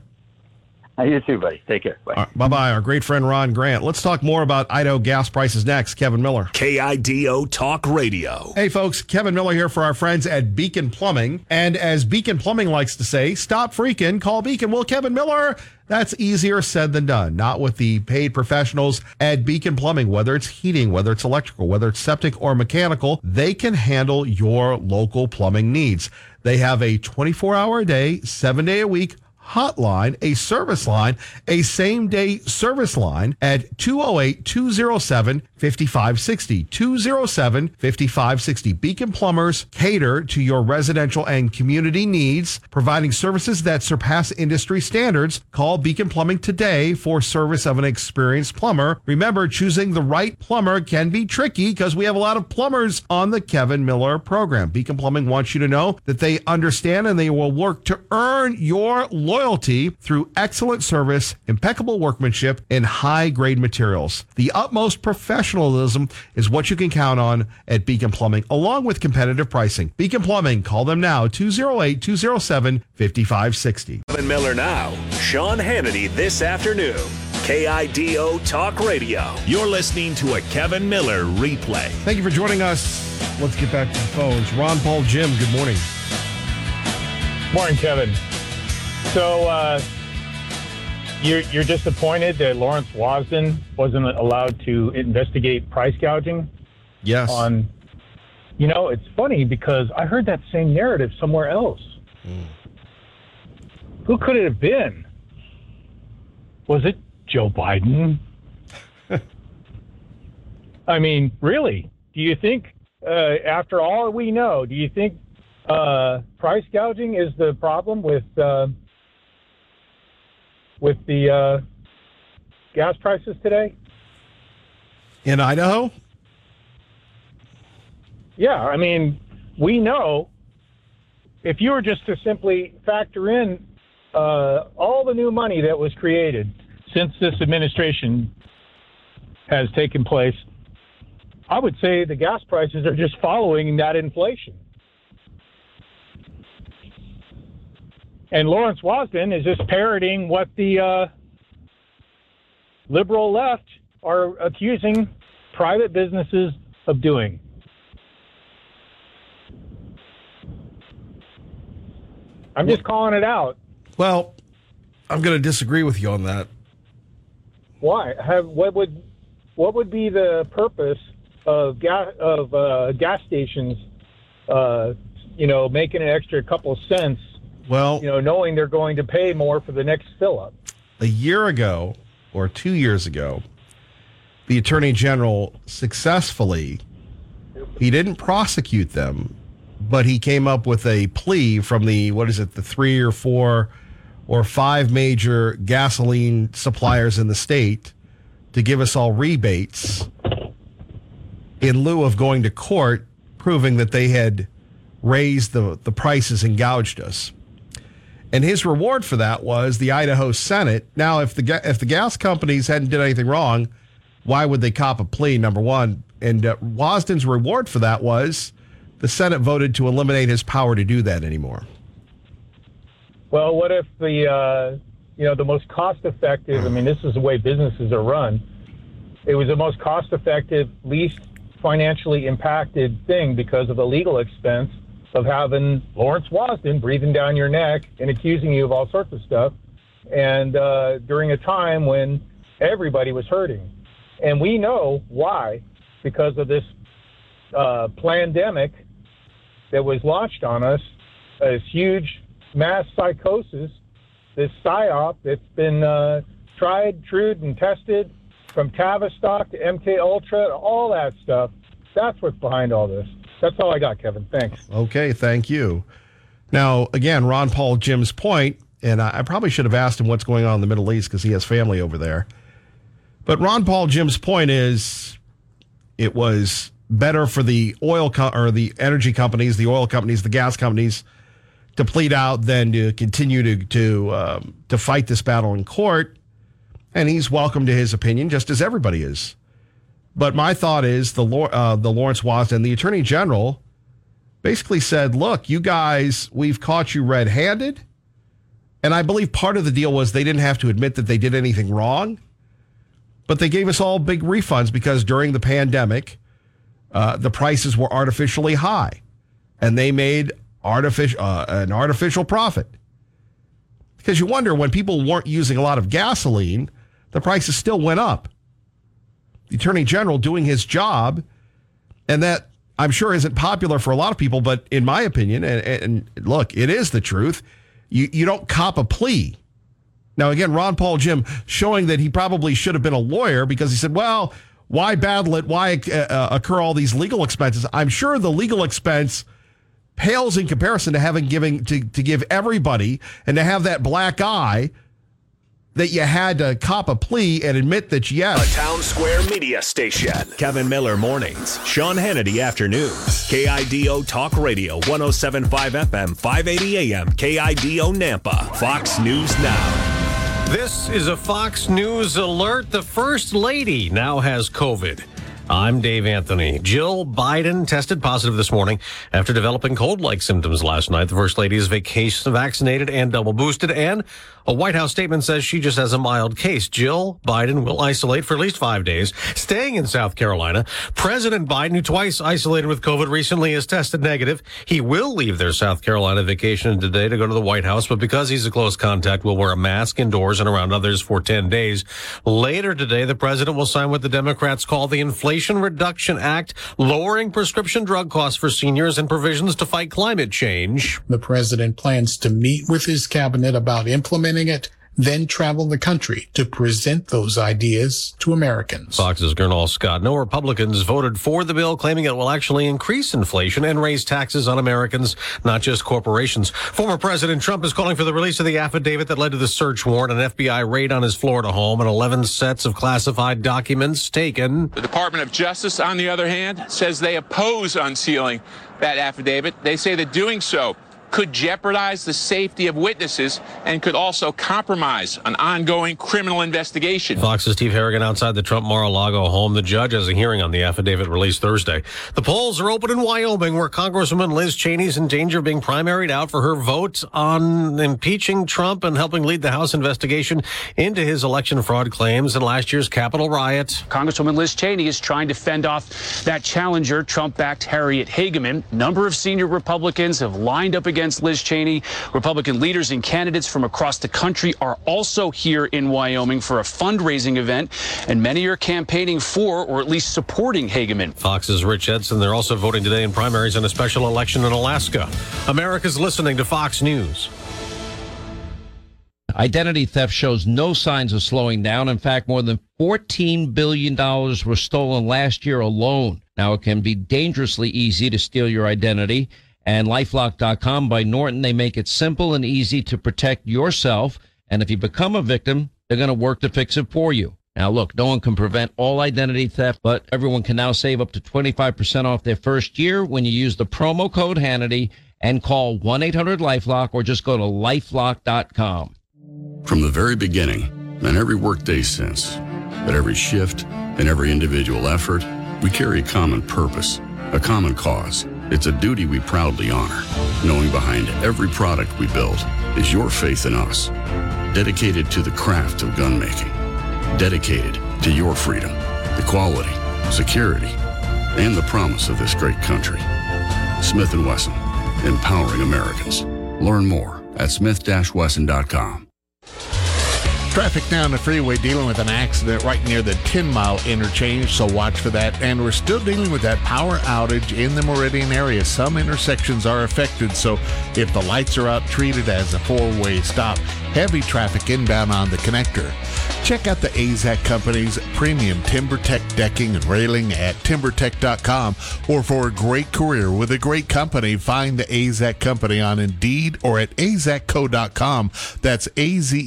Speaker 48: You too, buddy. Take care. Bye.
Speaker 2: Right, bye bye. Our great friend Ron Grant. Let's talk more about Idaho gas prices next. Kevin Miller.
Speaker 1: KIDO Talk Radio.
Speaker 2: Hey, folks. Kevin Miller here for our friends at Beacon Plumbing. And as Beacon Plumbing likes to say, stop freaking, call Beacon. Well, Kevin Miller, that's easier said than done. Not with the paid professionals at Beacon Plumbing, whether it's heating, whether it's electrical, whether it's septic or mechanical, they can handle your local plumbing needs. They have a 24 hour a day, seven day a week hotline, a service line, a same day service line at 208 207 5560. 207 5560. Beacon Plumbers cater to your residential and community needs, providing services that surpass industry standards. Call Beacon Plumbing today for service of an experienced plumber. Remember, choosing the right plumber can be tricky because we have a lot of plumbers on the Kevin Miller program. Beacon Plumbing wants you to know that they understand and they will work to earn your loyalty through excellent service, impeccable workmanship, and high grade materials. The utmost professionalism is what you can count on at Beacon Plumbing, along with competitive pricing. Beacon Plumbing, call them now, 208 207 5560.
Speaker 1: Kevin Miller now. Sean Hannity this afternoon. KIDO Talk Radio. You're listening to a Kevin Miller replay.
Speaker 2: Thank you for joining us let's get back to the phones. Ron Paul Jim, good morning.
Speaker 49: Morning, Kevin. So uh, you're you're disappointed that Lawrence Wasden wasn't allowed to investigate price gouging?
Speaker 2: Yes.
Speaker 49: On, you know, it's funny because I heard that same narrative somewhere else. Who could it have been? Was it Joe Biden? I mean, really? Do you think, uh, after all we know, do you think uh, price gouging is the problem with uh, with the uh, gas prices today?
Speaker 2: In Idaho?
Speaker 49: Yeah, I mean, we know if you were just to simply factor in uh, all the new money that was created since this administration has taken place, I would say the gas prices are just following that inflation. And Lawrence Wasden is just parroting what the uh, liberal left are accusing private businesses of doing. I'm just calling it out.
Speaker 2: Well, I'm going to disagree with you on that.
Speaker 49: Why? Have what would what would be the purpose of gas of uh, gas stations? Uh, you know, making an extra couple cents.
Speaker 2: Well,
Speaker 49: you know, knowing they're going to pay more for the next fill up.
Speaker 2: A year ago or two years ago, the attorney general successfully he didn't prosecute them, but he came up with a plea from the what is it, the three or four or five major gasoline suppliers in the state to give us all rebates in lieu of going to court proving that they had raised the, the prices and gouged us. And his reward for that was the Idaho Senate. Now, if the if the gas companies hadn't did anything wrong, why would they cop a plea? Number one, and uh, Wasden's reward for that was the Senate voted to eliminate his power to do that anymore.
Speaker 49: Well, what if the uh, you know the most cost effective? I mean, this is the way businesses are run. It was the most cost effective, least financially impacted thing because of the legal expense of having Lawrence Wasden breathing down your neck and accusing you of all sorts of stuff, and uh, during a time when everybody was hurting, and we know why because of this uh, pandemic that was launched on us, this huge mass psychosis, this psyop that's been uh, tried, true, and tested from Tavistock to MK Ultra, all that stuff. That's what's behind all this. That's all I got, Kevin. Thanks.
Speaker 2: Okay, thank you. Now, again, Ron Paul Jim's point, and I, probably should have asked him what's going on in the Middle East because he has family over there. But Ron Paul Jim's point is it was better for the oil co- or the energy companies, the oil companies, the gas companies to plead out than to continue to to um, to fight this battle in court. And he's welcome to his opinion, just as everybody is. But my thought is the uh, the Lawrence Wasden, the Attorney General, basically said, "Look, you guys, we've caught you red-handed." And I believe part of the deal was they didn't have to admit that they did anything wrong, but they gave us all big refunds because during the pandemic, uh, the prices were artificially high, and they made artificial uh, an artificial profit. Because you wonder when people weren't using a lot of gasoline, the prices still went up. The attorney general doing his job, and that I'm sure isn't popular for a lot of people, but in my opinion, and, and look, it is the truth. You you don't cop a plea. Now again, Ron Paul Jim showing that he probably should have been a lawyer because he said, well, why battle it? Why uh, uh, occur all these legal expenses? I'm sure the legal expense pales in comparison to having giving to, to give everybody and to have that black eye that you had to cop a plea and admit that yes.
Speaker 1: A Townsquare Media station. Kevin Miller mornings. Sean Hannity afternoons. KIDO Talk Radio 1075 FM 580 AM. KIDO Nampa. Fox News Now.
Speaker 11: This is a Fox News alert. The First Lady now has COVID. I'm Dave Anthony. Jill Biden tested positive this morning after developing cold-like symptoms last night. The First Lady is vacation vaccinated and double boosted, and a White House statement says she just has a mild case. Jill Biden will isolate for at least five days, staying in South Carolina. President Biden, who twice isolated with COVID recently, has tested negative. He will leave their South Carolina vacation today to go to the White House, but because he's a close contact, will wear a mask indoors and around others for 10 days. Later today, the president will sign what the Democrats call the Inflation Reduction Act, lowering prescription drug costs for seniors and provisions to fight climate change.
Speaker 50: The president plans to meet with his cabinet about implementing it then travel the country to present those ideas to Americans.
Speaker 11: Fox's Gernal Scott. No Republicans voted for the bill, claiming it will actually increase inflation and raise taxes on Americans, not just corporations. Former President Trump is calling for the release of the affidavit that led to the search warrant, an FBI raid on his Florida home, and 11 sets of classified documents taken.
Speaker 51: The Department of Justice, on the other hand, says they oppose unsealing that affidavit. They say that doing so could jeopardize the safety of witnesses and could also compromise an ongoing criminal investigation.
Speaker 11: Fox's Steve Harrigan outside the Trump Mar-a-Lago home. The judge has a hearing on the affidavit released Thursday. The polls are open in Wyoming, where Congresswoman Liz Cheney is in danger of being primaried out for her vote on impeaching Trump and helping lead the House investigation into his election fraud claims and last year's Capitol riot.
Speaker 52: Congresswoman Liz Cheney is trying to fend off that challenger, Trump-backed Harriet Hageman. Number of senior Republicans have lined up against against Liz Cheney. Republican leaders and candidates from across the country are also here in Wyoming for a fundraising event, and many are campaigning for or at least supporting Hageman.
Speaker 11: Fox's Rich Edson. They're also voting today in primaries and a special election in Alaska. America's listening to Fox News.
Speaker 16: Identity theft shows no signs of slowing down. In fact, more than $14 billion were stolen last year alone. Now, it can be dangerously easy to steal your identity and lifelock.com by Norton. They make it simple and easy to protect yourself. And if you become a victim, they're going to work to fix it for you. Now, look, no one can prevent all identity theft, but everyone can now save up to 25% off their first year when you use the promo code Hannity and call 1-800-LifeLock or just go to lifelock.com.
Speaker 17: From the very beginning, and every workday since, at every shift, and every individual effort, we carry a common purpose, a common cause. It's a duty we proudly honor, knowing behind every product we build is your faith in us. Dedicated to the craft of gun making, dedicated to your freedom, equality, security, and the promise of this great country. Smith & Wesson, empowering Americans. Learn more at smith-wesson.com.
Speaker 3: Traffic now on the freeway dealing with an accident right near the 10 mile interchange, so watch for that. And we're still dealing with that power outage in the Meridian area. Some intersections are affected, so if the lights are out, treat it as a four way stop. Heavy traffic inbound on the connector. Check out the AZEK Company's premium TimberTech decking and railing at timbertech.com or for a great career with a great company, find the AZEK Company on Indeed or at azekco.com. That's A-Z-E-K-C-O.com.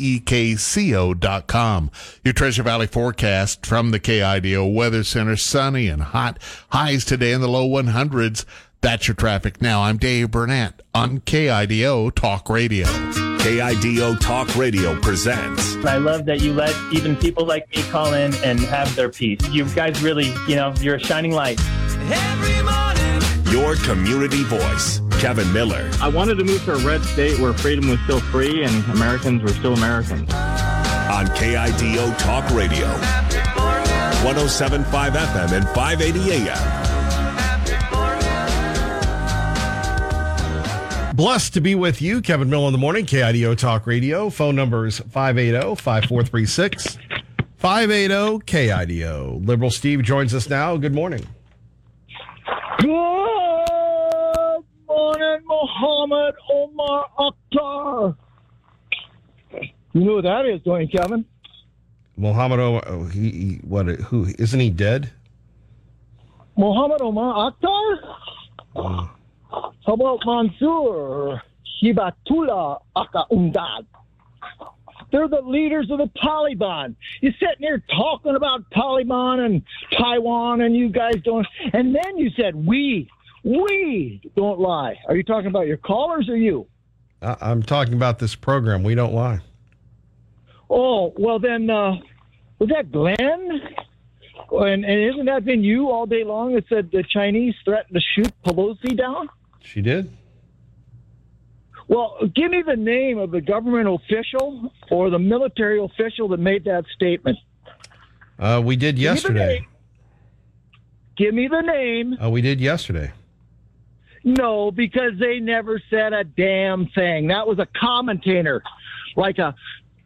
Speaker 3: Your Treasure Valley forecast from the KIDO Weather Center, sunny and hot. Highs today in the low 100s. That's your traffic now. I'm Dave Burnett on KIDO Talk Radio.
Speaker 1: KIDO Talk Radio presents.
Speaker 39: I love that you let even people like me call in and have their piece. You guys really, you know, you're a shining light.
Speaker 1: Your community voice, Kevin Miller.
Speaker 40: I wanted to move to a red state where freedom was still free and Americans were still Americans.
Speaker 1: On KIDO Talk Radio. 1075 FM and 580 AM.
Speaker 2: Blessed to be with you, Kevin Mill in the morning, KIDO Talk Radio. Phone numbers 580 5436 580 KIDO. Liberal Steve joins us now. Good morning.
Speaker 53: Good morning, Mohammed Omar Akhtar. You know who that is, don't you, Kevin?
Speaker 2: Mohammed Omar, oh, he, he, what, who, isn't he dead?
Speaker 53: Mohammed Omar Akhtar?
Speaker 2: Uh,
Speaker 53: How about Mansour Hibatullah Aka Umdad? They're the leaders of the Taliban. You're sitting here talking about Taliban and Taiwan, and you guys don't. And then you said we, we don't lie. Are you talking about your callers or you?
Speaker 2: I, I'm talking about this program. We don't lie.
Speaker 53: Oh well, then uh, was that Glenn? And, and isn't that been you all day long that said the Chinese threatened to shoot Pelosi down?
Speaker 2: She did.
Speaker 53: Well, give me the name of the government official or the military official that made that statement.
Speaker 2: Uh, we did
Speaker 53: Give me the
Speaker 2: yesterday.
Speaker 53: name. Give me the name.
Speaker 2: Uh, we did yesterday.
Speaker 53: No, because they never said a damn thing. That was a commentator, like a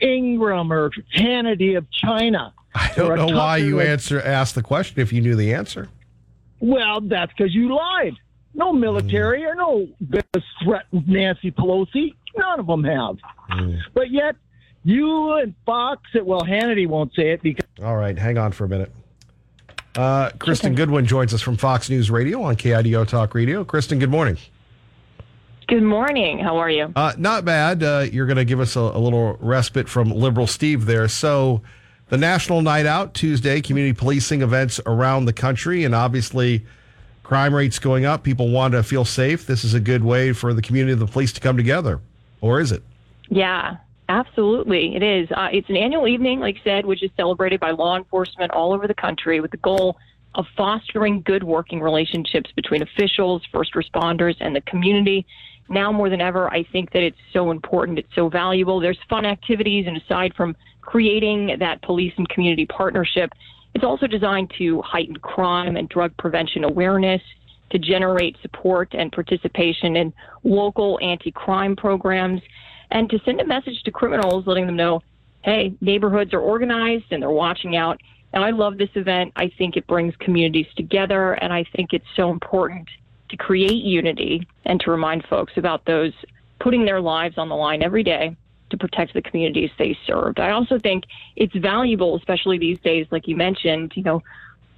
Speaker 53: Ingraham or Hannity of China.
Speaker 2: I don't know why you answer asked the question if you knew the answer.
Speaker 53: Well, that's because you lied. No military or no business threatened Nancy Pelosi. None of them have. But yet, you and Fox, well, Hannity won't say it because.
Speaker 2: All right, hang on for a minute. Uh, Kristen Goodwin joins us from Fox News Radio on KIDO Talk Radio. Kristen, good morning.
Speaker 54: Good morning. How are you?
Speaker 2: Uh, not bad. Uh, you're going to give us a, a little respite from liberal Steve there. So, the National Night Out Tuesday, community policing events around the country, and obviously crime rates going up. People want to feel safe. This is a good way for the community and the police to come together, or is it?
Speaker 54: Yeah, absolutely. It is. Uh, it's an annual evening, like said, which is celebrated by law enforcement all over the country with the goal of fostering good working relationships between officials, first responders, and the community. Now more than ever, I think that it's so important. It's so valuable. There's fun activities, and aside from creating that police and community partnership, it's also designed to heighten crime and drug prevention awareness, to generate support and participation in local anti crime programs, and to send a message to criminals letting them know hey, neighborhoods are organized and they're watching out. And I love this event. I think it brings communities together, and I think it's so important to create unity and to remind folks about those putting their lives on the line every day to protect the communities they served. I also think it's valuable, especially these days, like you mentioned, you know,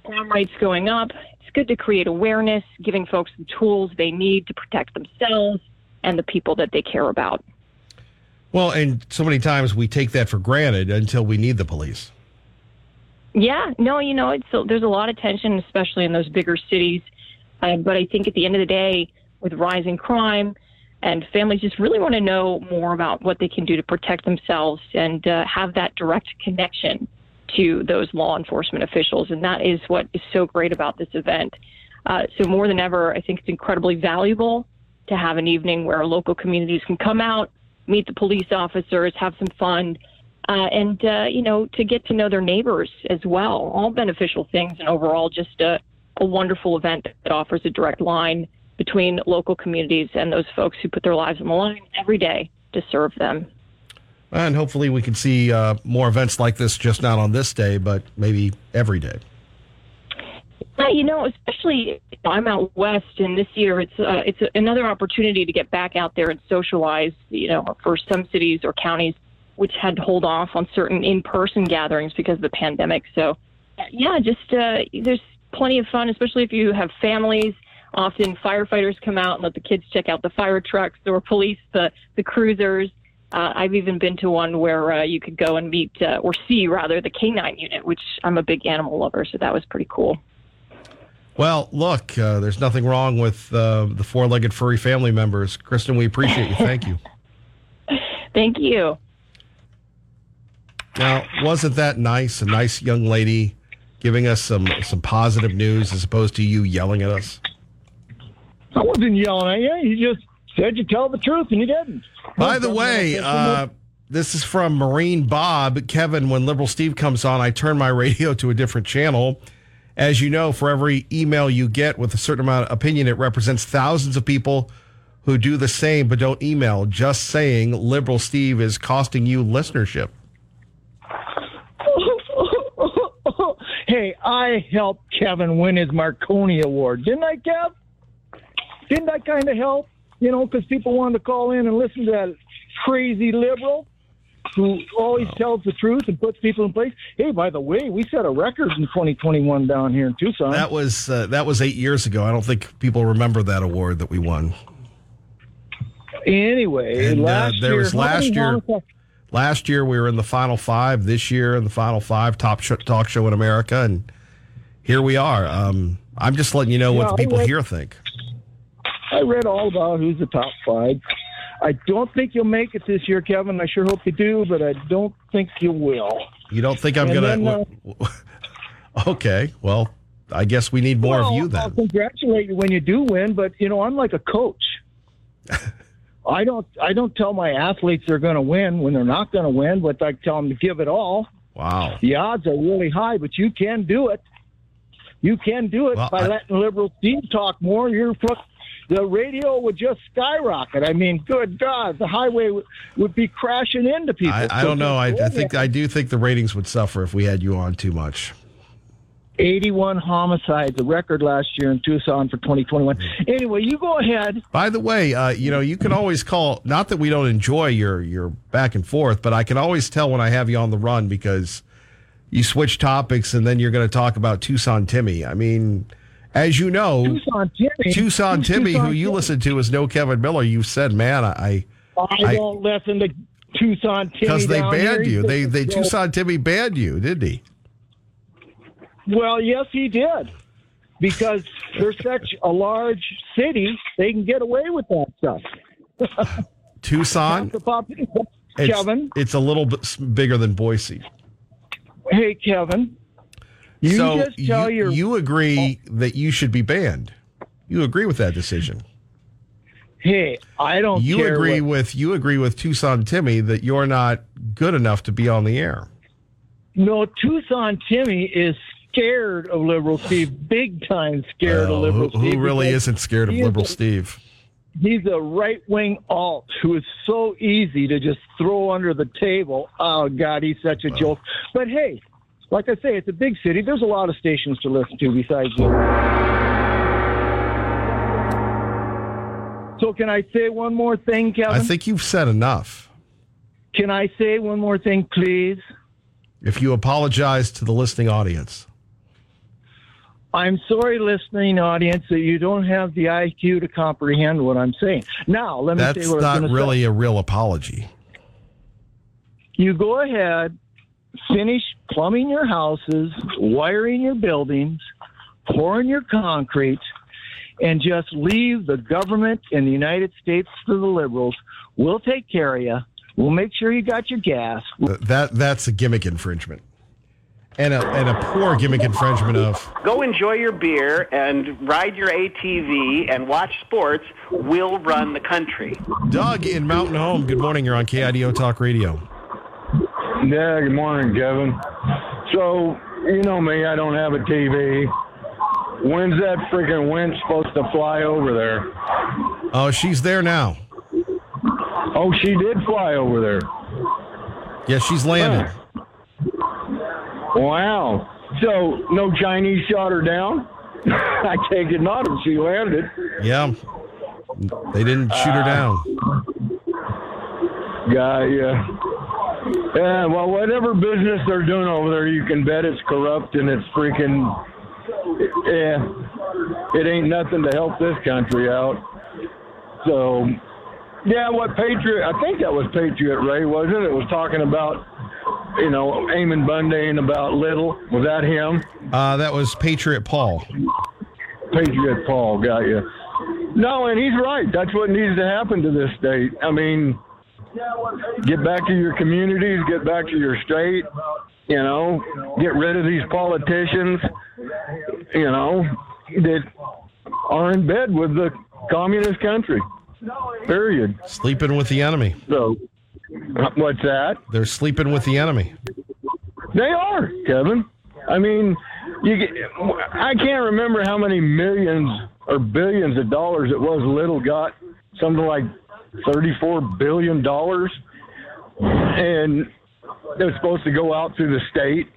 Speaker 54: crime rates going up. It's good to create awareness, giving folks the tools they need to protect themselves and the people that they care about.
Speaker 2: Well, and so many times we take that for granted until we need the police.
Speaker 54: Yeah, no, you know, it's there's a lot of tension, especially in those bigger cities. Uh, but I think at the end of the day, with rising crime, and families just really want to know more about what they can do to protect themselves and uh, have that direct connection to those law enforcement officials. And that is what is so great about this event. Uh, so more than ever, I think it's incredibly valuable to have an evening where local communities can come out, meet the police officers, have some fun, uh, and uh, you know to get to know their neighbors as well. All beneficial things, and overall, just a, a wonderful event that offers a direct line between local communities and those folks who put their lives on the line every day to serve them.
Speaker 2: And hopefully we can see uh, more events like this, just not on this day, but maybe every day.
Speaker 54: Yeah, you know, especially you know, I'm out west, and this year it's uh, it's another opportunity to get back out there and socialize. You know, for some cities or counties which had to hold off on certain in-person gatherings because of the pandemic. So, yeah, just uh, there's plenty of fun, especially if you have families. Often firefighters come out and let the kids check out the fire trucks or police the the cruisers. Uh, I've even been to one where uh, you could go and meet uh, or see rather the canine unit, which I'm a big animal lover, so that was pretty cool.
Speaker 2: Well, look, uh, there's nothing wrong with uh, the four legged furry family members. Kristen, we appreciate you. Thank you.
Speaker 54: Thank you.
Speaker 2: Now, wasn't that nice? A nice young lady giving us some, some positive news as opposed to you yelling at us?
Speaker 53: I wasn't yelling at you. You just said you tell the truth, and you didn't.
Speaker 2: By the way, uh, this is from Marine Bob. Kevin, when Liberal Steve comes on, I turn my radio to a different channel. As you know, for every email you get with a certain amount of opinion, it represents thousands of people who do the same but don't email. Just saying, Liberal Steve is costing you listenership.
Speaker 53: hey, I helped Kevin win his Marconi Award, didn't I, Kev? Didn't that kind of help? You know, because people wanted to call in and listen to that crazy liberal who always tells the truth and puts people in place. Hey, by the way, we set a record in 2021 down here in Tucson.
Speaker 2: That was uh, that was eight years ago. I don't think people remember that award that we won.
Speaker 53: Anyway,
Speaker 2: And uh,
Speaker 53: last
Speaker 2: there
Speaker 53: year,
Speaker 2: was last year. Last year we were in the final five. This year in the final five, top sh- talk show in America, and here we are. Um, I'm just letting you know what
Speaker 53: Yeah,
Speaker 2: the people here think.
Speaker 53: I read all about who's the top five. I don't think you'll make it this year, Kevin. I sure hope you do, but I don't think you will.
Speaker 2: You don't think I'm
Speaker 53: And
Speaker 2: gonna?
Speaker 53: then, uh,
Speaker 2: Okay, well, I guess we need more
Speaker 53: well,
Speaker 2: of you then.
Speaker 53: I'll congratulate you when you do win, but you know I'm like a coach. I don't I don't tell my athletes they're going to win when they're not going to win, but I tell them to give it all.
Speaker 2: Wow.
Speaker 53: The odds are really high, but you can do it. You can do it
Speaker 2: Well,
Speaker 53: by
Speaker 2: I-
Speaker 53: letting liberal Steve talk more. Your foot, the radio would just skyrocket. I mean, good God, the highway w- would be crashing into people.
Speaker 2: I, I don't know. I, I think. I do think the ratings would suffer if we had you on too much.
Speaker 53: 81 homicides, a record last year in Tucson for 2021. Anyway, you go ahead.
Speaker 2: By the way, uh, you know, you can always call. Not that we don't enjoy your your back and forth, but I can always tell when I have you on the run because you switch topics and then you're going to talk about Tucson Timmy. I mean, as you know,
Speaker 53: Tucson Timmy.
Speaker 2: Tucson Timmy,
Speaker 53: Tucson
Speaker 2: who you
Speaker 53: Timmy?
Speaker 2: listen to, is no Kevin Miller. You said, man, I
Speaker 53: I,
Speaker 2: I-
Speaker 53: don't listen to Tucson Timmy
Speaker 2: because they banned you. They they. Tucson Timmy banned you, didn't he?
Speaker 53: Well, yes, he did. Because they're such a large city, they can get away with that stuff.
Speaker 2: Tucson.
Speaker 53: Pop-
Speaker 2: It's,
Speaker 53: Kevin,
Speaker 2: it's a little bit bigger than Boise.
Speaker 53: hey, Kevin, you
Speaker 2: so
Speaker 53: just tell
Speaker 2: you,
Speaker 53: your
Speaker 2: you agree oh. that you should be banned. You agree with that decision.
Speaker 53: hey, I don't
Speaker 2: You
Speaker 53: care
Speaker 2: agree
Speaker 53: what-
Speaker 2: with you agree with Tucson Timmy that you're not good enough to be on the air.
Speaker 53: No, Tucson Timmy is scared of liberal Steve, big time scared
Speaker 2: Well,
Speaker 53: of liberal
Speaker 2: who, who really isn't scared of liberal
Speaker 53: a-
Speaker 2: Steve?
Speaker 53: He's a right wing alt who is so easy to just throw under the table. Oh God, he's such a joke. But hey, like I say, it's a big city. There's a lot of stations to listen to besides you. So can I say one more thing, Kevin?
Speaker 2: I think you've said enough.
Speaker 53: Can I say one more thing, please?
Speaker 2: If you apologize to the listening audience,
Speaker 53: I'm sorry, listening audience, that you don't have the IQ to comprehend what I'm saying. Now, let me
Speaker 2: that's
Speaker 53: say what I was
Speaker 2: not really
Speaker 53: say.
Speaker 2: a real apology.
Speaker 53: You go ahead, finish plumbing your houses, wiring your buildings, pouring your concrete, and just leave the government and the United States to the liberals. We'll take care of you. We'll make sure you got your gas.
Speaker 2: That that's a gimmick infringement, and a and a poor gimmick infringement of
Speaker 55: Go enjoy your beer and ride your ATV and watch sports. We'll run the country.
Speaker 2: Doug in Mountain Home. Good morning. You're on KIDO Talk Radio.
Speaker 56: Yeah, good morning, Kevin. So, you know me, I don't have a TV. When's that freaking wind supposed to fly over there?
Speaker 2: Oh, she's there now.
Speaker 56: Oh, she did fly over there.
Speaker 2: Yeah, she's landed.
Speaker 56: Wow. So, no Chinese shot her down? I take it not if she landed.
Speaker 2: Yeah, they didn't shoot her ah. down.
Speaker 56: Yeah, yeah. Yeah, well, whatever business they're doing over there, you can bet it's corrupt and it's freaking. Yeah, it ain't nothing to help this country out. So, yeah, what Patriot? I think that was Patriot Ray, wasn't it? It was talking about, you know, Ammon Bundy and about Little. Was that him?
Speaker 2: Uh, that was Patriot Paul.
Speaker 56: Patriot Paul, got you. No, and he's right. That's what needs to happen to this state. I mean, get back to your communities, get back to your state, you know, get rid of these politicians, you know, that are in bed with the communist country. Period.
Speaker 2: Sleeping with the enemy.
Speaker 56: So, what's that?
Speaker 2: They're sleeping with the enemy.
Speaker 56: They are, Kevin. I mean, you get, I can't remember how many millions or billions of dollars it was Little got, something like $34 billion. And it was supposed to go out to the state.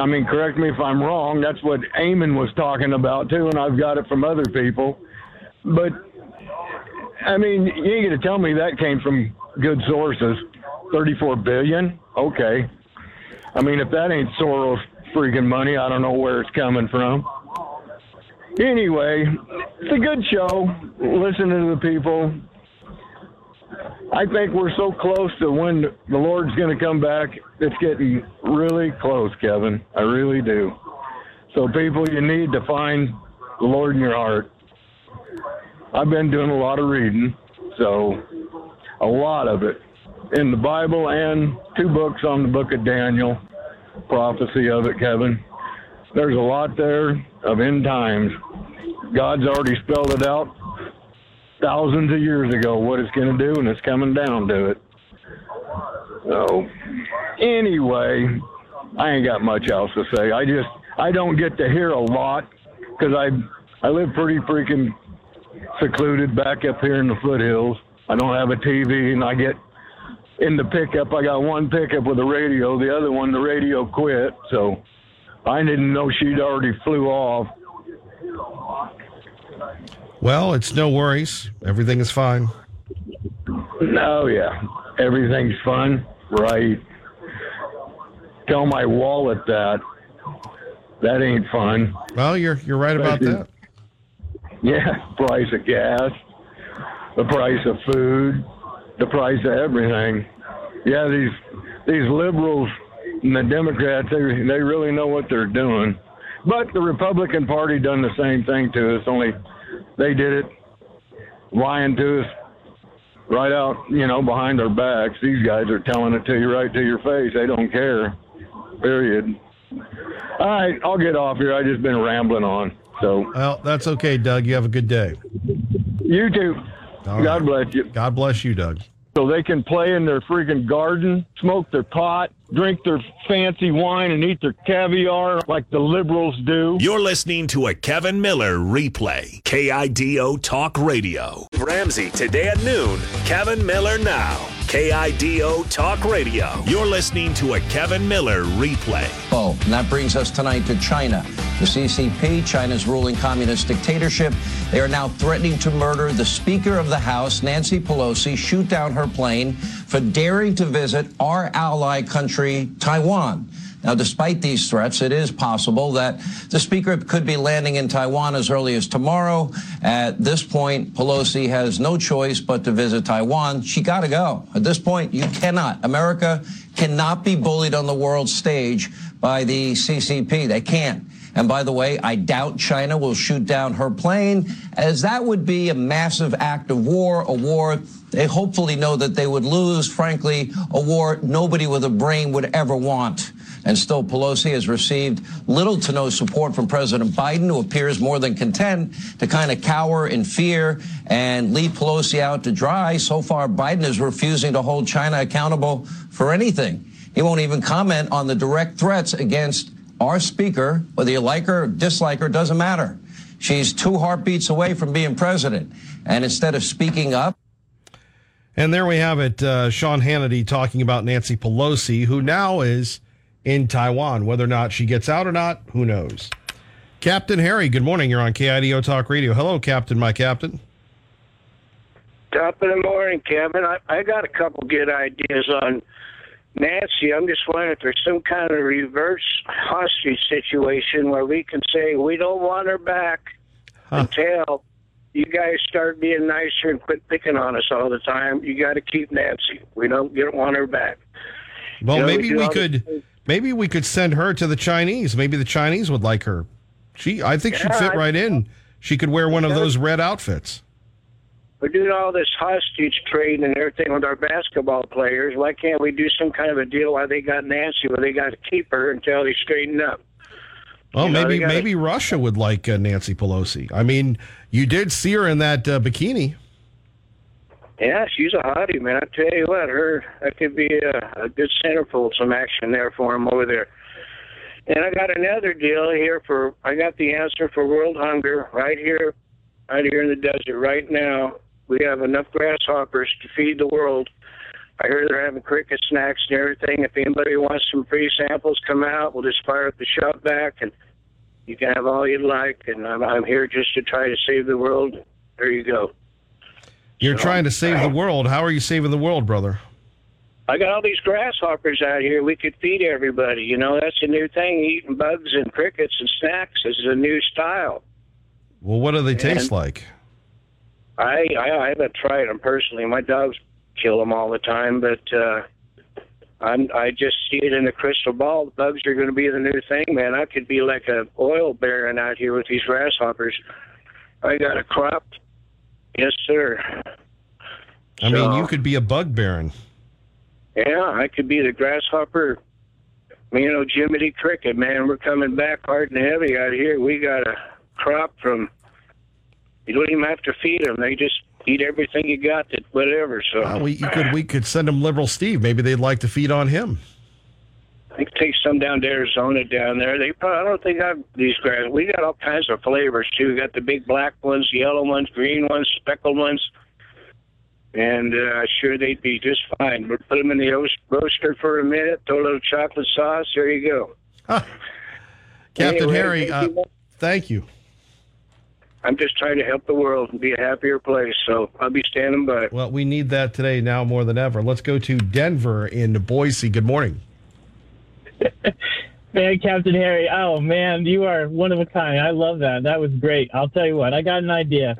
Speaker 56: I mean, correct me if I'm wrong. That's what Ammon was talking about, too, and I've got it from other people. But, I mean, you ain't to tell me that came from good sources. 34 billion? Okay. I mean, if that ain't Soros freaking money, I don't know where it's coming from. Anyway, it's a good show. Listening to the people. I think we're so close to when the Lord's going to come back. It's getting really close, Kevin. I really do. So, people, you need to find the Lord in your heart. I've been doing a lot of reading, so a lot of it in the Bible and two books on the book of Daniel, prophecy of it, Kevin. there's a lot there of end times. God's already spelled it out thousands of years ago what it's going to do, and it's coming down to it. So, anyway, I ain't got much else to say. I just I don't get to hear a lot because I I live pretty freaking secluded back up here in the foothills. I don't have a TV, and I get in the pickup. I got one pickup with a radio. The other one, the radio quit. So I didn't know she'd already flew off.
Speaker 2: Well, it's no worries. Everything is fine.
Speaker 56: No, yeah, everything's fun, right? Tell my wallet that. That ain't fun.
Speaker 2: Well, you're you're right about that.
Speaker 56: Yeah, price of gas, the price of food, the price of everything. Yeah, these these liberals and the Democrats, they they really know what they're doing. But the Republican Party done the same thing to us, only they did it lying to us right out, you know, behind our backs. These guys are telling it to you right to your face. They don't care. Period. All right, I'll get off here. I just been rambling on. So
Speaker 2: Well, that's okay, Doug. You have a good day.
Speaker 56: you too.
Speaker 2: All
Speaker 56: God
Speaker 2: right.
Speaker 56: bless you.
Speaker 2: God bless you, Doug.
Speaker 56: So they can play in their freaking garden, smoke their pot, drink their fancy wine, and eat their caviar like the liberals do.
Speaker 1: You're listening to a Kevin Miller replay. KIDO Talk Radio. Ramsey today at noon. Kevin Miller now. KIDO Talk Radio. You're listening to a Kevin Miller replay.
Speaker 46: Oh, and that brings us tonight to China. The CCP, China's ruling communist dictatorship, they are now threatening to murder the Speaker of the House, Nancy Pelosi, shoot down her plane for daring to visit our ally country, Taiwan. Now, despite these threats, it is possible that the Speaker could be landing in Taiwan as early as tomorrow. At this point, Pelosi has no choice but to visit Taiwan. She got to go. At this point, you cannot. America cannot be bullied on the world stage by the CCP. They can't. And by the way, I doubt China will shoot down her plane, as that would be a massive act of war, a war they hopefully know that they would lose. Frankly, a war nobody with a brain would ever want. And still, Pelosi has received little to no support from President Biden, who appears more than content to kind of cower in fear and leave Pelosi out to dry. So far, Biden is refusing to hold China accountable for anything. He won't even comment on the direct threats against our speaker, whether you like her or dislike her, doesn't matter. She's two heartbeats away from being president. And instead of speaking up,
Speaker 2: And there we have it. Uh, Sean Hannity talking about Nancy Pelosi, who now is in Taiwan. Whether or not she gets out or not, who knows? Captain Harry, good morning. You're on KIDO Talk Radio. Hello, Captain, my captain.
Speaker 57: Top of the morning, Kevin. I, I got a couple good ideas on Nancy. I'm just wondering if there's some kind of reverse hostage situation where we can say we don't want her back until you guys start being nicer and quit picking on us all the time. You got to keep Nancy. We don't get want her back.
Speaker 2: Well,
Speaker 57: You know,
Speaker 2: maybe we
Speaker 57: this-
Speaker 2: could maybe we could send her to the Chinese. Maybe the Chinese would like her. She I think she'd fit
Speaker 57: I-
Speaker 2: right in. She could wear one of those red outfits.
Speaker 57: We're doing all this hostage trading and everything with our basketball players. Why can't we do some kind of a deal Why they got Nancy, where they got to keep her until they straighten up?
Speaker 2: Oh,
Speaker 57: You know,
Speaker 2: maybe
Speaker 57: gotta-
Speaker 2: maybe Russia would like uh, Nancy Pelosi. I mean, you did see her in that uh, bikini.
Speaker 57: Yeah, she's a hottie, man. I tell you what, her that could be a, a good centerfold, some action there for him over there. And I got another deal here for. I got the answer for world hunger right here, right here in the desert right now. We have enough grasshoppers to feed the world. I heard they're having cricket snacks and everything. If anybody wants some free samples, come out. We'll just fire up the shop back, and you can have all you'd like. And I'm, I'm here just to try to save the world. There you go.
Speaker 2: You're trying to save the world. How are you saving the world, brother?
Speaker 57: I got all these grasshoppers out here. We could feed everybody. You know, that's a new thing. Eating bugs and crickets and snacks is a new style.
Speaker 2: Well, what do they taste
Speaker 57: And-
Speaker 2: like?
Speaker 57: I, I I haven't tried them personally. My dogs kill them all the time, but uh, I'm I just see it in the crystal ball. The bugs are going to be the new thing, man. I could be like a oil baron out here with these grasshoppers. I got a crop. Yes, sir.
Speaker 2: I mean, you could be a bug baron.
Speaker 57: Yeah, I could be the grasshopper You know, Jiminy Cricket, man, we're coming back hard and heavy out here. We got a crop from. You don't even have to feed them; they just eat everything you got. That whatever. So
Speaker 2: Well, we you could we could send them liberal Steve. Maybe they'd like to feed on him.
Speaker 57: I can take some down to Arizona down there. They probably I don't think I've these grass. We got all kinds of flavors too. We got the big black ones, yellow ones, green ones, speckled ones, and uh, sure they'd be just fine. But put them in the roast- roaster for a minute, throw a little chocolate sauce. There you go.
Speaker 2: Captain
Speaker 57: Anyway,
Speaker 2: Harry,
Speaker 57: thank
Speaker 2: uh,
Speaker 57: you.
Speaker 2: thank you.
Speaker 57: I'm just trying to help the world and be a happier place. So I'll be standing by.
Speaker 2: Well, we need that today now more than ever. Let's go to Denver in Boise. Good morning.
Speaker 39: Man, Captain Harry, oh man, you are one of a kind. I love that. That was great. I'll tell you what, I got an idea.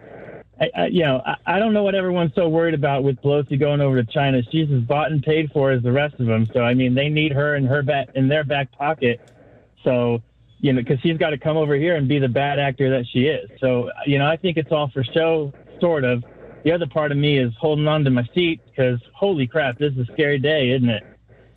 Speaker 39: I, I, you know, I, I don't know what everyone's so worried about with Pelosi going over to China. She's as bought and paid for as the rest of them. So I mean, they need her in her back in their back pocket. So you know, because she's got to come over here and be the bad actor that she is. So you know, I think it's all for show, sort of. The other part of me is holding on to my seat because holy crap, this is a scary day, isn't it?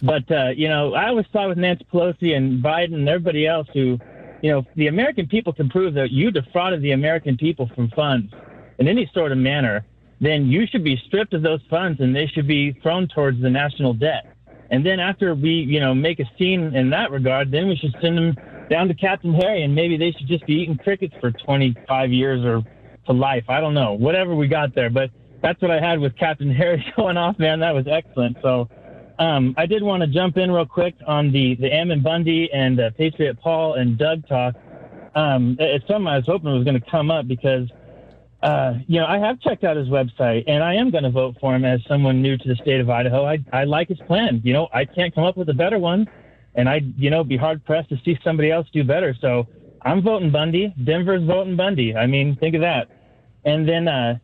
Speaker 39: But uh, you know, I always thought with Nancy Pelosi and Biden and everybody else who, you know, the American people can prove that you defrauded the American people from funds in any sort of manner, then you should be stripped of those funds and they should be thrown towards the national debt. And then after we, you know, make a scene in that regard, then we should send them down to Captain Harry and maybe they should just be eating crickets for 25 years or to life. I don't know, whatever we got there. But that's what I had with Captain Harry going off, man. That was excellent. So um, I did want to jump in real quick on the the Ammon Bundy and uh, Patriot Paul and Doug talk. Um, it's something I was hoping was going to come up because, uh, you know, I have checked out his website and I am going to vote for him as someone new to the state of Idaho. I I like his plan. You know, I can't come up with a better one, and I you know be hard pressed to see somebody else do better. So I'm voting Bundy. Denver's voting Bundy. I mean, think of that. And then, uh,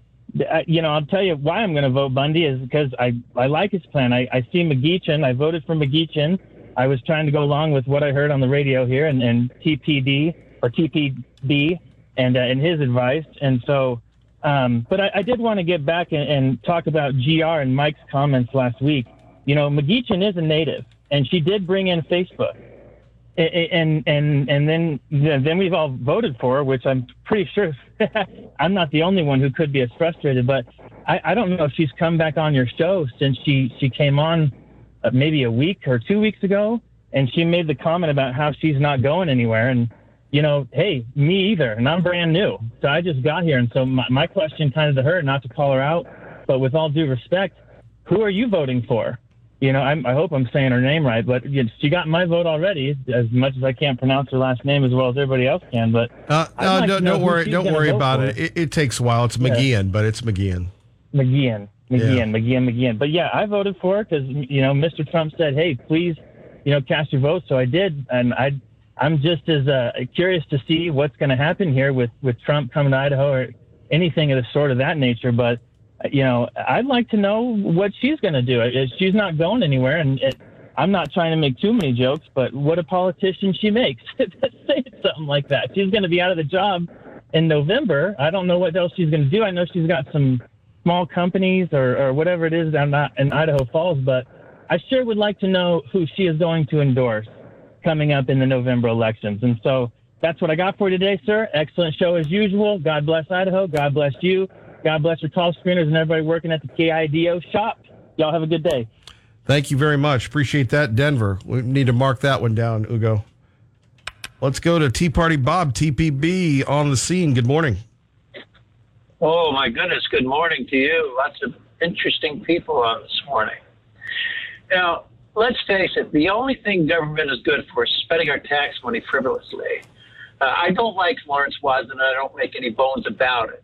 Speaker 39: you know, I'll tell you why I'm going to vote Bundy is because I, I like his plan. I, I see McGeachin. I voted for McGeachin. I was trying to go along with what I heard on the radio here and, and TPD or TPB and, uh, and his advice. And so, um, but I, I did want to get back and, and talk about GR and Mike's comments last week. You know, McGeachin is a native and she did bring in Facebook and and and then then we've all voted for her, which I'm pretty sure I'm not the only one who could be as frustrated. But I, I don't know if she's come back on your show since she she came on uh, maybe a week or two weeks ago, and she made the comment about how she's not going anywhere. And you know, hey, me either, and I'm brand new, so I just got here. And so my, my question kind of to her, not to call her out, but with all due respect, who are you voting for? You know, I'm, I hope I'm saying her name right, but she got my vote already. As much as I can't pronounce her last name as well as everybody else can, but
Speaker 2: Uh, no,
Speaker 39: like to
Speaker 2: don't worry. Don't worry about it. it. It takes a while. It's
Speaker 39: Yeah.
Speaker 2: McGeehan, but it's McGeehan.
Speaker 39: McGeehan, McGeehan, McGeehan, McGeehan. But yeah, I voted for her because you know Mr. Trump said, "Hey, please, you know, cast your vote." So I did, and I, I'm just as uh, curious to see what's going to happen here with with Trump coming to Idaho or anything of the sort of that nature. But you know, I'd like to know what she's going to do. Uh, She's not going anywhere, and it, I'm not trying to make too many jokes, but what a politician she makes saying something like that. She's going to be out of the job in November. I don't know what else she's going to do. I know she's got some small companies or, or whatever it is down in Idaho Falls, but I sure would like to know who she is going to endorse coming up in the November elections. And so that's what I got for you today, sir. Excellent show as usual. God bless Idaho. God bless you. God bless your call screeners and everybody working at the KIDO shop. Y'all have a good day.
Speaker 2: Thank you very much. Appreciate that, Denver. We need to mark that one down, Ugo. Let's go to Tea Party Bob, TPB, on the scene. Good morning.
Speaker 22: Oh my goodness! Good morning to you. Lots of interesting people on this morning. Now, let's face it. The only thing government is good for is spending our tax money frivolously. Uh, I don't like Lawrence Wasden. and I don't make any bones about it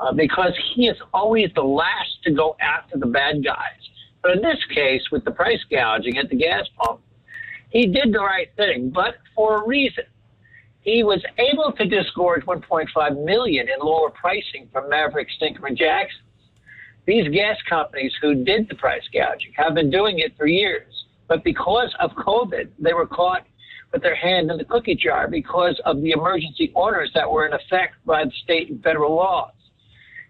Speaker 22: uh, because he is always the last to go after the bad guys. But in this case, with the price gouging at the gas pump, he did the right thing, but for a reason. He was able to disgorge 1.5 million in lower pricing from Maverick, Stinker, and Jackson. These gas companies who did the price gouging have been doing it for years, but because of COVID, they were caught with their hand in the cookie jar because of the emergency orders that were in effect by the state and federal laws.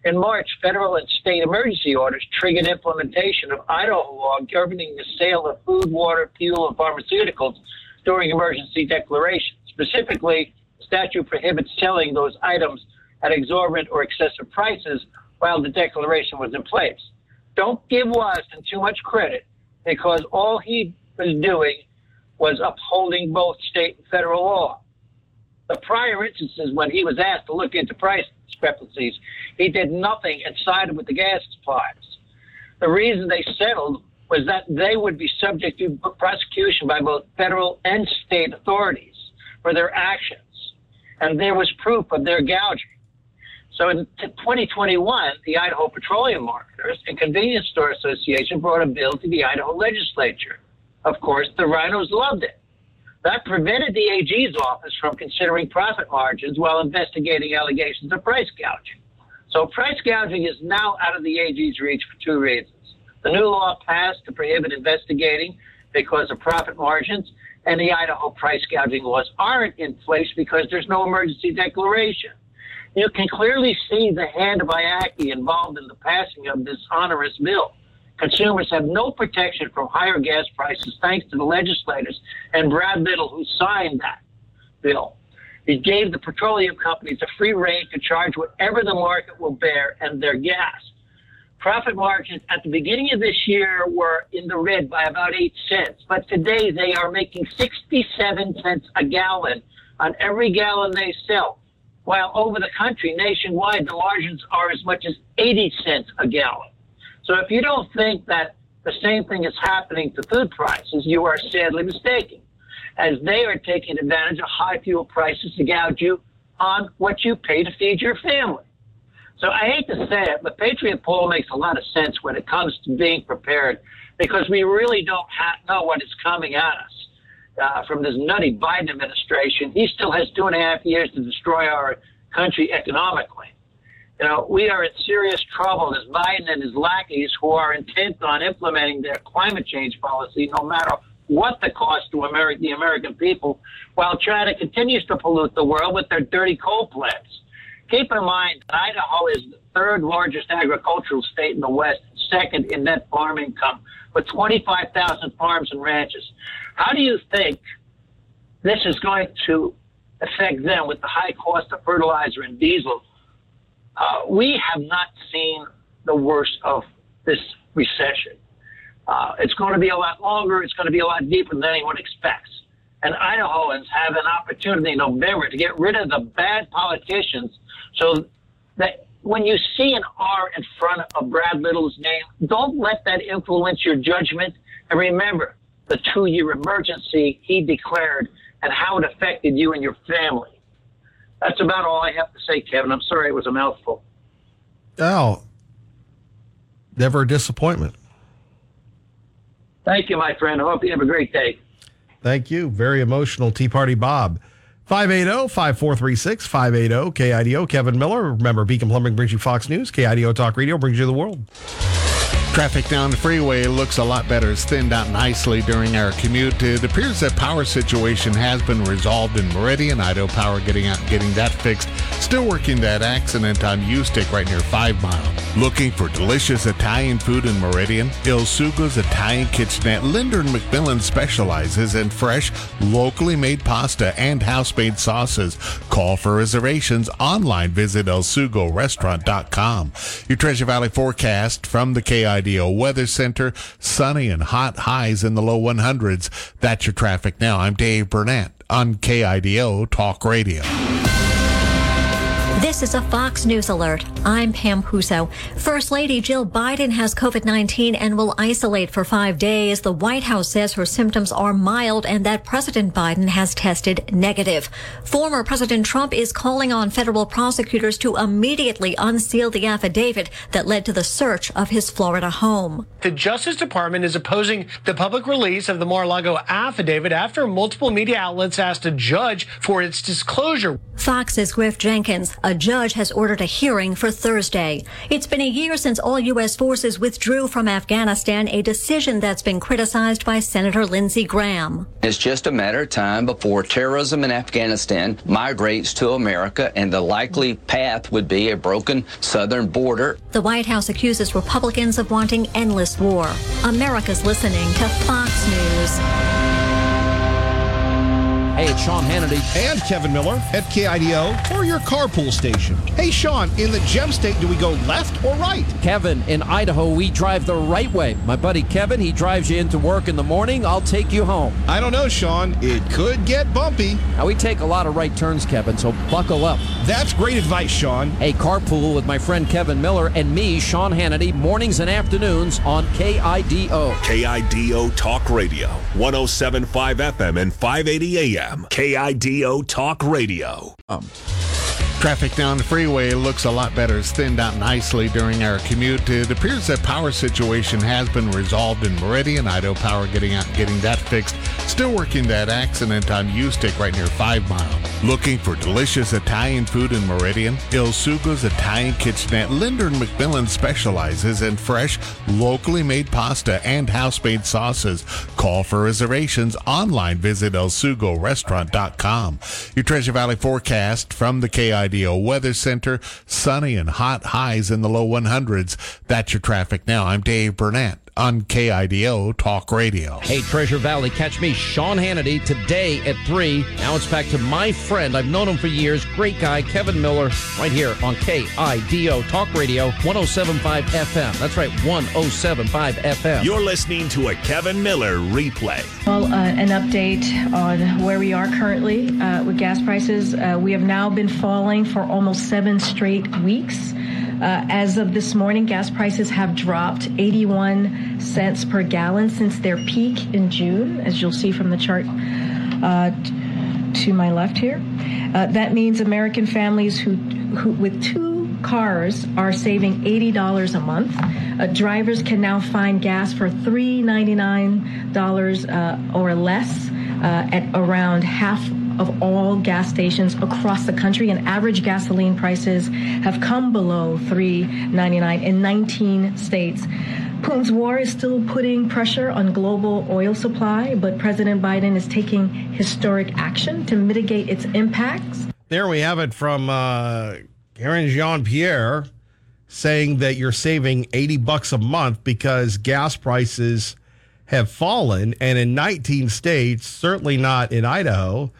Speaker 22: In March, federal and state emergency orders triggered implementation of Idaho law governing the sale of food, water, fuel, and pharmaceuticals during emergency declaration. Specifically, the statute prohibits selling those items at exorbitant or excessive prices while the declaration was in place. Don't give Wasden too much credit because all he was doing was upholding both state and federal law. The prior instances when he was asked to look into price discrepancies, he did nothing and sided with the gas suppliers. The reason they settled was that they would be subject to prosecution by both federal and state authorities for their actions. And there was proof of their gouging. So in 2021, the Idaho Petroleum Marketers and Convenience Store Association brought a bill to the Idaho legislature. Of course, the rhinos loved it. That prevented the AG's office from considering profit margins while investigating allegations of price gouging. So price gouging is now out of the AG's reach for two reasons. The new law passed to prohibit investigating because of profit margins, and the Idaho price gouging laws aren't in place because there's no emergency declaration. You can clearly see the hand of IACI involved in the passing of this onerous bill. Consumers have no protection from higher gas prices thanks to the legislators and Brad Little, who signed that bill. It gave the petroleum companies a free rein to charge whatever the market will bear and their gas. Profit margins at the beginning of this year were in the red by about 8 cents, but today they are making 67 cents a gallon on every gallon they sell. While over the country, nationwide, the margins are as much as 80 cents a gallon. So if you don't think that the same thing is happening to food prices, you are sadly mistaken, as they are taking advantage of high fuel prices to gouge you on what you pay to feed your family. So I hate to say it, but Patriot Paul makes a lot of sense when it comes to being prepared because we really don't ha- know what is coming at us uh, from this nutty Biden administration. He still has two and a half years to destroy our country economically. You know, we are in serious trouble as Biden and his lackeys who are intent on implementing their climate change policy, no matter what the cost to America, the American people, while China continues to pollute the world with their dirty coal plants. Keep in mind, Idaho is the third largest agricultural state in the West, second in net farm income, with 25,000 farms and ranches. How do you think this is going to affect them with the high cost of fertilizer and diesel uh, we have not seen the worst of this recession. Uh, it's going to be a lot longer. It's going to be a lot deeper than anyone expects. And Idahoans have an opportunity in November to get rid of the bad politicians so that when you see an R in front of Brad Little's name, don't let that influence your judgment. And remember the two year emergency he declared and how it affected you and your family. That's about all I have to say, Kevin. I'm sorry it was a mouthful.
Speaker 2: Oh, never a disappointment.
Speaker 22: Thank you, my friend. I hope you have a great day.
Speaker 2: Thank you. Very emotional Tea Party Bob. 580 5436 580 KIDO. Kevin Miller. Remember, Beacon Plumbing brings you Fox News. KIDO Talk Radio brings you the world.
Speaker 3: Traffic down the freeway looks a lot better. It's thinned out nicely during our commute. It appears that power situation has been resolved in Meridian. Idaho Power getting out, getting that fixed. Still working that accident on Ustick right near Five Mile. Looking for delicious Italian food in Meridian? Il Sugo's Italian Kitchenette. Linder and McMillan specializes in fresh, locally made pasta and house-made sauces. Call for reservations online. Visit elsugorestaurant.com. Your Treasure Valley forecast from the KID Weather Center. Sunny and hot highs in the low 100s. That's your traffic now. I'm Dave Burnett on KIDO Talk Radio.
Speaker 25: This is a Fox News alert. I'm Pam Huso. First Lady Jill Biden has COVID 19 and will isolate for five days. The White House says her symptoms are mild and that President Biden has tested negative. Former President Trump is calling on federal prosecutors to immediately unseal the affidavit that led to the search of his Florida home.
Speaker 58: The Justice Department is opposing the public release of the Mar-a-Lago affidavit after multiple media outlets asked a judge for its disclosure.
Speaker 25: Fox's Griff Jenkins. A judge has ordered a hearing for Thursday. It's been a year since all U.S. forces withdrew from Afghanistan, a decision that's been criticized by Senator Lindsey Graham.
Speaker 46: It's just a matter of time before terrorism in Afghanistan migrates to America, and the likely path would be a broken southern border.
Speaker 25: The White House accuses Republicans of wanting endless war. America's listening to Fox News.
Speaker 59: Hey, it's Sean Hannity.
Speaker 2: And Kevin Miller at KIDO or your carpool station. Hey, Sean, in the gem state, do we go left or right?
Speaker 59: Kevin, in Idaho, we drive the right way. My buddy Kevin, he drives you into work in the morning. I'll take you home.
Speaker 2: I don't know, Sean. It could get bumpy.
Speaker 59: Now, we take a lot of right turns, Kevin, so buckle up.
Speaker 2: That's great advice, Sean.
Speaker 59: Hey, carpool with my friend Kevin Miller and me, Sean Hannity, mornings and afternoons on KIDO.
Speaker 1: KIDO Talk Radio, 1075 FM and 580 AM. KIDO Talk Radio.
Speaker 3: Um. Traffic down the freeway looks a lot better. It's thinned out nicely during our commute. It appears that power situation has been resolved in Meridian. Idaho Power getting out, getting that fixed. Still working that accident on Ustick right near Five Mile. Looking for delicious Italian food in Meridian? Il Sugo's Italian Kitchenette. Linder McMillan specializes in fresh, locally made pasta and house-made sauces. Call for reservations online. Visit elsugorestaurant.com. Your Treasure Valley forecast from the KI KIDO Weather Center. Sunny and hot highs in the low 100s. That's your traffic now. I'm Dave Burnett on KIDO Talk Radio.
Speaker 59: Hey, Treasure Valley, catch me, Sean Hannity, today at 3. Now it's back to my friend. I've known him for years. Great guy, Kevin Miller, right here on KIDO Talk Radio 1075 FM. That's right, 1075 FM.
Speaker 1: You're listening to a Kevin Miller replay.
Speaker 60: Well, uh, an update on where we are currently uh, with gas prices. Uh, we have now been falling for almost seven straight weeks. Uh, as of this morning, gas prices have dropped 81 cents per gallon since their peak in June, as you'll see from the chart uh, to my left here. Uh, that means American families who, who with two cars are saving $80 a month. Uh, drivers can now find gas for $3.99 uh, or less uh, at around half of all gas stations across the country, and average gasoline prices have come below $3.99 in 19 states. Putin's war is still putting pressure on global oil supply, but President Biden is taking historic action to mitigate its impacts.
Speaker 2: There we have it from uh, Karine Jean Pierre saying that you're saving 80 bucks a month because gas prices have fallen. And in 19 states, certainly not in Idaho,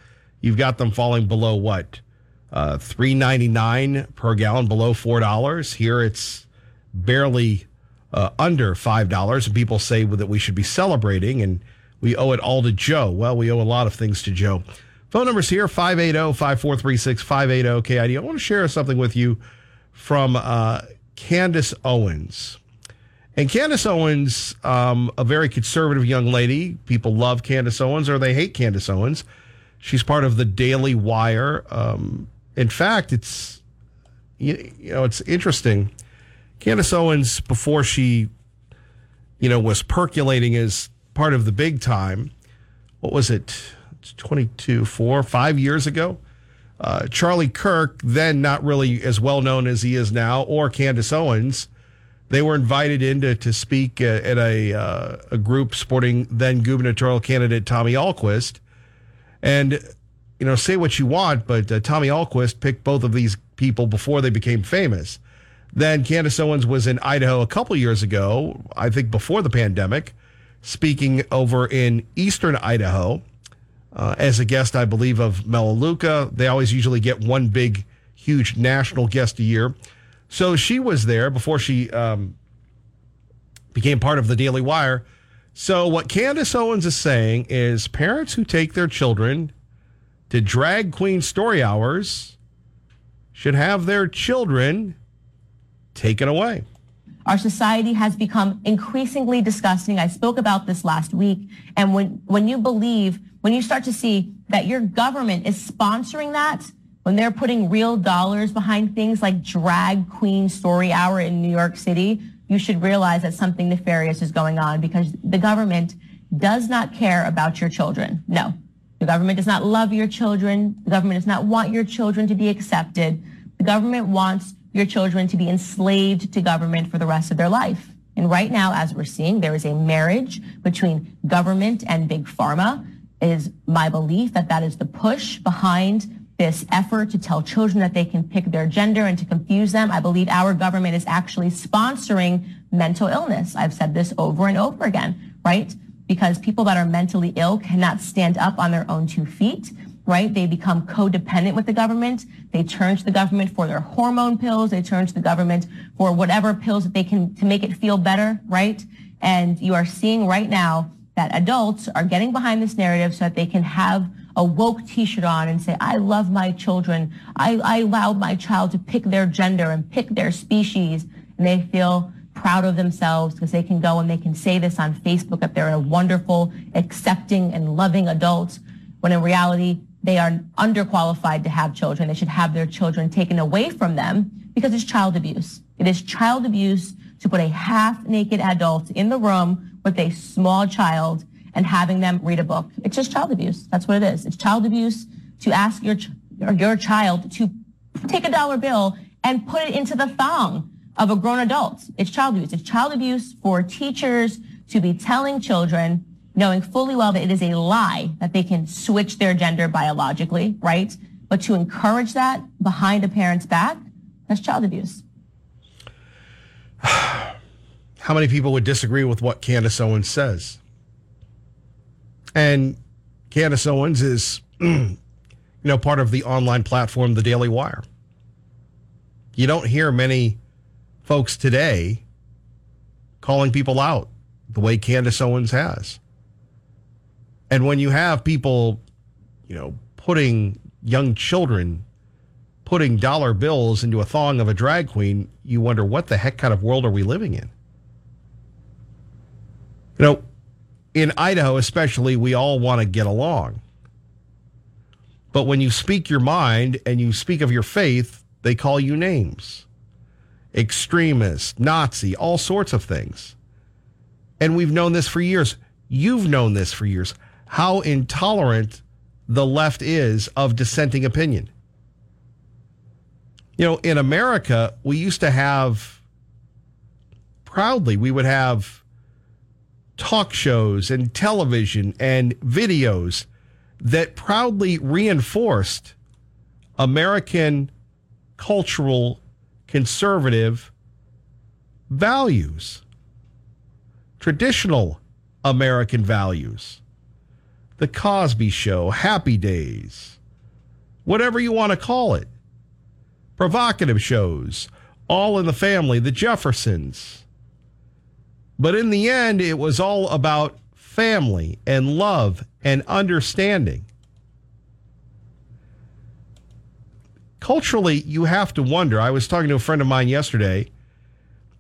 Speaker 2: you've got them falling below what? Uh, three ninety nine per gallon, below four dollars. Here it's barely uh, under five dollars, and people say that we should be celebrating, and we owe it all to Joe. Well, we owe a lot of things to Joe. Phone numbers here 580-5436, 580 KID. I want to share something with you from uh, Candace Owens. And Candace Owens, um, a very conservative young lady. People love Candace Owens or they hate Candace Owens. She's part of the Daily Wire. Um, in fact, it's you, you know it's interesting. Candace Owens, before she, you know, was percolating as part of the big time. What was it? 22, four, five years ago. Uh, Charlie Kirk, then not really as well known as he is now, or Candace Owens, they were invited in to, to speak at a, uh, a group supporting then gubernatorial candidate Tommy Ahlquist. And, you know, say what you want, but uh, Tommy Ahlquist picked both of these people before they became famous. Then Candace Owens was in Idaho a couple years ago, I think before the pandemic, speaking over in eastern Idaho uh, as a guest, I believe, of Melaleuca. They always usually get one big, huge national guest a year. So she was there before she um, became part of the Daily Wire. So what Candace Owens is saying is parents who take their children to drag queen story hours should have their children taken away.
Speaker 61: Our society has become increasingly disgusting. I spoke about this last week. And when, when you believe, when you start to see that your government is sponsoring that, when they're putting real dollars behind things like drag queen story hour in New York City, you should realize that something nefarious is going on because the government does not care about your children. No, the government does not love your children. The government does not want your children to be accepted. The government wants your children to be enslaved to government for the rest of their life. And right now, as we're seeing, there is a marriage between government and big pharma. It is my belief that that is the push behind this effort to tell children that they can pick their gender and to confuse them. I believe our government is actually sponsoring mental illness. I've said this over and over again, right? Because people that are mentally ill cannot stand up on their own two feet. Right? They become codependent with the government. They turn to the government for their hormone pills. They turn to the government for whatever pills that they can to make it feel better, right? And you are seeing right now that adults are getting behind this narrative so that they can have a woke t-shirt on and say, I love my children. I, I allowed my child to pick their gender and pick their species. And they feel proud of themselves because they can go and they can say this on Facebook that they're a wonderful, accepting, and loving adult, when in reality, they are underqualified to have children. They should have their children taken away from them because it's child abuse. It is child abuse to put a half-naked adult in the room with a small child and having them read a book. It's just child abuse. That's what it is. It's child abuse to ask your ch- your child to take a dollar bill and put it into the thong of a grown adult. It's child abuse. It's child abuse for teachers to be telling children, knowing fully well that it is a lie that they can switch their gender biologically, right? But to encourage that behind a parent's back, that's child abuse.
Speaker 2: How many people would disagree with what Candace Owens says? And Candace Owens is, you know, part of the online platform, The Daily Wire. You don't hear many folks today calling people out the way Candace Owens has. And when you have people, you know, putting young children, putting dollar bills into a thong of a drag queen, you wonder what the heck kind of world are we living in? You know, in Idaho, especially, we all want to get along. But when you speak your mind and you speak of your faith, they call you names extremist, Nazi, all sorts of things. And we've known this for years. You've known this for years. How intolerant the left is of dissenting opinion. You know, in America, we used to have, proudly, we would have talk shows and television and videos that proudly reinforced American cultural conservative values, traditional American values. The Cosby Show, Happy Days, whatever you want to call it, provocative shows, All in the Family, The Jeffersons. But in the end, it was all about family and love and understanding. Culturally, you have to wonder. I was talking to a friend of mine yesterday,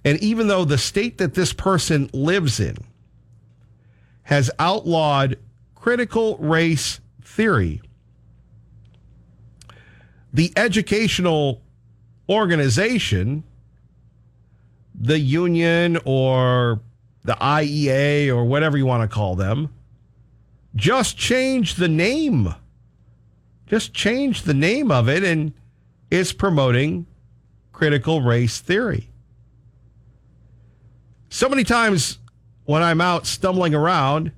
Speaker 2: and even though the state that this person lives in has outlawed critical race theory, the educational organization, the union or the IEA or whatever you want to call them, just change the name. Just change the name of it and it's promoting critical race theory. So many times when I'm out stumbling around,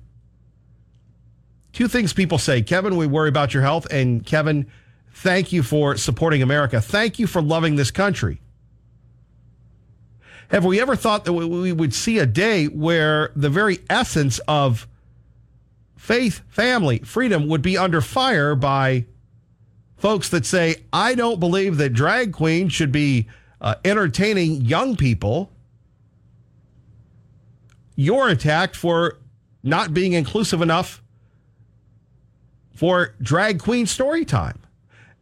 Speaker 2: two things people say Kevin, we worry about your health. And Kevin, thank you for supporting America. Thank you for loving this country. Have we ever thought that we would see a day where the very essence of faith, family, freedom would be under fire by folks that say, I don't believe that drag queens should be uh, entertaining young people? You're attacked for not being inclusive enough for drag queen story time.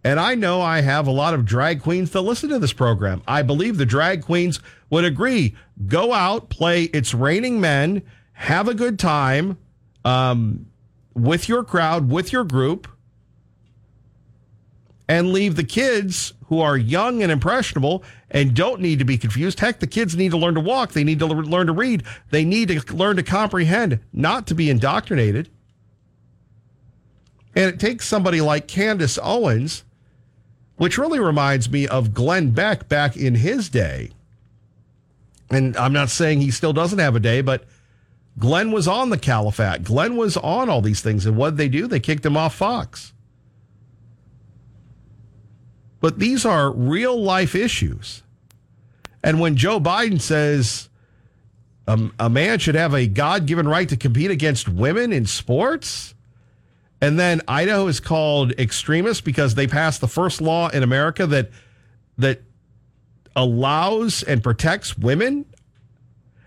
Speaker 2: And I know I have a lot of drag queens that listen to this program. I believe the drag queens would agree. Go out, play It's Raining Men, have a good time um, with your crowd, with your group, and leave the kids who are young and impressionable and don't need to be confused. Heck, the kids need to learn to walk. They need to learn to read. They need to learn to comprehend, not to be indoctrinated. And it takes somebody like Candace Owens which really reminds me of Glenn Beck back in his day. And I'm not saying he still doesn't have a day, but Glenn was on the Caliphate. Glenn was on all these things. And what did they do? They kicked him off Fox. But these are real life issues. And when Joe Biden says um, a man should have a God given right to compete against women in sports, And then Idaho is called extremist because they passed the first law in America that that allows and protects women.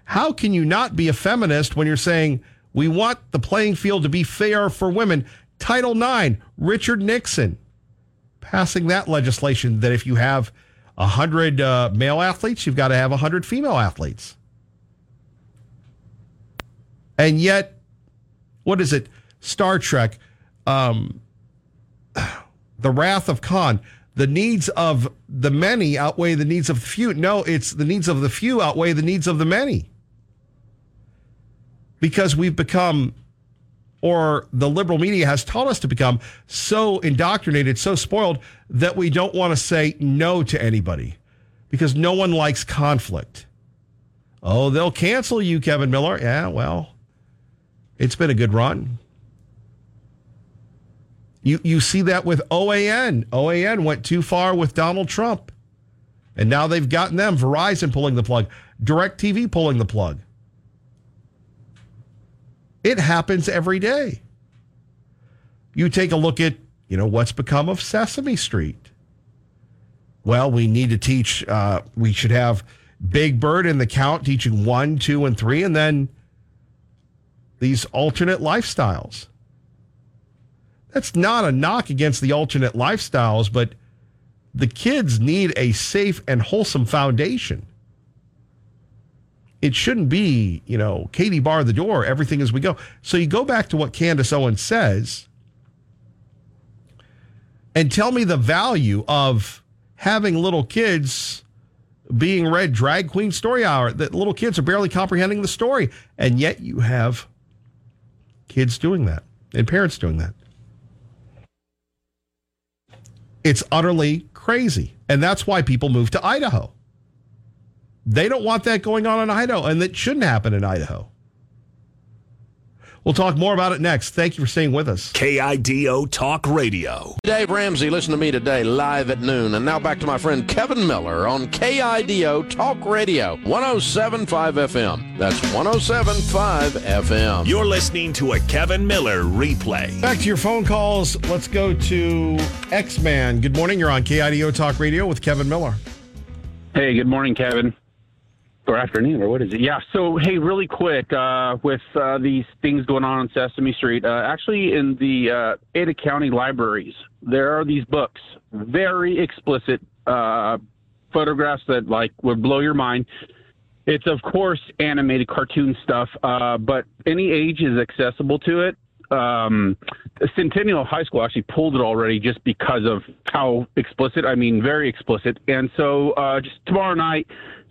Speaker 2: How can you not be a feminist when you're saying we want the playing field to be fair for women? Title IX, Richard Nixon passing that legislation that if you have 100 uh, male athletes, you've got to have 100 female athletes. And yet, what is it? Star Trek, um, The Wrath of Khan. The needs of the many outweigh the needs of the few. No, it's the needs of the few outweigh the needs of the many. Because we've become, or the liberal media has taught us to become, so indoctrinated, so spoiled that we don't want to say no to anybody because no one likes conflict. Oh, they'll cancel you, Kevin Miller. Yeah, well, it's been a good run. You you see that with OAN. OAN went too far with Donald Trump. And now they've gotten them Verizon pulling the plug, DirecTV pulling the plug. It happens every day. You take a look at, you know, what's become of Sesame Street. Well, we need to teach uh, we should have Big Bird in the count teaching 1, 2 and 3 and then these alternate lifestyles. That's not a knock against the alternate lifestyles, but the kids need a safe and wholesome foundation. It shouldn't be, you know, Katie bar the door, everything as we go. So you go back to what Candace Owens says and tell me the value of having little kids being read drag queen story hour that little kids are barely comprehending the story and yet you have kids doing that and parents doing that it's utterly crazy. And that's why people move to Idaho. They don't want that going on in Idaho, and that shouldn't happen in Idaho. We'll talk more about it next. Thank you for staying with us.
Speaker 1: KIDO Talk Radio.
Speaker 59: Dave Ramsey, listen to me today live at noon. And now back to my friend Kevin Miller on KIDO Talk Radio, 1075 FM. That's 1075 FM.
Speaker 1: You're listening to a Kevin Miller replay.
Speaker 2: Back to your phone calls. Let's go to X Man. Good morning. You're on KIDO Talk Radio with Kevin Miller.
Speaker 62: Hey, good morning, Kevin or afternoon or what is it? Yeah. So hey, really quick, uh, with uh, these things going on on Sesame Street, uh, actually in the uh, Ada County libraries, there are these books, very explicit uh, photographs that like would blow your mind. It's of course animated cartoon stuff, uh, but any age is accessible to it. Um, Centennial High School actually pulled it already just because of how explicit. I mean, very explicit. And so just tomorrow night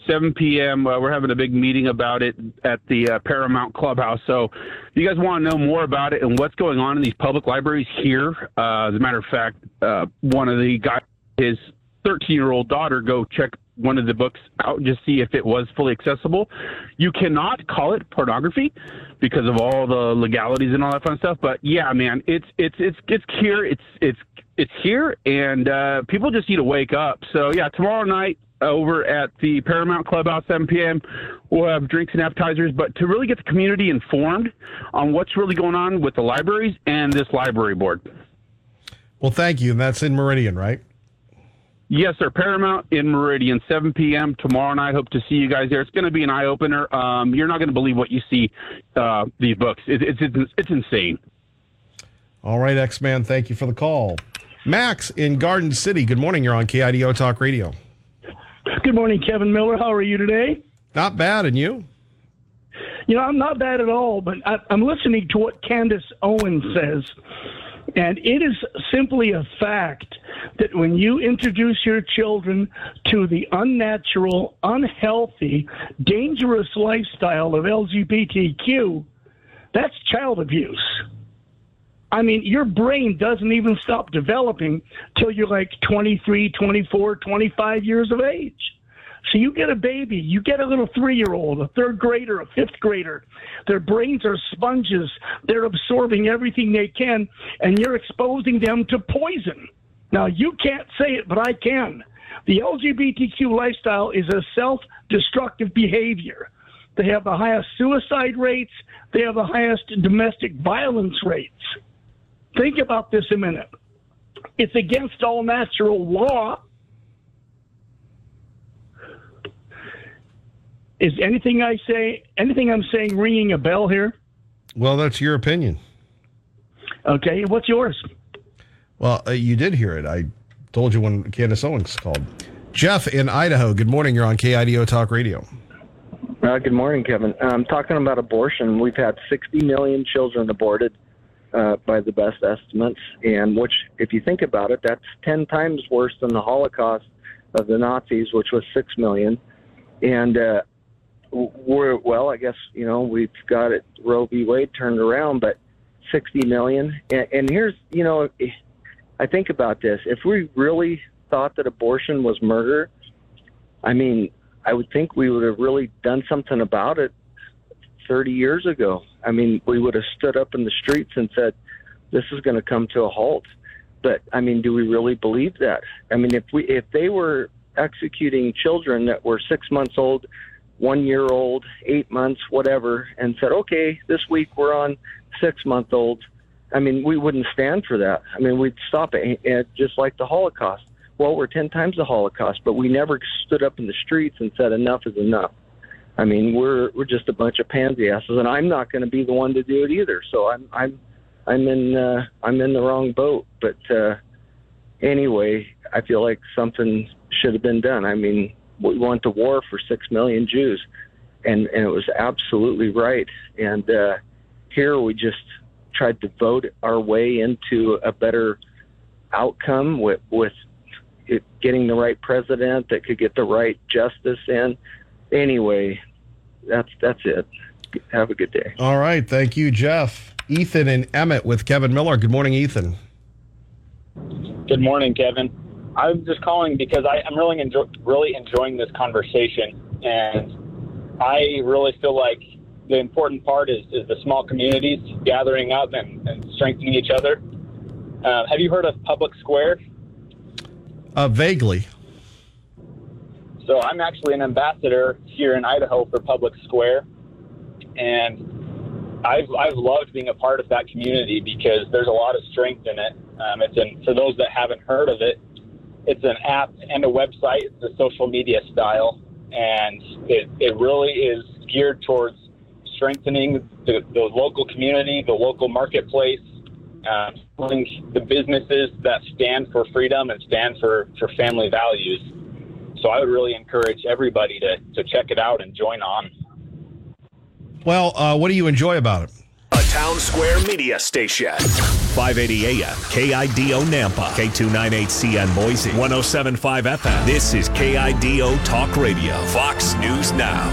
Speaker 62: 7 p.m. Uh, we're having a big meeting about it at the uh, Paramount Clubhouse. So, if you guys want to know more about it and what's going on in these public libraries here, uh, as a matter of fact, uh, one of the guys, his 13 year old daughter, go check one of the books out just see if it was fully accessible. You cannot call it pornography because of all the legalities and all that fun stuff. But yeah, man, it's it's it's it's here. It's it's it's here, and uh, people just need to wake up. So yeah, tomorrow night over at the Paramount Clubhouse, 7 p.m. We'll have drinks and appetizers, but to really get the community informed on what's really going on with the libraries and this library board.
Speaker 2: Well, thank you. And that's in Meridian, right?
Speaker 62: Yes, sir. Paramount in Meridian, 7 p.m. tomorrow night. I hope to see you guys there. It's going to be an eye opener. Um, you're not going to believe what you see. Uh, these books. It, it's it's it's insane.
Speaker 2: All right, X Man. Thank you for the call. Max in Garden City. Good morning. You're on KIDO Talk Radio.
Speaker 63: Good morning, Kevin Miller. How are you today?
Speaker 2: Not bad, and you?
Speaker 63: You know, I'm not bad at all, but I, I'm listening to what Candace Owens says. And it is simply a fact that when you introduce your children to the unnatural, unhealthy, dangerous lifestyle of LGBTQ, that's child abuse. I mean, your brain doesn't even stop developing till you're like 23, 24, 25 years of age. So you get a baby, you get a little three year old, a third grader, a fifth grader. Their brains are sponges. They're absorbing everything they can, and you're exposing them to poison. Now, you can't say it, but I can. The LGBTQ lifestyle is a self destructive behavior. They have the highest suicide rates, they have the highest domestic violence rates. Think about this a minute. It's against all natural law. Is anything I say, anything I'm saying, ringing a bell here?
Speaker 2: Well, that's your opinion.
Speaker 63: Okay, what's yours?
Speaker 2: Well, uh, you did hear it. I told you when Candace Owens called. Jeff in Idaho. Good morning. You're on KIDO Talk Radio.
Speaker 64: Uh, good morning, Kevin. I'm um, talking about abortion, we've had 60 million children aborted uh, by the best estimates, and which, if you think about it, that's 10 times worse than the Holocaust of the Nazis, which was 6 million. And uh, we're, well, I guess, you know, we've got it Roe v. Wade turned around, but 60 million. And, and here's, you know, I think about this. If we really thought that abortion was murder, I mean, I would think we would have really done something about it 30 years ago. I mean, we would have stood up in the streets and said, this is going to come to a halt. But I mean, do we really believe that? I mean, if we if they were executing children that were six months old, one year old, eight months, whatever, and said, okay, this week we're on six month olds. I mean, we wouldn't stand for that. I mean, we'd stop it, and just like the Holocaust. Well, we're ten times the Holocaust, but we never stood up in the streets and said enough is enough. I mean, we're we're just a bunch of pansy asses, and I'm not going to be the one to do it either. So I'm I'm I'm in uh, I'm in the wrong boat. But uh, anyway, I feel like something should have been done. I mean, we went to war for six million Jews, and and it was absolutely right. And uh, here we just tried to vote our way into a better outcome with with it, getting the right president that could get the right justice in. Anyway, that's that's it. Have a good day.
Speaker 2: All right, thank you, Jeff. Ethan and Emmett with Kevin Miller. Good morning, Ethan.
Speaker 65: Good morning, Kevin. I'm just calling because I, am really enjoy, really enjoying this conversation, and I really feel like the important part is, is the small communities gathering up and, and strengthening each other. Uh, have you heard of Public Square?
Speaker 2: Uh, vaguely.
Speaker 65: So I'm actually an ambassador here in Idaho for Public Square, and I've I've loved being a part of that community because there's a lot of strength in it. Um, it's an, for those that haven't heard of it, it's an app and a website. It's a social media style, and it it really is geared towards strengthening the, the local community, the local marketplace, uh, the businesses that stand for freedom and stand for, for family values. So I would really encourage everybody to, to check it out and join on.
Speaker 2: Well, uh, what do you enjoy about it?
Speaker 1: A Townsquare Media station. 580 AM, KIDO Nampa, K298CN Boise, 1075 FM. This is KIDO Talk Radio, Fox News Now.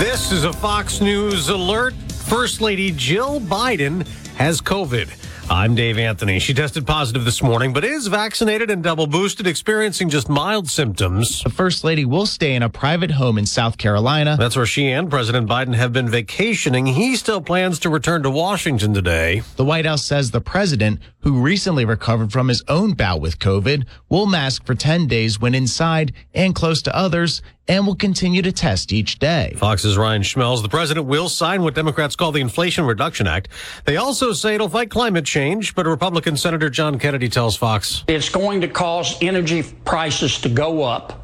Speaker 11: This is a Fox News alert. First Lady Jill Biden has COVID. I'm Dave Anthony. She tested positive this morning, but is vaccinated and double boosted, experiencing just mild symptoms.
Speaker 66: The First Lady will stay in a private home in South Carolina.
Speaker 11: That's where she and President Biden have been vacationing. He still plans to return to Washington today.
Speaker 66: The White House says the president, who recently recovered from his own bout with COVID, will mask for 10 days when inside and close to others and will continue to test each day.
Speaker 11: Fox's Ryan Schmelz. The president will sign what Democrats call the Inflation Reduction Act. They also say it'll fight climate change, but Republican Senator John Kennedy tells Fox
Speaker 67: it's going to cause energy prices to go up.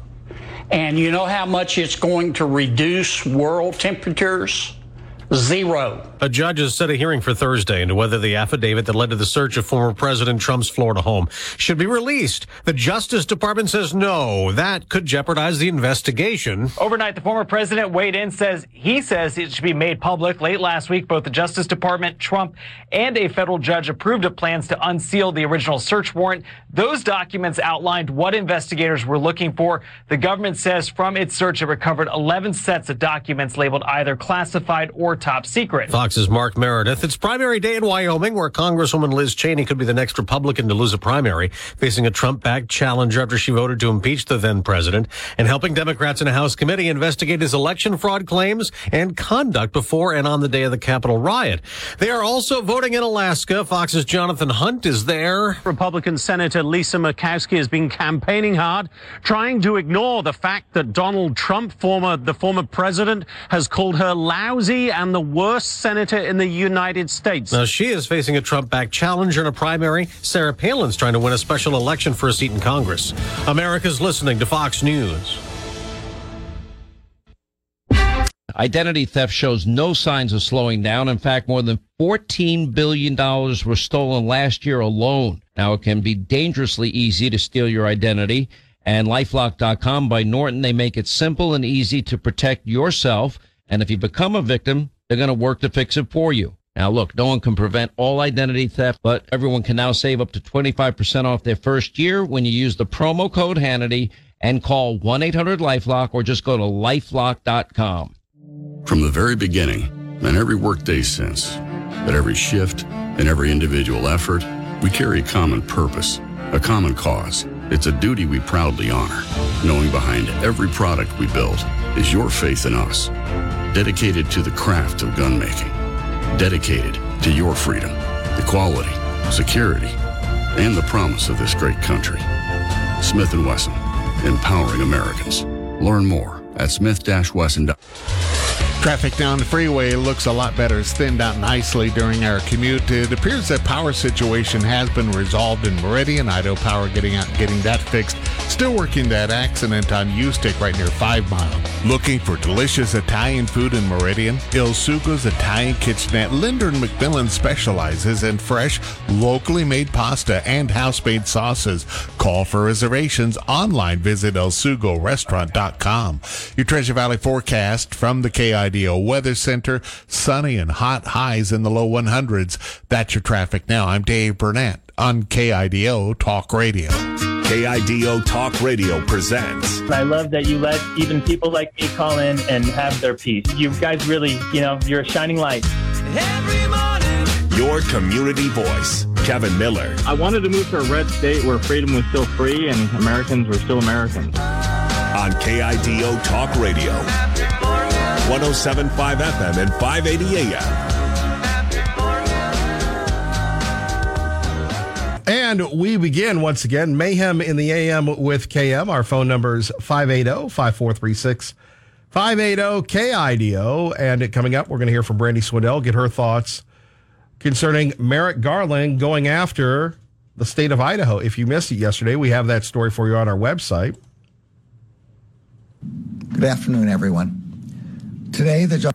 Speaker 67: And you know how much it's going to reduce world temperatures? Zero.
Speaker 11: A judge has set a hearing for Thursday into whether the affidavit that led to the search of former President Trump's Florida home should be released. The Justice Department says no. That could jeopardize the investigation.
Speaker 68: Overnight, the former president weighed in, says he says it should be made public. Late last week, both the Justice Department, Trump, and a federal judge approved of plans to unseal the original search warrant. Those documents outlined what investigators were looking for. The government says from its search, it recovered 11 sets of documents labeled either classified or top secret.
Speaker 11: Fox's Mark Meredith. It's primary day in Wyoming, where Congresswoman Liz Cheney could be the next Republican to lose a primary, facing a Trump backed challenger after she voted to impeach the then president, and helping Democrats in a House committee investigate his election fraud claims and conduct before and on the day of the Capitol riot. They are also voting in Alaska. Fox's Jonathan Hunt is there.
Speaker 69: Republican Senator Lisa Murkowski has been campaigning hard, trying to ignore the fact that Donald Trump, former the former president, has called her lousy and
Speaker 70: become the worst senator in the United States.
Speaker 11: Now, she is facing a Trump backed challenger in a primary. Sarah Palin's trying to win a special election for a seat in Congress. America's listening to Fox News.
Speaker 16: Identity theft shows no signs of slowing down. In fact, more than $14 billion were stolen last year alone. Now, it can be dangerously easy to steal your identity. And lifelock.com by Norton, they make it simple and easy to protect yourself. And if you become a victim, they're going to work to fix it for you. Now, look, no one can prevent all identity theft, but everyone can now save up to 25% off their first year when you use the promo code Hannity and call 1-800-LifeLock or just go to lifelock.com.
Speaker 17: From the very beginning, and every workday since, at every shift, and every individual effort, we carry a common purpose, a common cause. It's a duty we proudly honor, knowing behind every product we build is your faith in us, dedicated to the craft of gun making, dedicated to your freedom, equality, security, and the promise of this great country. Smith & Wesson, empowering Americans. Learn more at smith-wesson.com.
Speaker 3: Traffic down the freeway looks a lot better. It's thinned out nicely during our commute. It appears that power situation has been resolved in Meridian. Idaho Power getting out, getting that fixed. Still working that accident on Ustick right near Five Mile. Looking for delicious Italian food in Meridian? Il Sugo's Italian Kitchenette. Linder McMillan specializes in fresh, locally made pasta and house-made sauces. Call for reservations online. Visit elsugorestaurant.com. Your Treasure Valley forecast from the KIDO Weather Center. Sunny and hot highs in the low 100s. That's your traffic now. I'm Dave Burnett on KIDO Talk Radio.
Speaker 1: KIDO Talk Radio presents.
Speaker 39: I love that you let even people like me call in and have their piece. You guys really, you know, you're a shining light.
Speaker 1: Your community voice. Kevin Miller.
Speaker 69: I wanted to move to a red state where freedom was still free and Americans were still Americans.
Speaker 1: On KIDO Talk Radio. 1075 FM and 580 AM.
Speaker 2: And we begin once again Mayhem in the AM with KM. Our phone number is 580 5436 580 KIDO. And coming up, we're going to hear from Brandy Swindell, get her thoughts concerning Merrick Garland going after the state of Idaho. If you missed it yesterday, we have that story for you on our website.
Speaker 71: Good afternoon, everyone. Today, the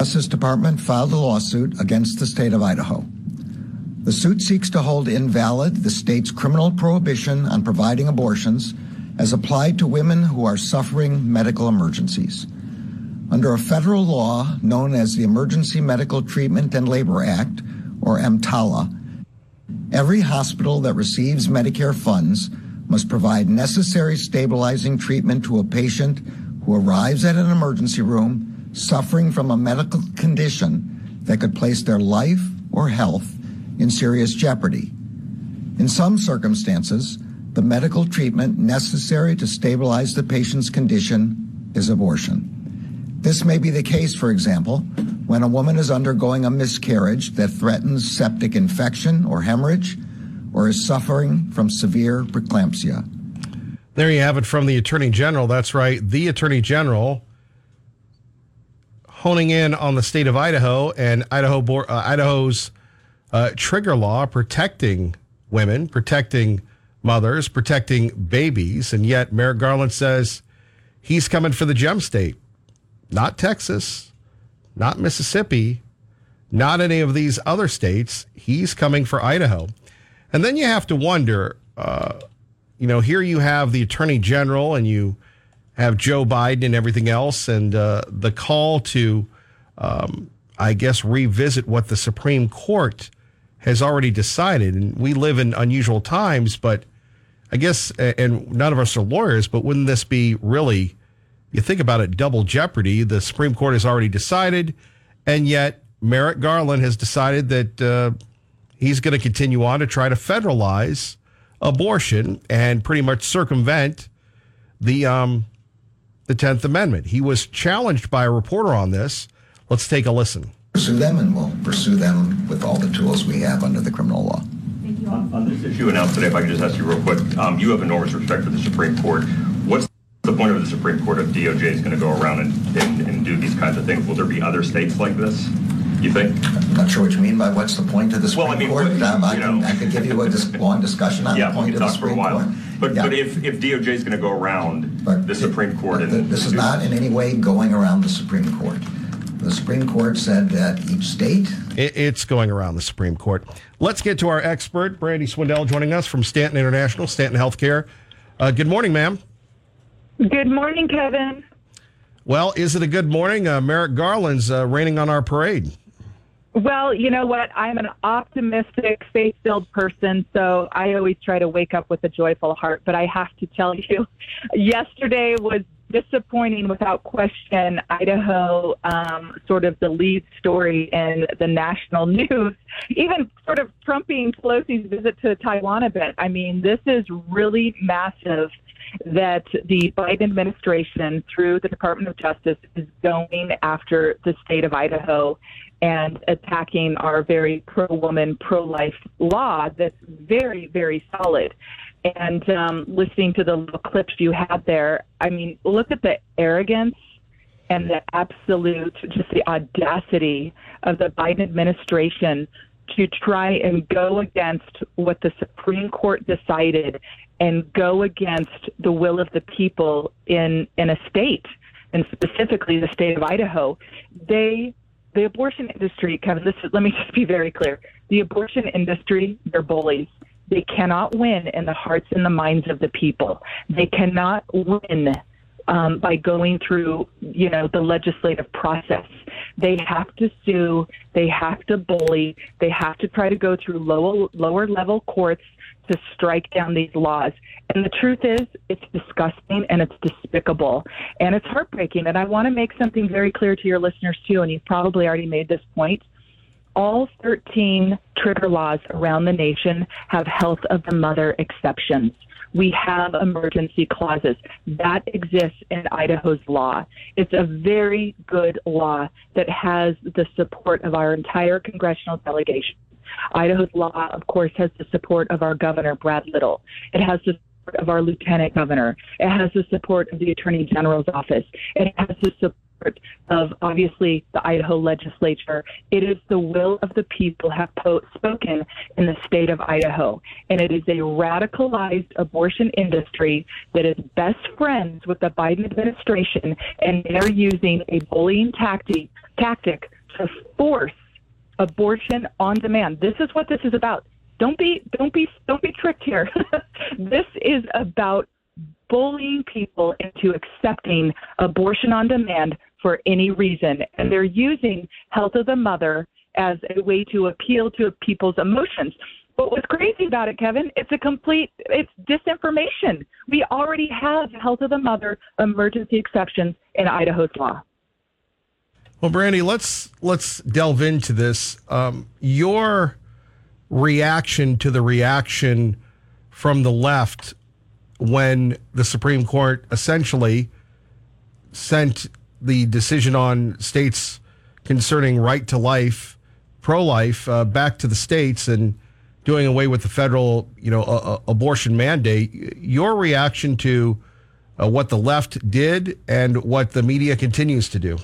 Speaker 71: Justice Department filed a lawsuit against the state of Idaho. The suit seeks to hold invalid the state's criminal prohibition on providing abortions as applied to women who are suffering medical emergencies. Under a federal law known as the Emergency Medical Treatment and Labor Act, or EMTALA, every hospital that receives Medicare funds must provide necessary stabilizing treatment to a patient who arrives at an emergency room suffering from a medical condition that could place their life or health in serious jeopardy. In some circumstances, the medical treatment necessary to stabilize the patient's condition is abortion. This may be the case, for example, when a woman is undergoing a miscarriage that threatens septic infection or hemorrhage, or is suffering from severe preeclampsia.
Speaker 2: There you have it from the Attorney General. That's right. The Attorney General honing in on the state of Idaho and Idaho uh, Idaho's uh, trigger law protecting women, protecting mothers, protecting babies. And yet Merrick Garland says he's coming for the gem state, not Texas, not Mississippi, not any of these other states. He's coming for Idaho. And then you have to wonder, uh, you know, here you have the attorney general and you have Joe Biden and everything else, and uh, the call to, um, I guess, revisit what the Supreme Court has already decided. And we live in unusual times, but I guess, and none of us are lawyers, but wouldn't this be really, you think about it, double jeopardy? The Supreme Court has already decided, and yet Merrick Garland has decided that uh, he's going to continue on to try to federalize abortion and pretty much circumvent the um, the Tenth Amendment. He was challenged by a reporter on this. Let's take a listen.
Speaker 71: Pursue them, and we'll pursue them with all the tools we have under the criminal law.
Speaker 72: Thank On, on this issue announced today, if I could just ask you real quick, um, you have enormous respect for the Supreme Court. What's the point of the Supreme Court if DOJ is going to go around and, and, and do these kinds of things? Will there be other states like this? You think?
Speaker 71: I'm not sure what you mean by what's the point of the Supreme
Speaker 72: Well, I mean,
Speaker 71: Court.
Speaker 72: what-
Speaker 71: Um, I,
Speaker 72: you
Speaker 71: can,
Speaker 72: know.
Speaker 71: I could give you a dis- long discussion on
Speaker 72: yeah,
Speaker 71: the point of the
Speaker 72: talk for a
Speaker 71: Supreme
Speaker 72: while.
Speaker 71: Court.
Speaker 72: But
Speaker 71: Yeah.
Speaker 72: but if, if DOJ is going to go around the Supreme Court and
Speaker 71: This is not in any way going around the Supreme Court. The Supreme Court said that each state
Speaker 2: It, it's going around the Supreme Court. Let's get to our expert, Brandy Swindell, joining us from Stanton International, Stanton Healthcare. Uh, good morning, ma'am.
Speaker 73: Good morning, Kevin.
Speaker 2: Well, is it a good morning? Uh, Merrick Garland's uh, raining on our parade.
Speaker 73: Well, you know what? I'm an optimistic, faith filled person, so I always try to wake up with a joyful heart. But I have to tell you, yesterday was disappointing without question. Idaho, um, sort of the lead story in the national news, even sort of trumping Pelosi's visit to Taiwan a bit. I mean, this is really massive that the Biden administration, through the Department of Justice, is going after the state of Idaho and attacking our very pro woman, pro life law that's very, very solid. And um, listening to the little clips you had there, I mean, look at the arrogance and the absolute, just the audacity of the Biden administration to try and go against what the Supreme Court decided and go against the will of the people in in a state, and specifically the state of Idaho. They the abortion industry, Kevin, this is, let me just be very clear. The abortion industry, they're bullies. They cannot win in the hearts and the minds of the people. They cannot win um, by going through, you know, the legislative process. They have to sue. They have to bully. They have to try to go through lower lower level courts to strike down these laws. And the truth is, it's disgusting and it's despicable and it's heartbreaking. And I want to make something very clear to your listeners too. And you've probably already made this point. All 13 trigger laws around the nation have health of the mother exceptions. We have emergency clauses. That exists in Idaho's law. It's a very good law that has the support of our entire congressional delegation. Idaho's law, of course, has the support of our governor, Brad Little. It has the support of our lieutenant governor. It has the support of the attorney general's office. It has the support of obviously the Idaho legislature. It is the will of the people have po- spoken in the state of Idaho. And it is a radicalized abortion industry that is best friends with the Biden administration. And they're using a bullying tactic, tactic to force abortion on demand. This is what this is about. Don't be don't be don't be tricked here. this is about bullying people into accepting abortion on demand for any reason and they're using health of the mother as a way to appeal to people's emotions. But what's crazy about it, Kevin, it's a complete it's disinformation. We already have health of the mother emergency exceptions in Idaho's law.
Speaker 2: Well, Brandy, let's let's delve into this. Um, your reaction to the reaction from the left when the Supreme Court essentially sent the decision on states concerning right to life, pro life, uh, back to the states and doing away with the federal, you know, abortion mandate. Your reaction to uh, what the left did and what the media continues to do.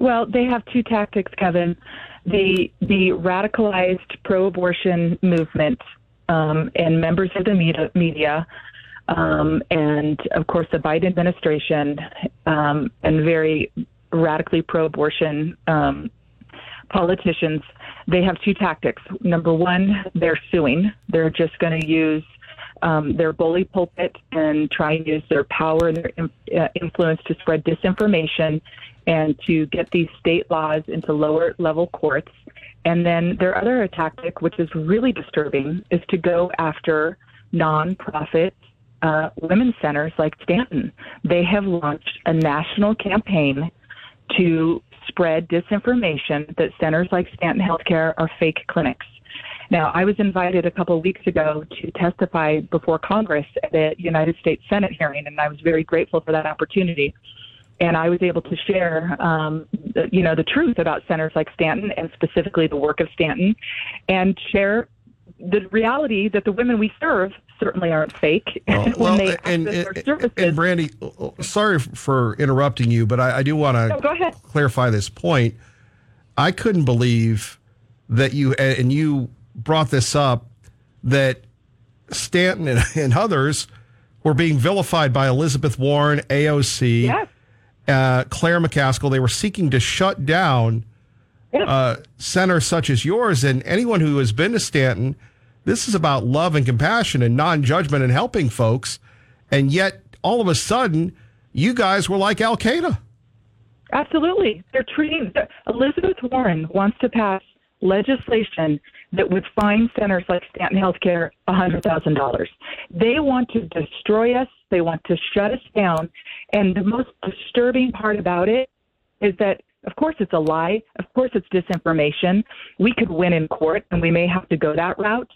Speaker 73: Well, they have two tactics, Kevin. The the radicalized pro-abortion movement um, and members of the media, media um, and of course the Biden administration um, and very radically pro-abortion um, politicians. They have two tactics. Number one, they're suing. They're just going to use um, their bully pulpit and try and use their power and their in, uh, influence to spread disinformation and to get these state laws into lower level courts. And then their other tactic, which is really disturbing, is to go after nonprofit uh, women's centers like Stanton. They have launched a national campaign to spread disinformation that centers like Stanton Healthcare are fake clinics. Now, I was invited a couple of weeks ago to testify before Congress at the United States Senate hearing, and I was very grateful for that opportunity. And I was able to share, um, the, you know, the truth about centers like Stanton and specifically the work of Stanton, and share the reality that the women we serve certainly aren't fake.
Speaker 2: Oh,
Speaker 73: when
Speaker 2: well,
Speaker 73: they
Speaker 2: and, and,
Speaker 73: services.
Speaker 2: and Brandy, sorry for interrupting you, but I, I do want to
Speaker 73: No,
Speaker 2: clarify this point. I couldn't believe that you and you brought this up that Stanton and, and others were being vilified by Elizabeth Warren, AOC, uh, Claire McCaskill. They were seeking to shut down uh, centers such as yours. And anyone who has been to Stanton, this is about love and compassion and non judgment and helping folks. And yet, all of a sudden, you guys were like Al Qaeda.
Speaker 73: Absolutely. They're treating Elizabeth Warren wants to pass legislation that would fine centers like Stanton Healthcare $100,000. They want to destroy us. They want to shut us down. And the most disturbing part about it is that, of course, it's a lie. Of course, it's disinformation. We could win in court, and we may have to go that route.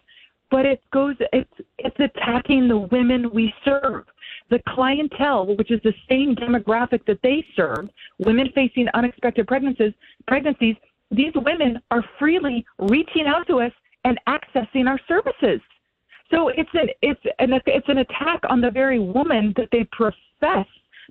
Speaker 73: But it goes. It's it's attacking the women we serve the clientele, which is the same demographic that they serve, women facing unexpected pregnancies, pregnancies, these women are freely reaching out to us and accessing our services. So it's an it's an it's an attack on the very woman that they profess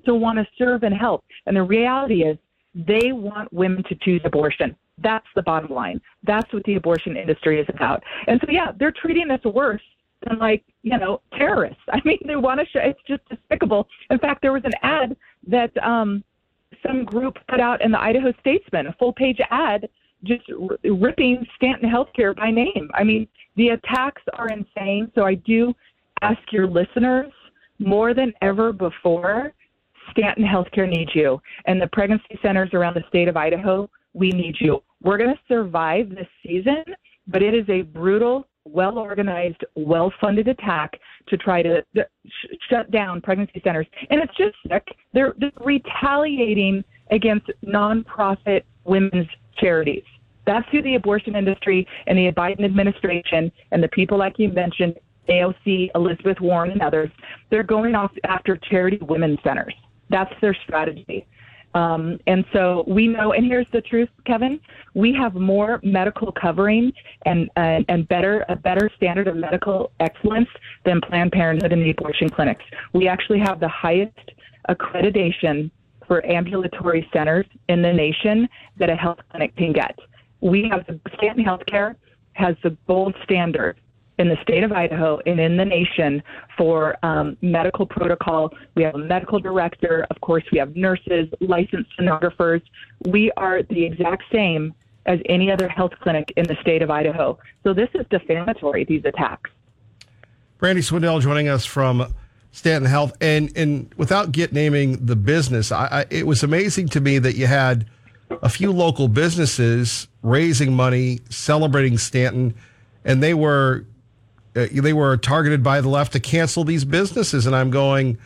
Speaker 73: to want to serve and help. And the reality is they want women to choose abortion. That's the bottom line. That's what the abortion industry is about. And so yeah, they're treating us worse than like you know terrorists. I mean, they want to show it's just despicable. In fact, there was an ad that um, some group put out in the Idaho Statesman, a full page ad, just r- ripping Stanton Healthcare by name. I mean, the attacks are insane. So I do ask your listeners more than ever before. Stanton Healthcare needs you, and the pregnancy centers around the state of Idaho. We need you. We're going to survive this season, but it is a brutal well organized, well funded attack to try to sh- shut down pregnancy centers. And it's just sick. They're, retaliating against nonprofit women's charities. That's who the abortion industry and the Biden administration and the people like you mentioned, AOC, Elizabeth Warren, and others, they're going off after charity women's centers. That's their strategy. Um, and so we know, and here's the truth, Kevin: we have more medical covering and uh, and better a better standard of medical excellence than Planned Parenthood and the abortion clinics. We actually have the highest accreditation for ambulatory centers in the nation that a health clinic can get. We have the Stanton Healthcare has the gold standard in the state of Idaho and in the nation for um, medical protocol. We have a medical director. Of course, we have nurses, licensed sonographers. We are the exact same as any other health clinic in the state of Idaho. So this is defamatory, these attacks.
Speaker 2: Brandy Swindell joining us from Stanton Health. And, and without get naming the business, I, I, it was amazing to me that you had a few local businesses raising money, celebrating Stanton, and they were uh, they were targeted by the left to cancel these businesses. And I'm going,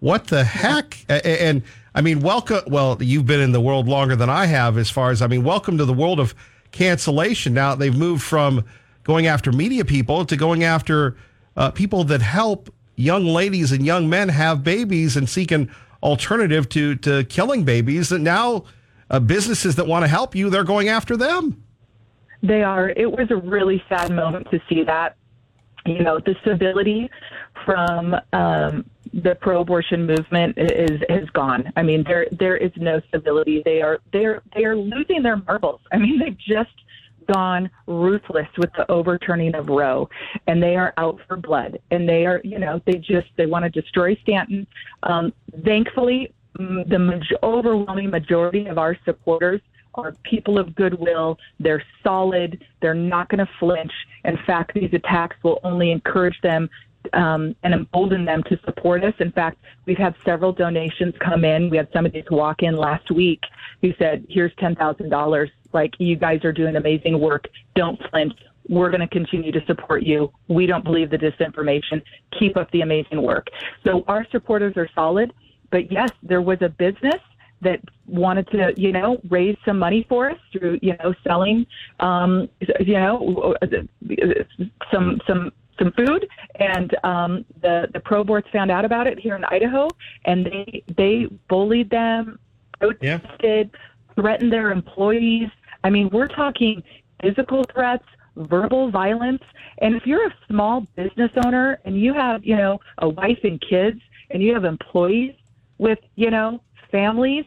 Speaker 2: what the heck? And, and I mean, welcome. Well, you've been in the world longer than I have, as far as I mean, welcome to the world of cancellation. Now they've moved from going after media people to going after uh, people that help young ladies and young men have babies and seek an alternative to to killing babies. And now uh, businesses that want to help you, they're going after them.
Speaker 73: They are. It was a really sad moment to see that you know, the civility from um, the pro-abortion movement is has gone. I mean, there there is no civility. They are they're they are losing their marbles. I mean, they've just gone ruthless with the overturning of Roe, and they are out for blood. And they are, you know, they just they want to destroy Stanton. Um, thankfully, the overwhelming majority of our supporters are people of goodwill. They're solid. They're not going to flinch. In fact, these attacks will only encourage them um, and embolden them to support us. In fact, we've had several donations come in. We had somebody walk in last week who said, "Here's ten thousand dollars. Like you guys are doing amazing work. Don't flinch. We're going to continue to support you. We don't believe the disinformation. Keep up the amazing work." So our supporters are solid. But yes, there was a business that wanted to, you know, raise some money for us through, you know, selling, um, you know, some some some food, and um, the the pro boards found out about it here in Idaho, and they they bullied them, protested, threatened their employees. I mean, we're talking physical threats, verbal violence. And if you're a small business owner and you have, you know, a wife and kids and you have employees with, you know, families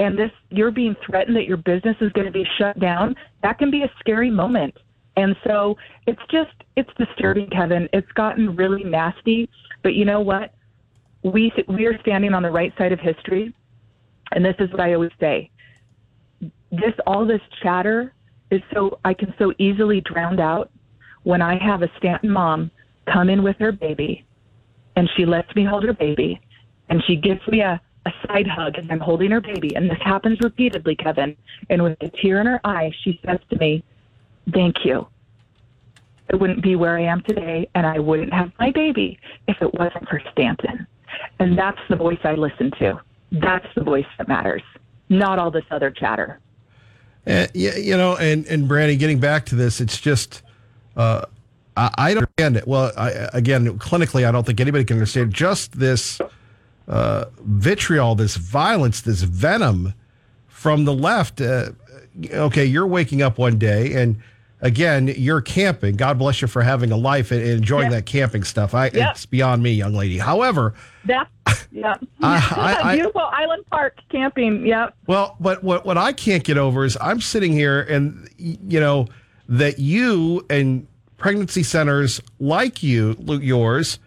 Speaker 73: and this you're being threatened that your business is going to be shut down, that can be a scary moment. And so it's just it's disturbing, Kevin. It's gotten really nasty, but you know what? We we are standing on the right side of history. And this is what I always say. This all this chatter is so I can so easily drown out when I have a Stanton mom come in with her baby and she lets me hold her baby and she gives me a, a side hug as I'm holding her baby. And this happens repeatedly, Kevin. And with a tear in her eye, she says to me, Thank you. I wouldn't be where I am today and I wouldn't have my baby if it wasn't for Stanton. And that's the voice I listen to. That's the voice that matters, not all this other chatter.
Speaker 2: Uh, yeah, you know, and and Brandy, getting back to this, it's just uh, I, don't understand it. Well, I, again, clinically, I don't think anybody can understand just this uh, vitriol, this violence, this venom from the left. Uh, okay, you're waking up one day and again, you're camping. God bless you for having a life and enjoying that camping stuff. I, yep. It's beyond me, young lady. However,
Speaker 73: that yeah, I, I, beautiful island park camping. Yep.
Speaker 2: Well, but what what I can't get over is I'm sitting here and you know that you and pregnancy centers like you, yours,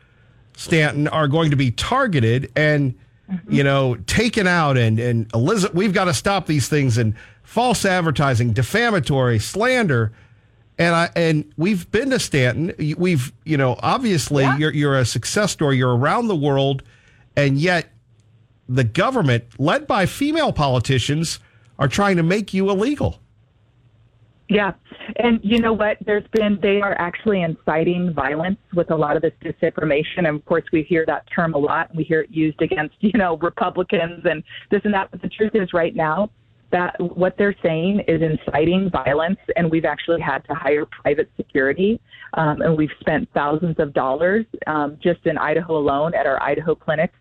Speaker 2: Stanton, are going to be targeted and. You know, taken out and and Elizabeth, we've got to stop these things and false advertising, defamatory, slander and I and we've been to Stanton. We've you know obviously yeah. you're you're a success story. You're around the world, and yet the government, led by female politicians, are trying to make you illegal.
Speaker 73: Yeah. And you know what? There's been, they are actually inciting violence with a lot of this disinformation. And of course, we hear that term a lot. We hear it used against, you know, Republicans and this and that. But the truth is, right now, that what they're saying is inciting violence, and we've actually had to hire private security, um, and we've spent thousands of dollars um, just in Idaho alone at our Idaho clinics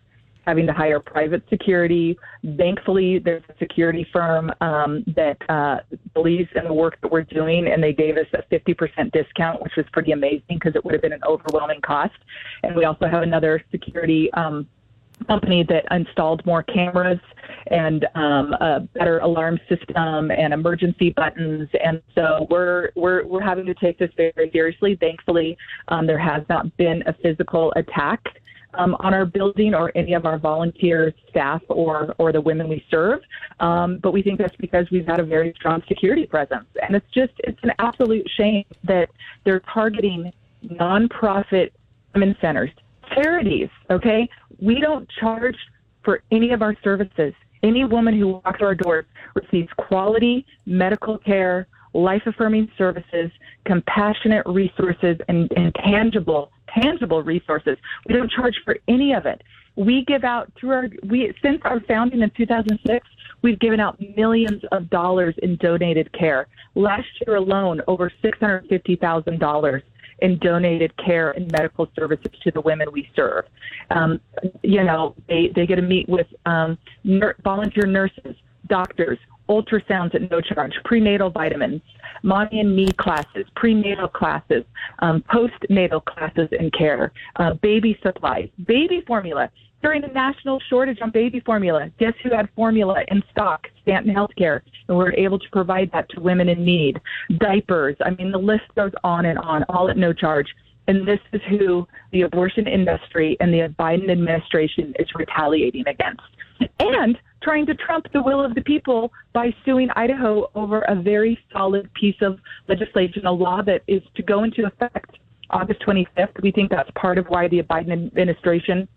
Speaker 73: having to hire private security. Thankfully, there's a security firm um, that uh, believes in the work that we're doing, and they gave us a 50% discount, which was pretty amazing because it would have been an overwhelming cost. And we also have another security um, company that installed more cameras and um, a better alarm system and emergency buttons. And so we're we're we're having to take this very seriously. Thankfully, um, there has not been a physical attack. Um, on our building or any of our volunteer staff or or the women we serve, um, but we think that's because we've had a very strong security presence, and it's just it's an absolute shame that they're targeting nonprofit women's centers charities, okay? We don't charge for any of our services. Any woman who walks our doors receives quality medical care, life affirming services, compassionate resources, and, and tangible, tangible resources. We don't charge for any of it. We give out through our we since our founding in 2006, we've given out millions of dollars in donated care. Last year alone, over six hundred fifty thousand dollars in donated care and medical services to the women we serve. Um, you know, they, they get to meet with um, volunteer nurses, doctors, ultrasounds at no charge, prenatal vitamins, mommy and me classes, prenatal classes, um, postnatal classes and care, uh, baby supplies, baby formula. During the national shortage on baby formula, guess who had formula in stock? Stanton Healthcare. And we are able to provide that to women in need. Diapers. I mean, the list goes on and on, all at no charge. And this is who the abortion industry and the Biden administration is retaliating against. And trying to trump the will of the people by suing Idaho over a very solid piece of legislation, a law that is to go into effect August 25th. We think that's part of why the Biden administration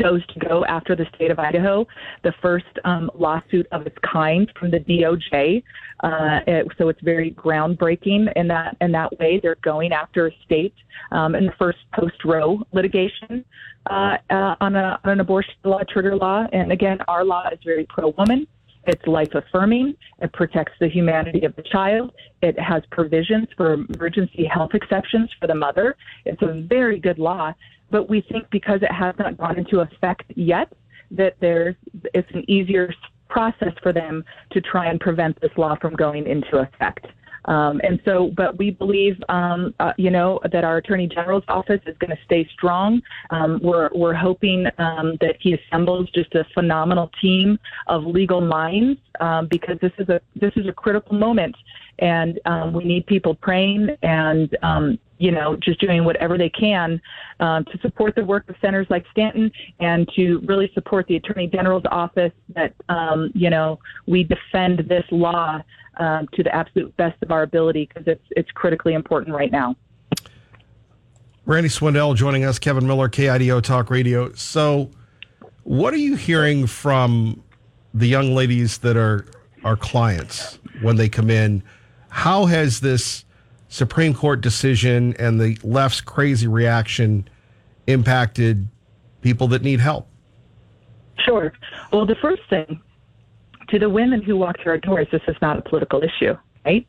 Speaker 73: chose to go after the state of Idaho, the first um, lawsuit of its kind from the DOJ. Uh, it, so it's very groundbreaking in that in that way. They're going after a state um, in the first post Roe litigation uh, uh, on, a, on an abortion law, trigger law. And again, our law is very pro woman. It's life affirming. It protects the humanity of the child. It has provisions for emergency health exceptions for the mother. It's a very good law. But we think because it has not gone into effect yet, that there's it's an easier process for them to try and prevent this law from going into effect. Um, and so, but we believe, um, uh, you know, that our Attorney General's office is going to stay strong. Um, we're we're hoping um, that he assembles just a phenomenal team of legal minds um, because this is a this is a critical moment, and um, we need people praying and um, you know just doing whatever they can um, to support the work of centers like Stanton and to really support the Attorney General's office that um, you know we defend this law um, to the absolute best of our ability because it's it's critically important right now.
Speaker 2: Brandy Swindell joining us, Kevin Miller, KIDO Talk Radio. So, what are you hearing from the young ladies that are our clients when they come in? How has this Supreme Court decision and the left's crazy reaction impacted people that need help?
Speaker 73: Sure. Well, the first thing to the women who walk through our doors, this is not a political issue, right?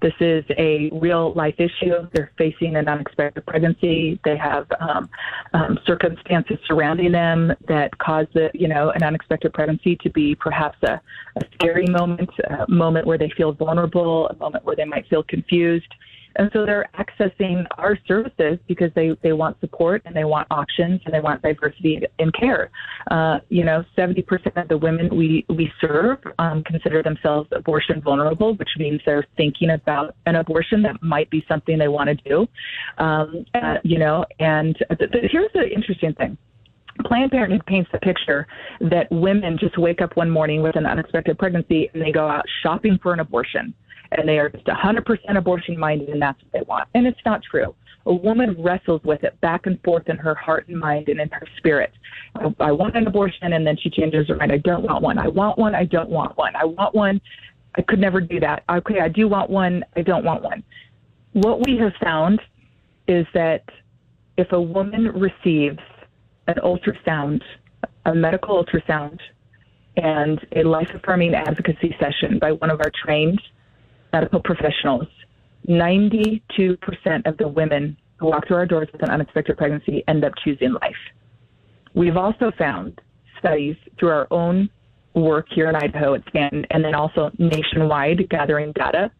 Speaker 73: This is a real life issue. They're facing an unexpected pregnancy. They have um, um, circumstances surrounding them that cause the, you know, an unexpected pregnancy to be perhaps a, a scary moment, a moment where they feel vulnerable, a moment where they might feel confused. And so they're accessing our services because they, they want support and they want options and they want diversity in care. Uh, you know, 70% of the women we, we serve um, consider themselves abortion vulnerable, which means they're thinking about an abortion that might be something they want to do. Um, uh, you know, and th- th- here's the interesting thing. Planned Parenthood paints the picture that women just wake up one morning with an unexpected pregnancy and they go out shopping for an abortion and they are just 100% abortion minded and that's what they want. And it's not true. A woman wrestles with it back and forth in her heart and mind and in her spirit. I, I want an abortion and then she changes her mind. I don't want one. I want one. I don't want one. I want one. I could never do that. Okay, I do want one. I don't want one. What we have found is that if a woman receives an ultrasound, a medical ultrasound, and a life affirming advocacy session by one of our trained medical professionals, 92% of the women who walk through our doors with an unexpected pregnancy end up choosing life. We've also found studies through our own work here in Idaho at Stanton and then also nationwide gathering data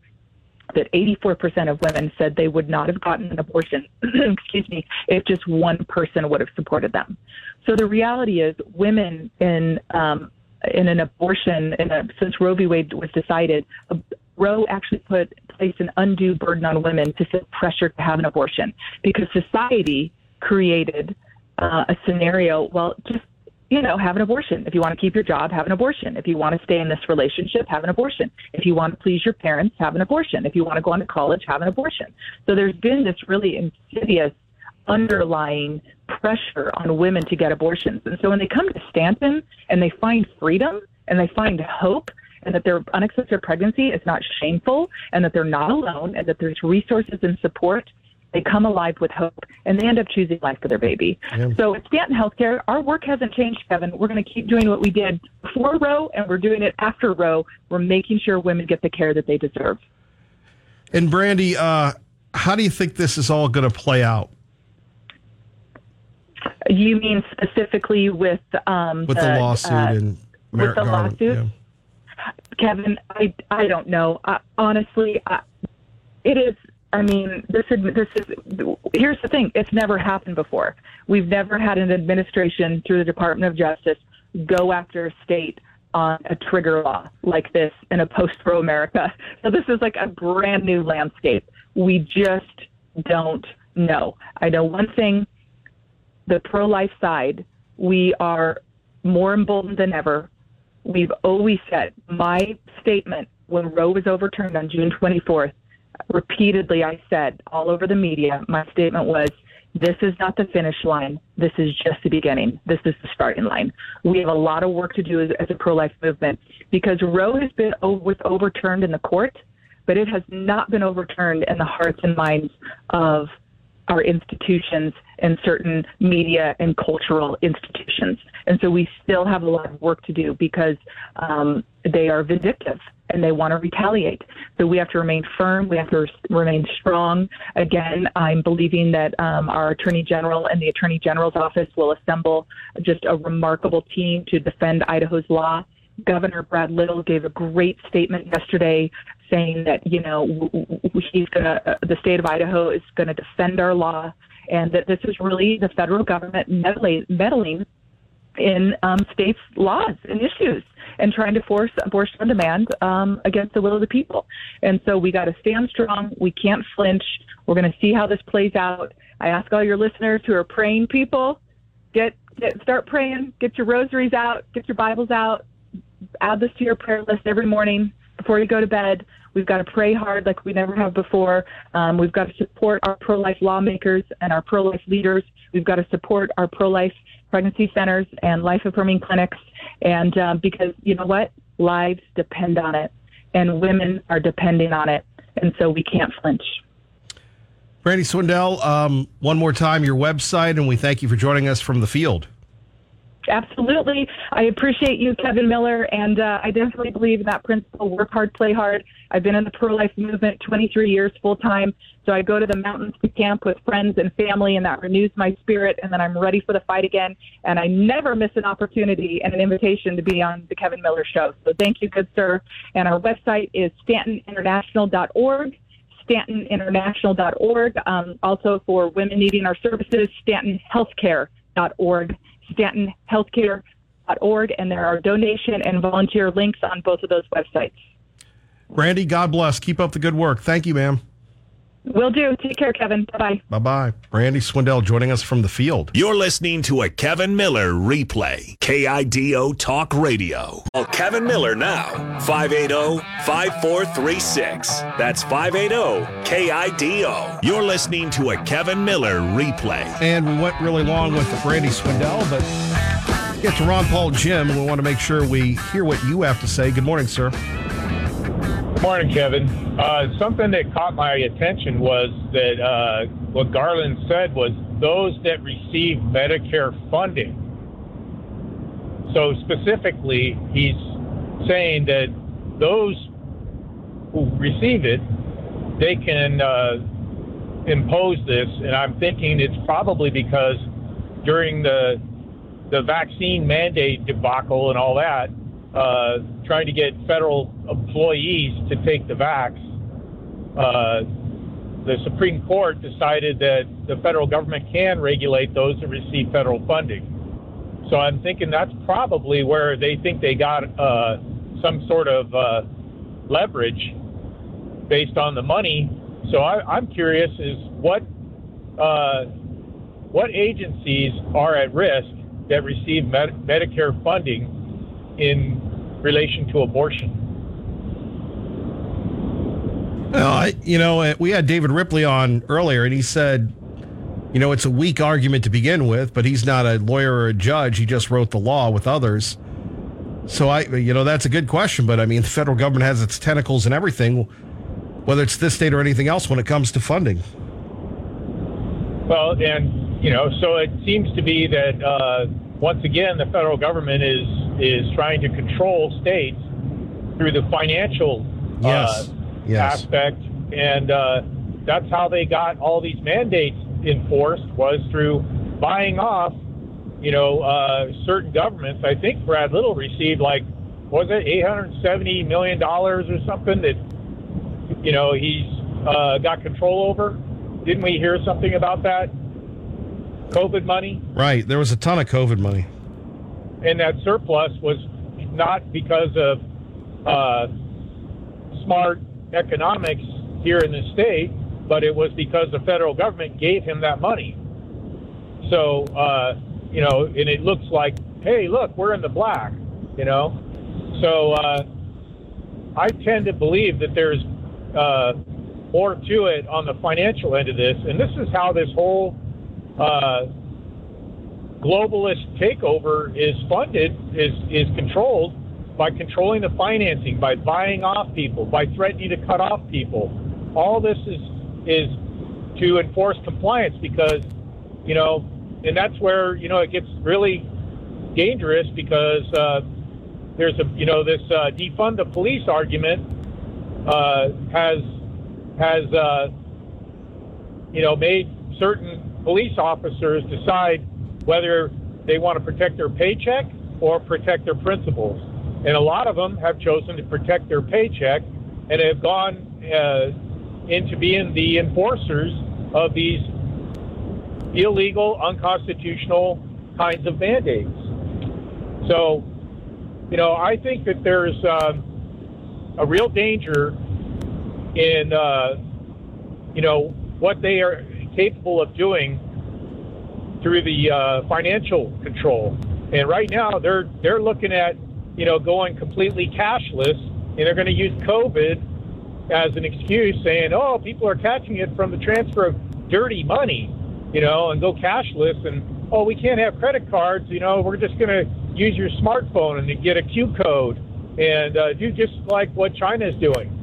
Speaker 73: that 84% of women said they would not have gotten an abortion, excuse me, if just one person would have supported them. So the reality is women in um, in an abortion, in a, since Roe v. Wade was decided, Roe actually put placed an undue burden on women to feel pressure to have an abortion because society created uh, a scenario. Well, just you know, have an abortion. If you want to keep your job, have an abortion. If you want to stay in this relationship, have an abortion. If you want to please your parents, have an abortion. If you want to go on to college, have an abortion. So there's been this really insidious underlying pressure on women to get abortions. And so when they come to Stanton and they find freedom and they find hope and that their unexpected pregnancy is not shameful and that they're not alone and that there's resources and support they come alive with hope and they end up choosing life for their baby. Yeah. So at Stanton Healthcare, our work hasn't changed, Kevin. We're going to keep doing what we did before Roe and we're doing it after Roe. We're making sure women get the care that they deserve.
Speaker 2: And Brandy, uh, how do you think this is all going to play out?
Speaker 73: You mean specifically with um,
Speaker 2: with the, the lawsuit uh, and
Speaker 73: Merrick with the Garland, lawsuit? Yeah. Kevin, I I don't know. Uh, honestly, uh, it is. I mean, this this is. Here's the thing: it's never happened before. We've never had an administration through the Department of Justice go after a state on a trigger law like this in a post-Roe America. So this is like a brand new landscape. We just don't know. I know one thing: the pro-life side, we are more emboldened than ever we've always said my statement when Roe was overturned on June 24th, repeatedly I said all over the media, my statement was, this is not the finish line. This is just the beginning. This is the starting line. We have a lot of work to do as, as a pro-life movement because Roe has been was overturned in the court, but it has not been overturned in the hearts and minds of our institutions and certain media and cultural institutions. And so we still have a lot of work to do because um, they are vindictive and they want to retaliate. So we have to remain firm. We have to remain strong. Again, I'm believing that um, our Attorney General and the Attorney General's office will assemble just a remarkable team to defend Idaho's law Governor Brad Little gave a great statement yesterday saying that, you know, he's going to, uh, the state of Idaho is going to defend our law and that this is really the federal government meddling, meddling in um, states' laws and issues and trying to force abortion on demand um, against the will of the people. And so we got to stand strong. We can't flinch. We're going to see how this plays out. I ask all your listeners who are praying people, get, get start praying, get your rosaries out, get your Bibles out, add this to your prayer list every morning before you go to bed. We've got to pray hard like we never have before. Um, we've got to support our pro life lawmakers and our pro life leaders. We've got to support our pro life pregnancy centers and life affirming clinics. And um, because you know what? Lives depend on it, and women are depending on it. And so we can't flinch.
Speaker 2: Brandy Swindell, um, one more time, your website, and we thank you for joining us from the field.
Speaker 73: Absolutely. I appreciate you, Kevin Miller, and uh, I definitely believe in that principle work hard, play hard. I've been in the pro life movement 23 years full time, so I go to the mountains to camp with friends and family, and that renews my spirit, and then I'm ready for the fight again. And I never miss an opportunity and an invitation to be on the Kevin Miller Show. So thank you, good sir. And our website is stantoninternational.org. StantonInternational.org. Um, also, for women needing our services, StantonHealthcare.org stantonhealthcare.org, and there are donation and volunteer links on both of those websites.
Speaker 2: Brandy, God bless. Keep up the good work. Thank you, ma'am.
Speaker 73: Will do. Take care, Kevin. Bye bye.
Speaker 2: Bye bye. Brandy Swindell joining us from the field.
Speaker 1: You're listening to a Kevin Miller replay. KIDO Talk Radio. Call Kevin Miller now. 580 5436. That's 580 KIDO. You're listening to a Kevin Miller replay.
Speaker 2: And we went really long with Brandy Swindell, but get to Ron Paul Jim, and we want to make sure we hear what you have to say. Good morning, sir.
Speaker 49: Good morning, Kevin. Uh, something that caught my attention was that uh, what Garland said was those that receive Medicare funding. So specifically, he's saying that those who receive it, they can uh, impose this, and I'm thinking it's probably because during the the vaccine mandate debacle and all that, uh, trying to get federal employees to take the vax, uh, the Supreme Court decided that the federal government can regulate those that receive federal funding. So I'm thinking that's probably where they think they got uh, some sort of uh, leverage based on the money. So I, am curious is what uh, what agencies are at risk that receive med- Medicare funding in relation to abortion?
Speaker 2: Well, I, you know, uh, we had David Ripley on earlier, and he said, you know, it's a weak argument to begin with, but he's not a lawyer or a judge. He just wrote the law with others. So I, you know, that's a good question. But I mean, the federal government has its tentacles and everything, whether it's this state or anything else, when it comes to funding.
Speaker 49: Well, and you know, so it seems to be that uh, once again, the federal government is is trying to control states through the financial
Speaker 2: yes.
Speaker 49: Uh,
Speaker 2: yes.
Speaker 49: aspect, and uh, that's how they got all these mandates enforced was through buying off, you know, uh, certain governments. I think Brad Little received like was it 870 million dollars or something that you know he's uh, got control over. Didn't we hear something about that? COVID money.
Speaker 2: Right. There was a ton of COVID money.
Speaker 49: And that surplus was not because of uh, smart economics here in the state, but it was because the federal government gave him that money. So, uh, you know, and it looks like, hey, look, we're in the black, you know? So uh, I tend to believe that there's uh, more to it on the financial end of this. And this is how this whole uh, globalist takeover is funded, is, is controlled by controlling the financing, by buying off people, by threatening to cut off people. All this is is to enforce compliance because, you know, and that's where you know it gets really dangerous because uh, there's a you know this uh, defund the police argument uh, has has uh, you know made certain police officers decide whether they want to protect their paycheck or protect their principles. And a lot of them have chosen to protect their paycheck and have gone uh, into being the enforcers of these illegal, unconstitutional kinds of mandates. So, you know, I think that there's uh, a real danger in, uh, you know, what they are capable of doing through the uh, financial control. And right now, they're they're looking at, you know, going completely cashless, and they're going to use COVID as an excuse, saying, "Oh, people are catching it from the transfer of dirty money," you know, and go cashless, and oh, we can't have credit cards, you know, we're just going to use your smartphone and get a Q code and uh, do just like what China is doing.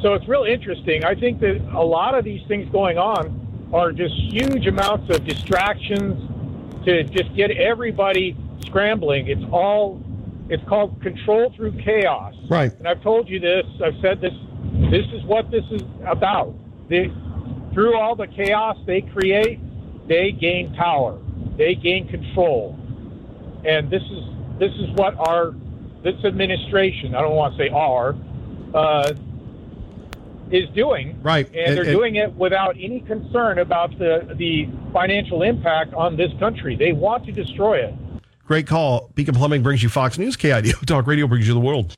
Speaker 49: So it's real interesting. I think that a lot of these things going on are just huge amounts of distractions to just get everybody scrambling. It's all it's called control through chaos.
Speaker 2: Right.
Speaker 49: And I've told you this. I've said this. This is what this is about. They, through all the chaos they create, they gain power. They gain control. And this is this is what our this administration, I don't want to say our, uh, is doing.
Speaker 2: Right.
Speaker 49: And, and they're and, doing it without any concern about the the financial impact on this country. They want to destroy it.
Speaker 2: Great call. Beacon Plumbing brings you Fox News. KIDO Talk Radio brings you the world.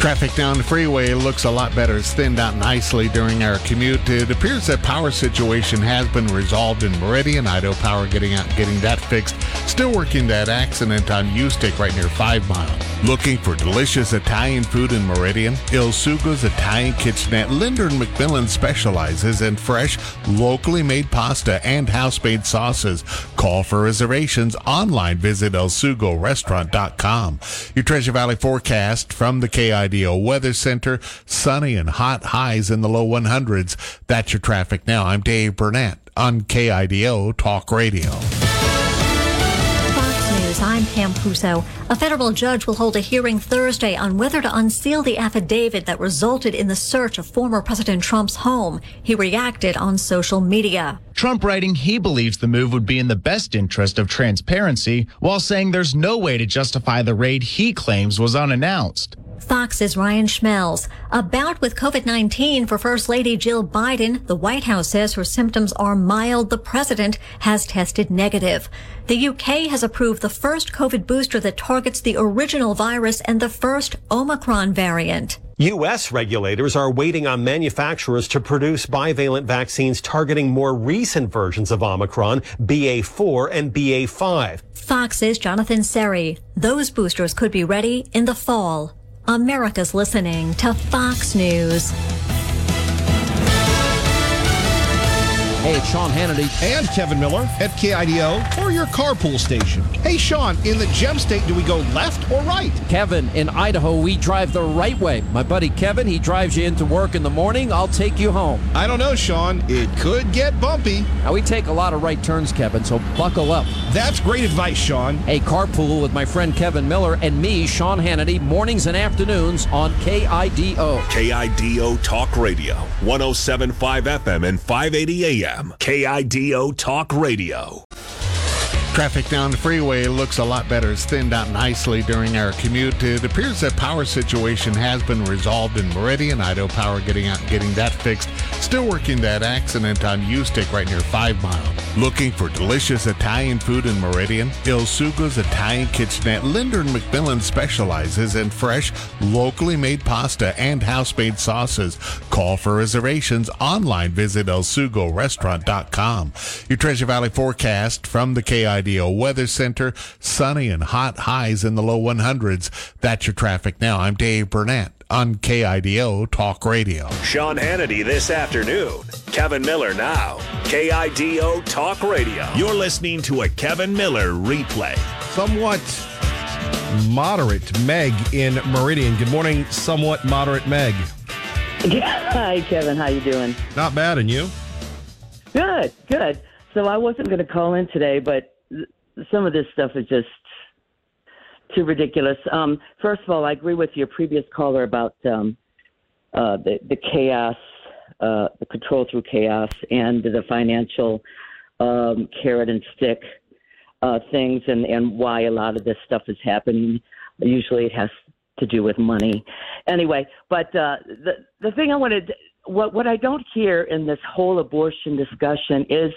Speaker 3: Traffic down the freeway looks a lot better. It's thinned out nicely during our commute. It appears that power situation has been resolved in Meridian. Idaho Power getting out, getting that fixed. Still working that accident on Ustick right near Five Mile. Looking for delicious Italian food in Meridian? Il Sugo's Italian Kitchenette. Linder and McMillan specializes in fresh, locally made pasta and house-made sauces. Call for reservations online. Visit elsugorestaurant.com. Your Treasure Valley forecast from the KIDO Weather Center. Sunny and hot highs in the low 100s. That's your traffic now. I'm Dave Burnett on KIDO Talk Radio.
Speaker 25: I'm Pam Puso. A federal judge will hold a hearing Thursday on whether to unseal the affidavit that resulted in the search of former President Trump's home. He reacted on social media.
Speaker 74: Trump writing he believes the move would be in the best interest of transparency, while saying there's no way to justify the raid he claims was unannounced.
Speaker 25: Fox's Ryan Schmelz. A bout with COVID-19 for First Lady Jill Biden. The White House says her symptoms are mild. The president has tested negative. The UK has approved the first COVID booster that targets the original virus and the first Omicron variant.
Speaker 75: U.S. regulators are waiting on manufacturers to produce bivalent vaccines targeting more recent versions of Omicron, BA4 and BA5.
Speaker 25: Fox's Jonathan Serrie. Those boosters could be ready in the fall. America's listening to Fox News.
Speaker 16: Hey, it's Sean Hannity.
Speaker 2: And Kevin Miller at KIDO or your carpool station. Hey, Sean, in the gem state, do we go left or right?
Speaker 16: Kevin, in Idaho, we drive the right way. My buddy Kevin, he drives you into work in the morning. I'll take you home.
Speaker 2: I don't know, Sean. It could get bumpy.
Speaker 16: Now, we take a lot of right turns, Kevin, so buckle up.
Speaker 2: That's great advice, Sean.
Speaker 16: Hey, carpool with my friend Kevin Miller and me, Sean Hannity, mornings and afternoons on KIDO.
Speaker 1: KIDO Talk Radio, 1075 FM and 580 AM. KIDO Talk Radio.
Speaker 3: Traffic down the freeway looks a lot better. It's thinned out nicely during our commute. It appears that power situation has been resolved in Meridian. Idaho Power getting out getting that fixed. Still working that accident on Ustick right near Five Mile. Looking for delicious Italian food in Meridian? Il Sugo's Italian Kitchenette. Linder and McMillan specializes in fresh, locally made pasta and house-made sauces. Call for reservations online. Visit elsugorestaurant.com. Your Treasure Valley forecast from the KID KIDO Weather Center. Sunny and hot highs in the low 100s. That's your traffic now. I'm Dave Burnett on KIDO Talk Radio.
Speaker 1: Sean Hannity this afternoon. Kevin Miller now. KIDO Talk Radio. You're listening to a Kevin Miller replay.
Speaker 2: Somewhat moderate Meg in Meridian. Good morning, somewhat moderate Meg.
Speaker 76: Hi, Kevin. How you doing?
Speaker 2: Not bad, and you?
Speaker 76: Good, good. So I wasn't going to call in today, but some of this stuff is just too ridiculous. Um, first of all, I agree with your previous caller about um, uh, the, the chaos, uh, the control through chaos, and the financial um, carrot and stick uh, things, and, and why a lot of this stuff is happening. Usually, it has to do with money. Anyway, but uh, the the thing I wanted, what what I don't hear in this whole abortion discussion is.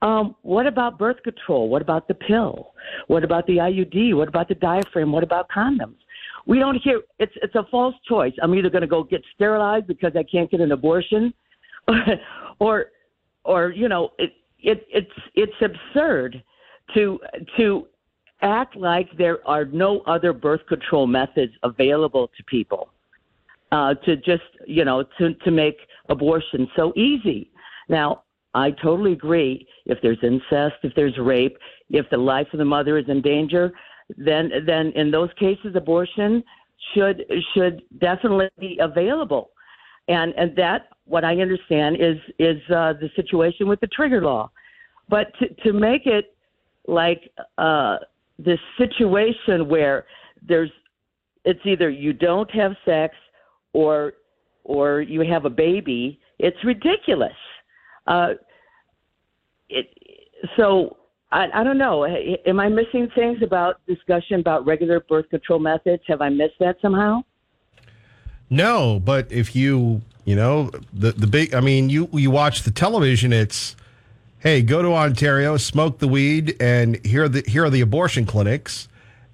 Speaker 76: Um, what about birth control? What about the pill? What about the IUD? What about the diaphragm? What about condoms? We don't hear. It's it's a false choice. I'm either going to go get sterilized because I can't get an abortion, or or you know it, it it's it's absurd to to act like there are no other birth control methods available to people uh, to just you know to to make abortion so easy. Now I totally agree. If there's incest, if there's rape, if the life of the mother is in danger, then then in those cases abortion should should definitely be available. And and that what I understand is is uh, the situation with the trigger law. But to to make it like uh, this situation where there's it's either you don't have sex or or you have a baby, it's ridiculous. Uh, it, so I, I don't know. Am I missing things about discussion about regular birth control methods? Have I missed that somehow?
Speaker 2: No, but if you you know the the big, I mean, you you watch the television. It's hey, go to Ontario, smoke the weed, and here are the here are the abortion clinics,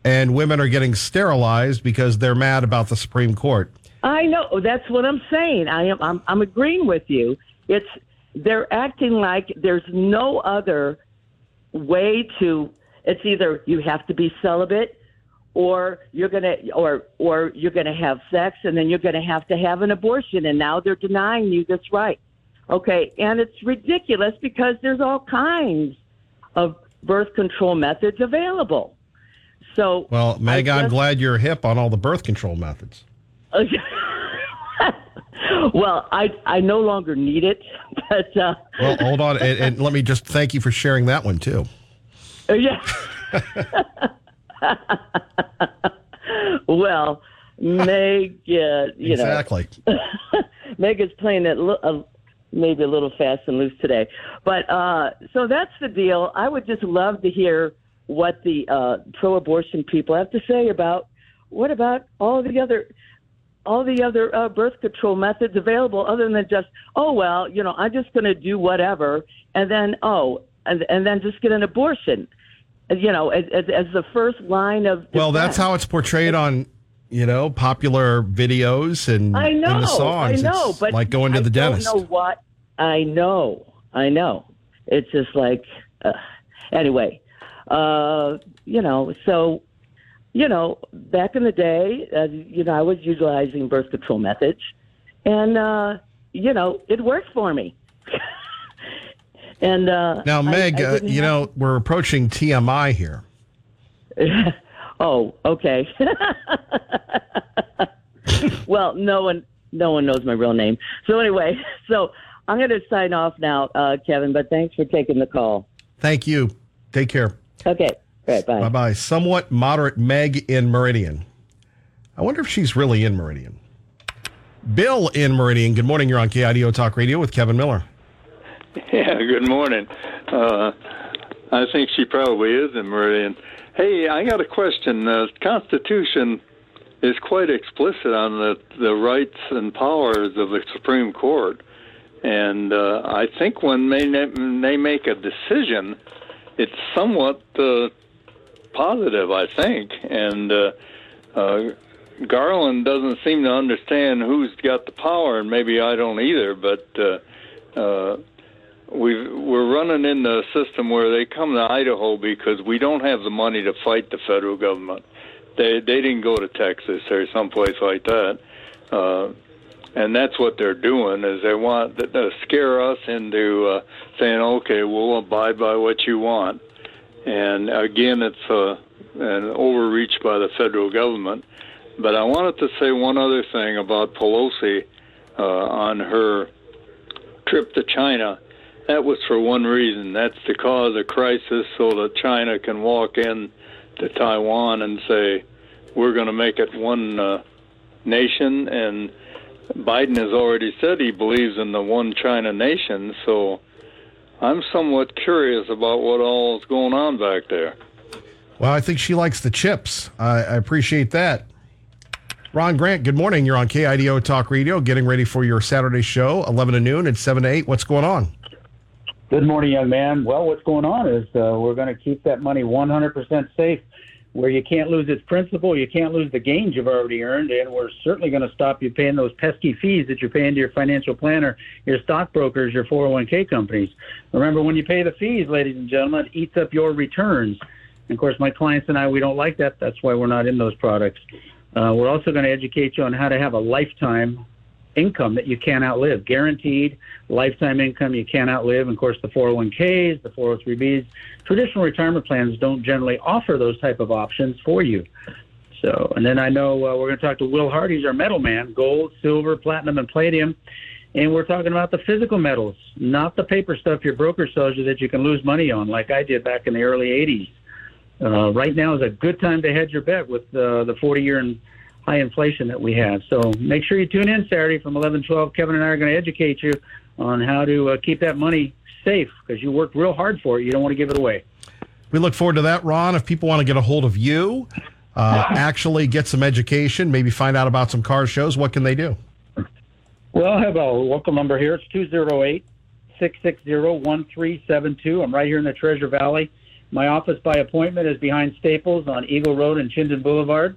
Speaker 2: and women are getting sterilized because they're mad about the Supreme Court.
Speaker 76: I know that's what I'm saying. I am I'm, I'm agreeing with you. It's they're acting like there's no other way to. It's either you have to be celibate, or you're gonna, or or you're gonna have sex, and then you're gonna have to have an abortion, and now they're denying you this right. Okay, and it's ridiculous because there's all kinds of birth control methods available. So,
Speaker 2: well, Meg, I'm glad you're hip on all the birth control methods.
Speaker 76: well, I I no longer need it, but uh,
Speaker 2: Well, hold on, and, and let me just thank you for sharing that one too.
Speaker 76: yeah. well, Meg, uh, you
Speaker 2: Exactly.
Speaker 76: know, exactly. Meg is playing it uh, maybe a little fast and loose today, but uh, so that's the deal. I would just love to hear what the uh, pro-abortion people have to say about what about all the other all the other uh, birth control methods available other than just oh well you know i'm just going to do whatever and then oh and, and then just get an abortion you know as, as, as the first line of
Speaker 2: Well, that's how it's portrayed on you know popular videos and
Speaker 76: I know,
Speaker 2: and the songs.
Speaker 76: I know,
Speaker 2: It's
Speaker 76: but
Speaker 2: like going to
Speaker 76: I
Speaker 2: the dentist.
Speaker 76: Don't know what I know. I know. It's just like uh, anyway. Uh, you know, so you know, back in the day, uh, you know, I was utilizing birth control methods, and uh, you know, it worked for me. and uh,
Speaker 2: Now, Meg,
Speaker 76: I
Speaker 2: uh,
Speaker 76: didn't
Speaker 2: you
Speaker 76: have-
Speaker 2: know we're approaching TMI here.
Speaker 76: oh, okay. well, no one, no one knows my real name. So anyway, so I'm going to sign off now, uh, Kevin. But thanks for taking the call.
Speaker 2: Thank you. Take care.
Speaker 76: Okay. All right. Bye.
Speaker 2: Bye bye. Somewhat moderate Meg in Meridian. I wonder if she's really in Meridian. Bill in Meridian. Good morning. You're on KIDO Talk Radio with Kevin Miller.
Speaker 19: Yeah, good morning. Uh, I think she probably is in Meridian. Hey, I got a question. The Constitution is quite explicit on the, the rights and powers of the Supreme Court. And uh, I think when they, they make a decision, it's somewhat uh, positive, I think. And uh, uh, Garland doesn't seem to understand who's got the power, and maybe I don't either, but. Uh, uh, we've, we're running in the system where they come to Idaho because we don't have the money to fight the federal government. They they didn't go to Texas or someplace like that, uh, and that's what they're doing is they want to scare us into uh, saying, okay, we'll abide by what you want. And again, it's uh, an overreach by the federal government. But I wanted to say one other thing about Pelosi uh, on her trip to China. That was for one reason. That's to cause a crisis so that China can walk in to Taiwan and say, we're going to make it one uh, nation. And Biden has already said he believes in the one China nation. So I'm somewhat curious about what all is going on back there.
Speaker 2: Well, I think she likes the chips. I, I appreciate that. Ron Grant, good morning. You're on KIDO Talk Radio, getting ready for your Saturday show, 11 to noon and 7 to 8. What's going on?
Speaker 48: Good morning, young man. Well, what's going on is uh, we're going to keep that money 100% safe where you can't lose its principal, you can't lose the gains you've already earned, and we're certainly going to stop you paying those pesky fees that you're paying to your financial planner, your stockbrokers, your 401k companies. Remember, when you pay the fees, ladies and gentlemen, it eats up your returns. And of course, my clients and I, we don't like that. That's why we're not in those products. Uh, we're also going to educate you on how to have a lifetime income that you can't outlive, guaranteed lifetime income you can't outlive. And of course, the 401ks, the 403bs, traditional retirement plans don't generally offer those type of options for you. So, and then I know uh, we're going to talk to Will. He's our metal man, gold, silver, platinum, and palladium. And we're talking about the physical metals, not the paper stuff your broker sells you that you can lose money on, like I did back in the early 80s. Uh, right now is a good time to hedge your bet with uh, the 40 year and high inflation that we have. So make sure you tune in Saturday from 11 12. Kevin and I are going to educate you on how to uh, keep that money safe because you worked real hard for it. You don't want to give it away.
Speaker 2: We look forward to that, Ron. If people want to get a hold of you, uh, actually get some education, maybe find out about some car shows, what can they do?
Speaker 48: Well, I have a local number here. It's 208 660 1372. I'm right here in the Treasure Valley. My office by appointment is behind Staples on Eagle Road and Chinden Boulevard.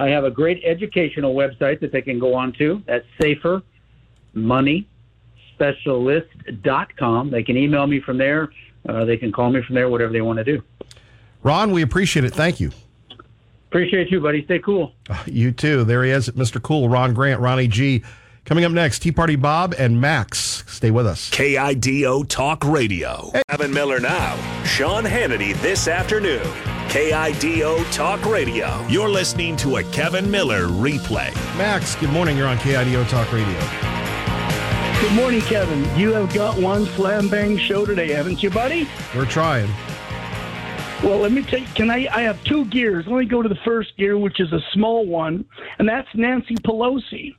Speaker 48: I have a great educational website that they can go on to. That's safermoneyspecialist.com. They can email me from there. Uh, they can call me from there, whatever they want to do.
Speaker 2: Ron, we appreciate it. Thank you.
Speaker 48: Appreciate you, buddy. Stay cool.
Speaker 2: Uh, you too. There he is, Mr. Cool, Ron Grant, Ronnie G. Coming up next, Tea Party Bob and Max. Stay with us.
Speaker 1: KIDO Talk Radio. Kevin Miller now. Sean Hannity this afternoon. KIDO Talk Radio. You're listening to a Kevin Miller replay.
Speaker 2: Max, good morning. You're on KIDO Talk Radio.
Speaker 77: Good morning, Kevin. You have got one slam bang show today, haven't you, buddy?
Speaker 2: We're trying.
Speaker 77: Well, let me take. Can I? I have two gears. Let me go to the first gear, which is a small one, and that's Nancy Pelosi.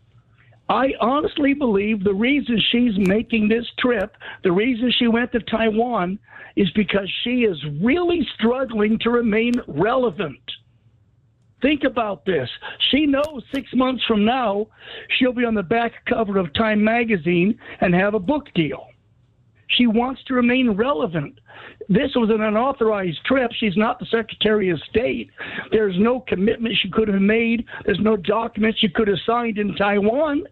Speaker 77: I honestly believe the reason she's making this trip, the reason she went to Taiwan, is because she is really struggling to remain relevant. Think about this. She knows six months from now she'll be on the back cover of Time magazine and have a book deal. She wants to remain relevant. This was an unauthorized trip. She's not the Secretary of State. There's no commitment she could have made. There's no documents she could have signed in Taiwan.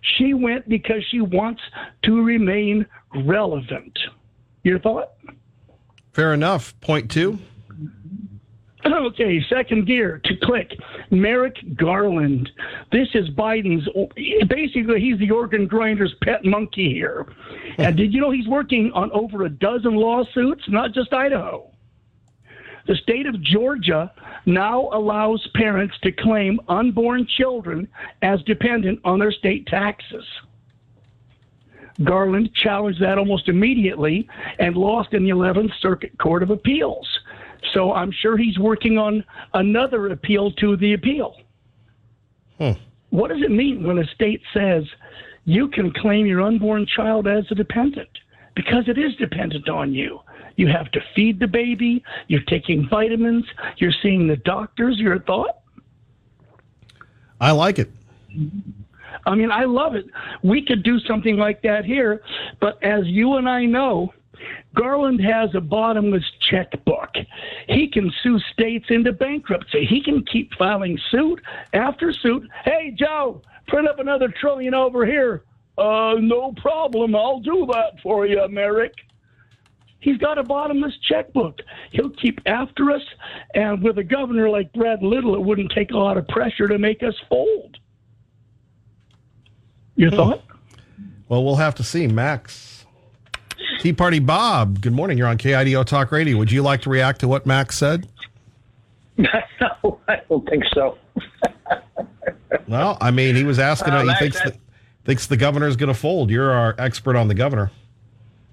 Speaker 77: She went because she wants to remain relevant. Your thought?
Speaker 2: Fair enough. Point two.
Speaker 77: Okay, second gear to click. Merrick Garland. This is Biden's, basically, he's the organ grinder's pet monkey here. And did you know he's working on over a dozen lawsuits, not just Idaho? The state of Georgia now allows parents to claim unborn children as dependent on their state taxes. Garland challenged that almost immediately and lost in the 11th Circuit Court of Appeals. So I'm sure he's working on another appeal to the appeal.
Speaker 2: Hmm.
Speaker 77: What does it mean when a state says you can claim your unborn child as a dependent? Because it is dependent on you. You have to feed the baby, you're taking vitamins, you're seeing the doctors. Your thought?
Speaker 2: I like it.
Speaker 77: I mean, I love it. We could do something like that here, but as you and I know, Garland has a bottomless checkbook. He can sue states into bankruptcy. He can keep filing suit after suit. Hey, Joe, print up another trillion over here. Uh, no problem. I'll do that for you, Merrick. He's got a bottomless checkbook. He'll keep after us, and with a governor like Brad Little, it wouldn't take a lot of pressure to make us fold. Your
Speaker 2: Hmm.
Speaker 77: thought?
Speaker 2: Well, we'll have to see. Max. Tea Party Bob, good morning. You're on KIDO Talk Radio. Would you like to react to what Max said?
Speaker 22: no, I don't think so.
Speaker 2: Well, I mean, he was asking.
Speaker 22: Uh,
Speaker 2: he
Speaker 22: Max,
Speaker 2: thinks
Speaker 22: I-
Speaker 2: the, thinks the governor's going to fold. You're our expert on the governor.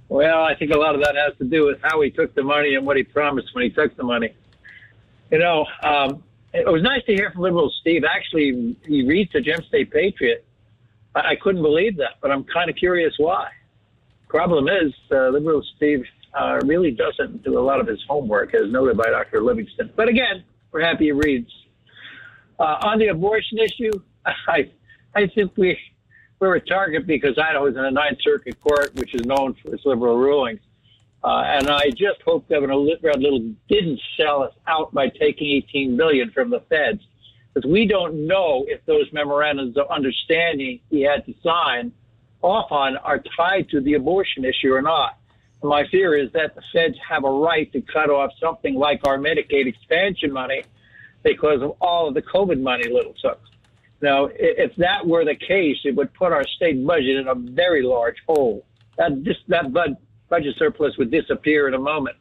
Speaker 22: Well, I think a lot of that has to do with how he took the money and what he promised when he took the money. You know, um, it was nice to hear from Liberal Steve. Actually, he reads the Gem State Patriot. I, I couldn't believe that, but I'm kind of curious why. Problem is, uh, Liberal Steve uh, really doesn't do a lot of his homework, as noted by Dr. Livingston. But again, we're happy he reads. Uh, on the abortion issue, I, I think we, we're a target because Idaho is in the Ninth Circuit Court, which is known for its liberal rulings. Uh, and I just hope Governor Brad Little didn't sell us out by taking 18 billion from the feds, because we don't know if those memorandums of understanding he had to sign off on are tied to the abortion issue or not. My fear is that the feds have a right to cut off something like our Medicaid expansion money because of all of the COVID money Little took. Now, if that were the case, it would put our state budget in a very large hole. That just that bud, budget surplus would disappear in a moment.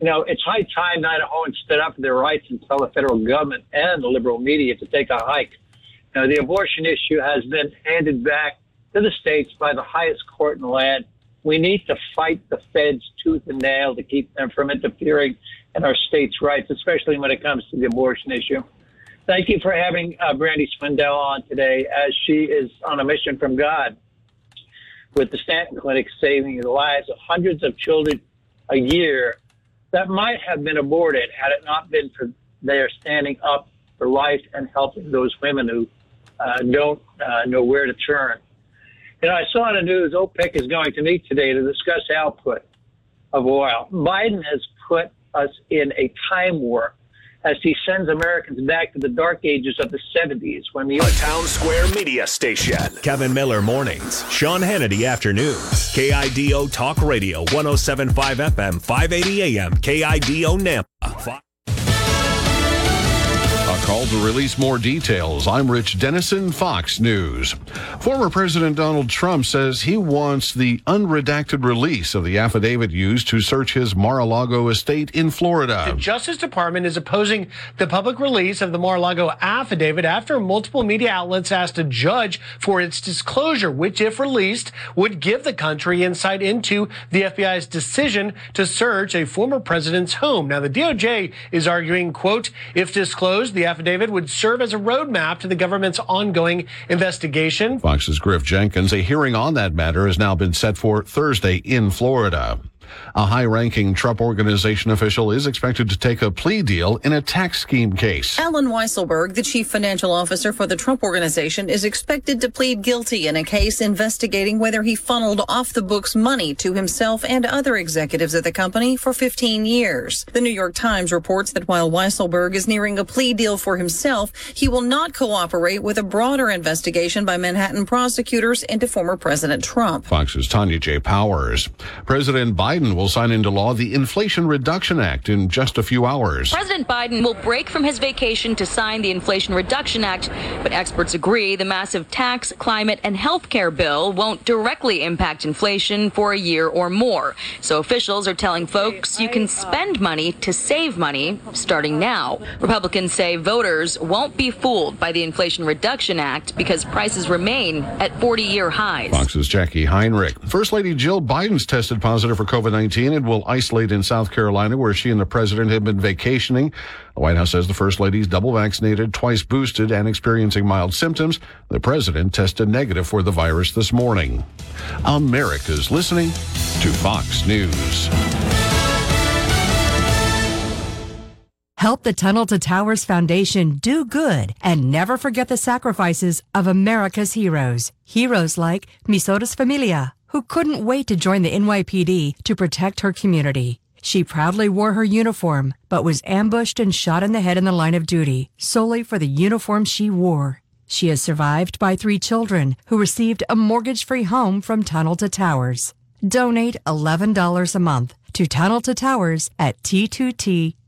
Speaker 22: You know, it's high time Idahoans stood up for their rights and tell the federal government and the liberal media to take a hike. Now, the abortion issue has been handed back to the states by the highest court in the land. We need to fight the feds tooth and nail to keep them from interfering in our states' rights, especially when it comes to the abortion issue. Thank you for having uh, Brandy Swindell on today, as she is on a mission from God with the Stanton Clinic saving the lives of hundreds of children a year that might have been aborted had it not been for their standing up for life and helping those women who uh, don't uh, know where to turn. You know, I saw in the news OPEC is going to meet today to discuss output of oil. Biden has put us in a time warp as he sends Americans back to the dark ages of the 70s when the
Speaker 1: a town square media station. Kevin Miller mornings, Sean Hannity afternoons. KIDO Talk Radio 1075 FM 580 AM KIDO Nampa.
Speaker 78: A call to release more details. I'm Rich Dennison, Fox News. Former President Donald Trump says he wants the unredacted release of the affidavit used to search his Mar-a-Lago estate in Florida.
Speaker 79: The Justice Department is opposing the public release of the Mar-a-Lago affidavit after multiple media outlets asked a judge for its disclosure, which, if released, would give the country insight into the FBI's decision to search a former president's home. Now, the DOJ is arguing, quote, if disclosed, the affidavit would serve as a roadmap to the government's ongoing investigation.
Speaker 78: Fox's Griff Jenkins. A hearing on that matter has now been set for Thursday in Florida. A high ranking Trump organization official is expected to take a plea deal in a tax scheme case.
Speaker 80: Allen Weisselberg, the chief financial officer for the Trump organization, is expected to plead guilty in a case investigating whether he funneled off the books money to himself and other executives at the company for 15 years. The New York Times reports that while Weisselberg is nearing a plea deal for himself, he will not cooperate with a broader investigation by Manhattan prosecutors into former President Trump.
Speaker 78: Fox's Tanya J. Powers. President Biden will sign into law the Inflation Reduction Act in just a few hours.
Speaker 77: President Biden will break from his vacation to sign the Inflation Reduction Act, but experts agree the massive tax, climate, and health care bill won't directly impact inflation for a year or more. So officials are telling folks you can spend money to save money starting now. Republicans say voters won't be fooled by the Inflation Reduction Act because prices remain at 40 year highs.
Speaker 78: Fox's Jackie Heinrich. First Lady Jill Biden's tested positive for COVID 19 and will isolate in South Carolina, where she and the president have been vacationing. The White House says the First lady is double vaccinated, twice boosted, and experiencing mild symptoms. The president tested negative for the virus this morning. America's listening to Fox News.
Speaker 81: Help the Tunnel to Towers Foundation do good and never forget the sacrifices of America's heroes. Heroes like Miosotis Familia, who couldn't wait to join the NYPD to protect her community. She proudly wore her uniform, but was ambushed and shot in the head in the line of duty solely for the uniform she wore. She is survived by three children who received a mortgage free home from Tunnel to Towers. Donate $11 a month to Tunnel to Towers at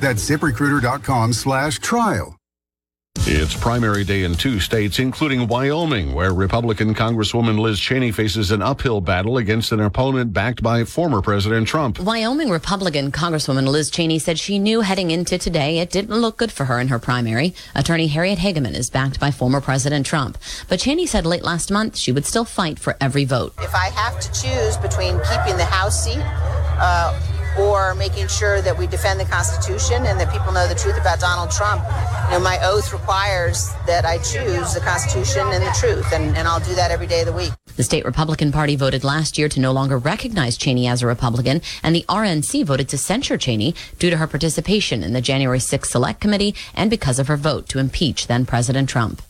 Speaker 82: That's ziprecruiter.com slash trial.
Speaker 78: It's primary day in two states, including Wyoming, where Republican Congresswoman Liz Cheney faces an uphill battle against an opponent backed by former President Trump.
Speaker 26: Wyoming Republican Congresswoman Liz Cheney said she knew heading into today it didn't look good for her in her primary. Attorney Harriet Hageman is backed by former President Trump. But Cheney said late last month she would still fight for every vote.
Speaker 82: If I have to choose between keeping the House seat, uh, or making sure that we defend the Constitution and that people know the truth about Donald Trump. You know, my oath requires that I choose the Constitution and the truth, and, and I'll do that every day of the week.
Speaker 26: The state Republican Party voted last year to no longer recognize Cheney as a Republican, and the RNC voted to censure Cheney due to her participation in the January 6th Select Committee and because of her vote to impeach then President Trump.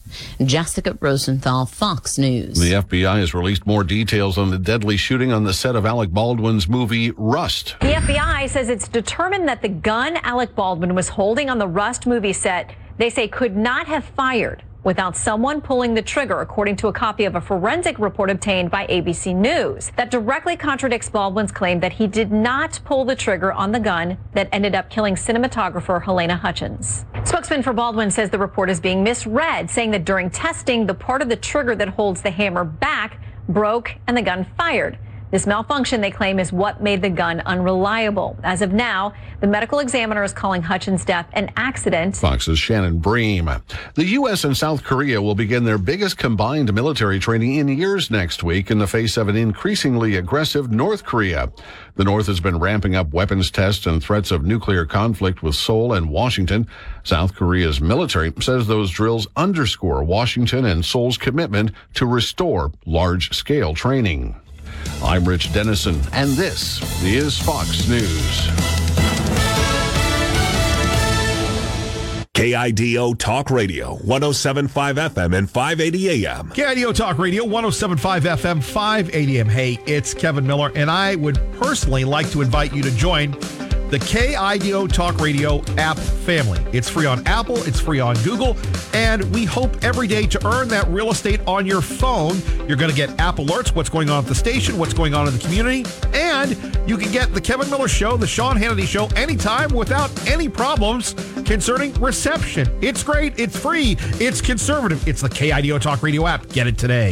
Speaker 26: Jessica Rosenthal, Fox News.
Speaker 78: The FBI has released more details on the deadly shooting on the set of Alec Baldwin's movie Rust.
Speaker 81: The FBI says it's determined that the gun Alec Baldwin was holding on the Rust movie set, they say could not have fired without someone pulling the trigger, according to a copy of a forensic report obtained by ABC News. That directly contradicts Baldwin's claim that he did not pull the trigger on the gun that ended up killing cinematographer Halyna Hutchins. Spokesman for Baldwin says the report is being misread, saying that during testing, the part of the trigger that holds the hammer back broke and the gun fired. This malfunction, they claim, is what made the gun unreliable. As of now, the medical examiner is calling Hutchins' death an accident.
Speaker 78: Fox's Shannon Bream. The U.S. and South Korea will begin their biggest combined military training in years next week in the face of an increasingly aggressive North Korea. The North has been ramping up weapons tests and threats of nuclear conflict with Seoul and Washington. South Korea's military says those drills underscore Washington and Seoul's commitment to restore large scale training. I'm Rich Denison, and this is Fox News.
Speaker 1: KIDO Talk Radio, 1075 FM and 580 AM.
Speaker 2: KIDO Talk Radio, 1075 FM, 580 AM. Hey, it's Kevin Miller, and I would personally like to invite you to join the KIDO Talk Radio app family. It's free on Apple, it's free on Google, and we hope every day to earn that real estate on your phone. You're going to get app alerts, what's going on at the station, what's going on in the community, and you can get the Kevin Miller Show, the Sean Hannity Show, anytime without any problems concerning reception. It's great, it's free, it's conservative. It's the KIDO Talk Radio app. Get it today.